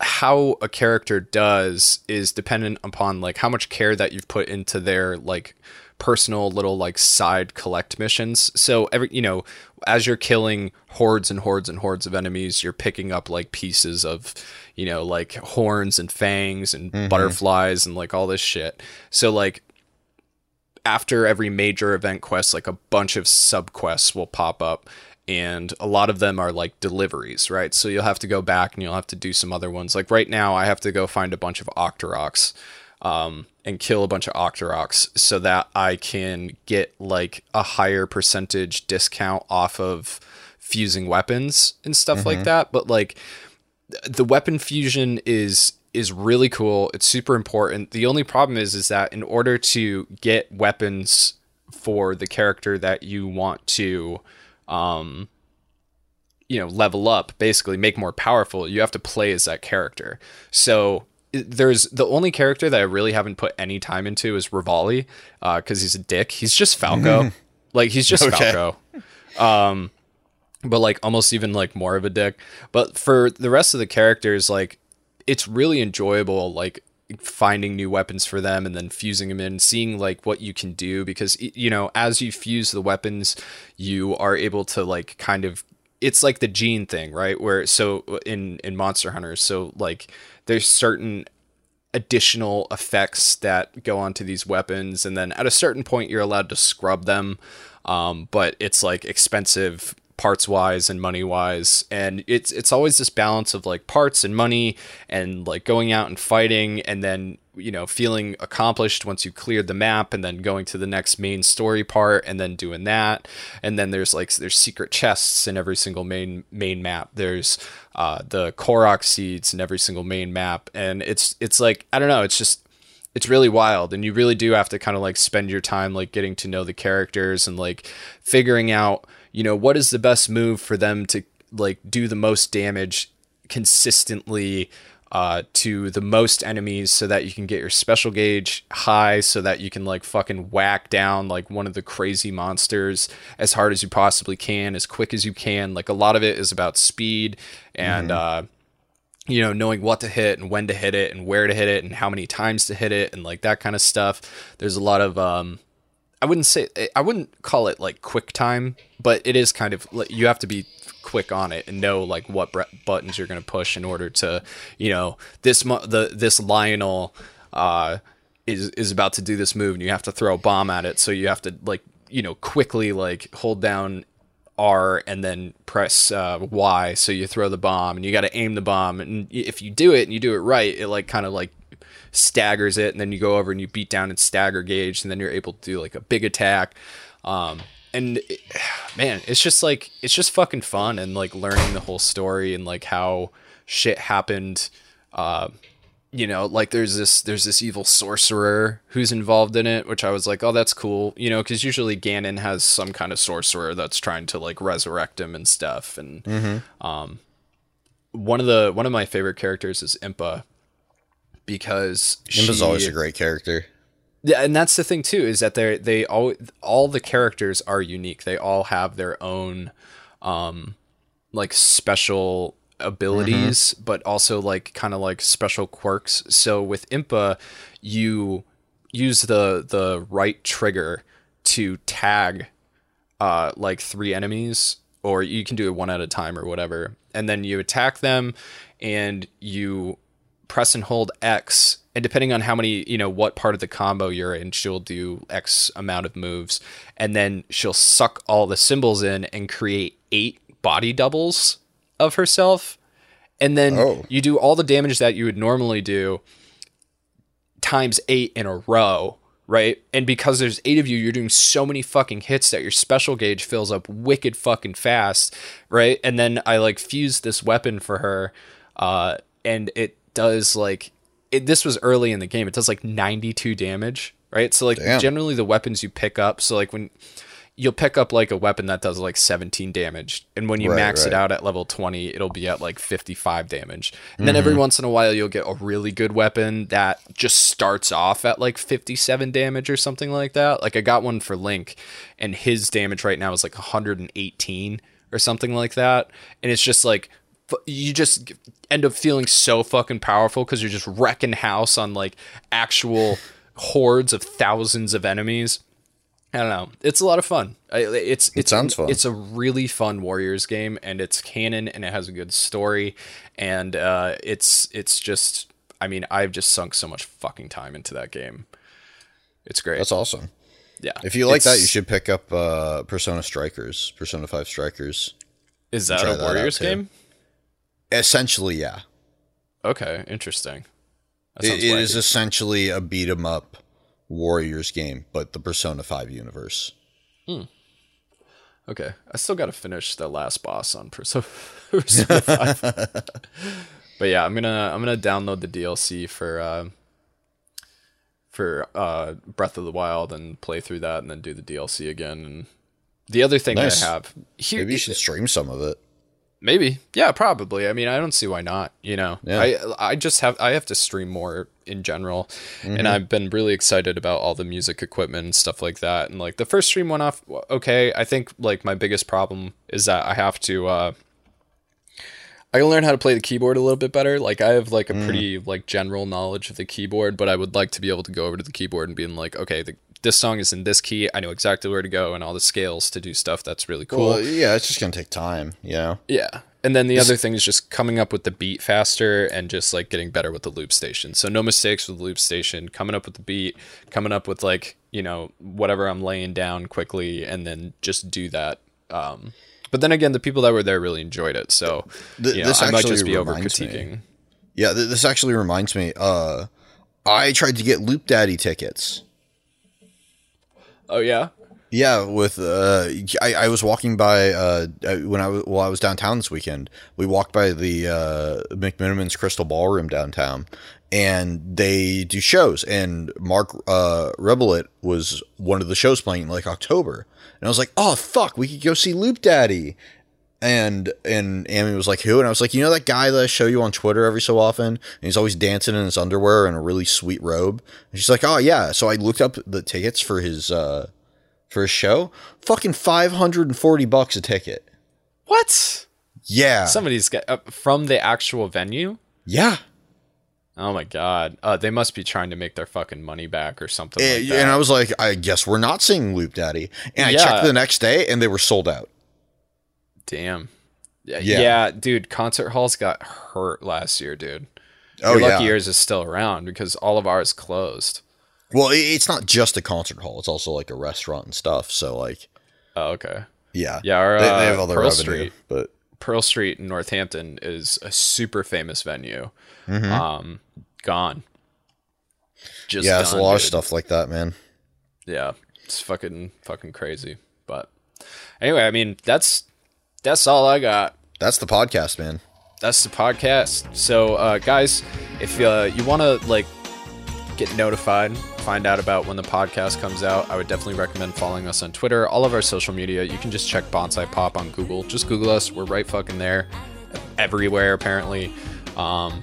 how a character does is dependent upon like how much care that you've put into their like personal little like side collect missions. So every you know, as you're killing hordes and hordes and hordes of enemies, you're picking up like pieces of, you know, like horns and fangs and mm-hmm. butterflies and like all this shit. So like after every major event quest, like a bunch of sub quests will pop up, and a lot of them are like deliveries, right? So you'll have to go back and you'll have to do some other ones. Like right now, I have to go find a bunch of Octoroks um, and kill a bunch of Octoroks so that I can get like a higher percentage discount off of fusing weapons and stuff like that. But like the weapon fusion is is really cool. It's super important. The only problem is is that in order to get weapons for the character that you want to um you know level up basically make more powerful you have to play as that character. So there's the only character that i really haven't put any time into is revali because he's a dick. He's just falco. (laughs) Like he's just Okay. falco. Um but like almost even like more of a dick. But for the rest of the characters like it's really enjoyable like finding new weapons for them and then fusing them in seeing like what you can do because you know as you fuse the weapons you are able to like kind of it's like the gene thing right? Where so in in monster hunters so like there's certain additional effects that go onto these weapons and then at a certain point you're allowed to scrub them um, but it's like expensive parts wise and money wise and it's it's always this balance of like parts and money and like going out and fighting and then you know feeling accomplished once you cleared the map and then going to the next main story part and then doing that. And then there's like there's secret chests in every single main main map. There's uh, the korok seeds in every single main map. And it's it's like i don't know it's just it's really wild. And you really do have to kind of like spend your time like getting to know the characters and like figuring out you know what is the best move for them to like do the most damage consistently uh, to the most enemies so that you can get your special gauge high so that you can like fucking whack down like one of the crazy monsters as hard as you possibly can as quick as you can like a lot of it is about speed and uh you know, knowing what to hit and when to hit it and where to hit it and how many times to hit it and like that kind of stuff. There's a lot of um I wouldn't say I wouldn't call it like quick time, but it is kind of like you have to be quick on it and know like what bre- buttons you're going to push in order to, you know, this mo- the this Lynel uh is is about to do this move and you have to throw a bomb at it, so you have to like, you know, quickly like hold down R and then press uh, Y. So you throw the bomb and you got to aim the bomb. And if you do it and you do it right it like kind of like staggers it and then you go over and you beat down its stagger gauge and then you're able to do like a big attack. Um and it- (sighs) man it's just like it's just fucking fun and like learning the whole story and like how shit happened. Uh you know like there's this there's this evil sorcerer who's involved in it which i was like oh that's cool you know because usually ganon has some kind of sorcerer that's trying to like resurrect him and stuff and um one of the one of my favorite characters is impa because Impa's she- always a great character. yeah, and that's the thing too is that they they all all the characters are unique. They all have their own um like special abilities, but also like kind of like special quirks. So with Impa, you use the the right trigger to tag uh like three enemies or you can do it one at a time or whatever. And then you attack them and you press and hold X, and depending on how many, you know, what part of the combo you're in, she'll do X amount of moves, and then she'll suck all the symbols in and create eight body doubles of herself. And then Oh. you do all the damage that you would normally do times eight in a row, right? And because there's eight of you, you're doing so many fucking hits that your special gauge fills up wicked fucking fast, right? And then I like fuse this weapon for her, uh, and it does like it, this was early in the game. It does like 92 damage, right? So like Damn. generally the weapons you pick up, so like when you'll pick up like a weapon that does like 17 damage and when you Right, max it out at level 20 it'll be at like 55 damage and then mm-hmm. every once in a while you'll get a really good weapon that just starts off at like 57 damage or something like that like i got one for link and his damage right now is like 118 or something like that and it's just like you just end up feeling so fucking powerful because you're just wrecking house on like actual hordes of thousands of enemies I don't know. It's a lot of fun. I- It's it sounds fun. It's a really fun Warriors game, and it's canon, and it has a good story, and uh, it's it's just. I mean, I've just sunk so much fucking time into that game. It's great. That's awesome. yeah. If you like that, you should pick up uh, Persona Strikers, Persona Five Strikers. Is that a that Warriors too. game? Essentially, yeah, Okay, interesting. It, it is essentially a beat 'em up Warriors game, but the Persona Five universe. Hmm. Okay, I still got to finish the last boss on Persona (laughs) Persona 5. (laughs) but yeah, I'm gonna I'm gonna download the DLC for uh, for uh, Breath of the Wild and play through that, and then do the DLC again. And the other thing Nice. I have here, Maybe you should stream some of it. Maybe. Yeah, probably. I mean, I don't see why not, you know. Yeah. I I just have I have to stream more in general. And I've been really excited about all the music equipment and stuff like that. And like the first stream went off okay. I think like my biggest problem is that I have to uh I gotta learn how to play the keyboard a little bit better. Like I have like a pretty like general knowledge of the keyboard, but I would like to be able to go over to the keyboard and being like, okay, the, this song is in this key. I know exactly where to go and all the scales to do stuff. That's really cool. Well, yeah, it's just gonna take time. You know. Yeah. And then the other thing is just coming up with the beat faster and just like getting better with the loop station. So no mistakes with the loop station, coming up with the beat, coming up with like, you know, whatever I'm laying down quickly and then just do that. Um but then again, the people that were there really enjoyed it. So Th- you know, this I might just be over critiquing. Yeah, th- this actually reminds me. Uh, I tried to get Loop Daddy tickets. Oh yeah? Yeah, with uh, I, I was walking by uh uh, when I was while I was downtown this weekend. We walked by the uh McMenamin's Crystal Ballroom downtown, and they do shows. And Marc uh Rebillet was one of the shows playing in like October, and I was like, oh fuck, we could go see Loop Daddy. And and Amy was like, who? And I was like, you know that guy that I show you on Twitter every so often? And he's always dancing in his underwear and a really sweet robe. And she's like, oh yeah. So I looked up the tickets for his uh for a show, fucking 540 bucks a ticket. What? Yeah. Somebody's got uh, from the actual venue? yeah. Oh my god. Uh they must be trying to make their fucking money back or something like And, that. and I was like, I guess we're not seeing Loop Daddy. And I Yeah. checked the next day and they were sold out. Damn. Yeah, Yeah. yeah, dude. Concert halls got hurt last year, dude. Oh, Your yeah. lucky yours is still around because all of ours closed. Well, it's not just a concert hall, it's also like a restaurant and stuff. So, like, Oh, okay. yeah. Yeah, our, they, uh, they have other Pearl revenue. Street. But Pearl Street in Northampton is a super famous venue. Mm-hmm. Um, gone. Just yeah, it's a lot of stuff like that, man. Yeah, it's fucking fucking crazy. But anyway, I mean that's that's all I got. That's the podcast, man. that's the podcast. So, uh, guys, if uh, you want to like get notified, find out about when the podcast comes out, I would definitely recommend following us on Twitter. All of our social media, you can just check Bonsai Pop on Google. Just Google us. We're right fucking there, everywhere apparently. Um,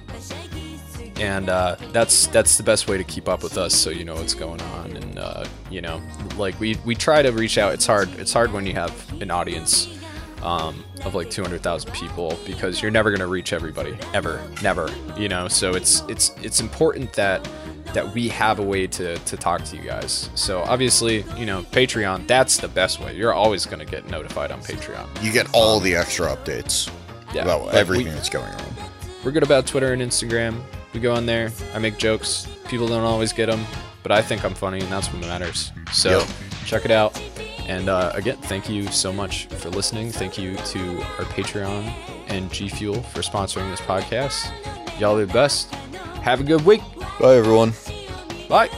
and uh, that's that's the best way to keep up with us, so you know what's going on. And uh, you know, like we we try to reach out. It's hard. It's hard when you have an audience um, of like 200,000 people because you're never going to reach everybody ever, never. You know, so it's it's it's important that that we have a way to to talk to you guys. So obviously, you know, Patreon. That's the best way. You're always going to get notified on Patreon. You get all the extra updates Yeah, about everything we- that's going on. we're good about Twitter and Instagram. We go on there. I make jokes. People don't always get them, but I think I'm funny, and that's what matters. So Yep. check it out. And uh, again, thank you so much for listening. Thank you to our Patreon and G Fuel for sponsoring this podcast. Y'all the best. Have a good week. Bye, everyone. Bye.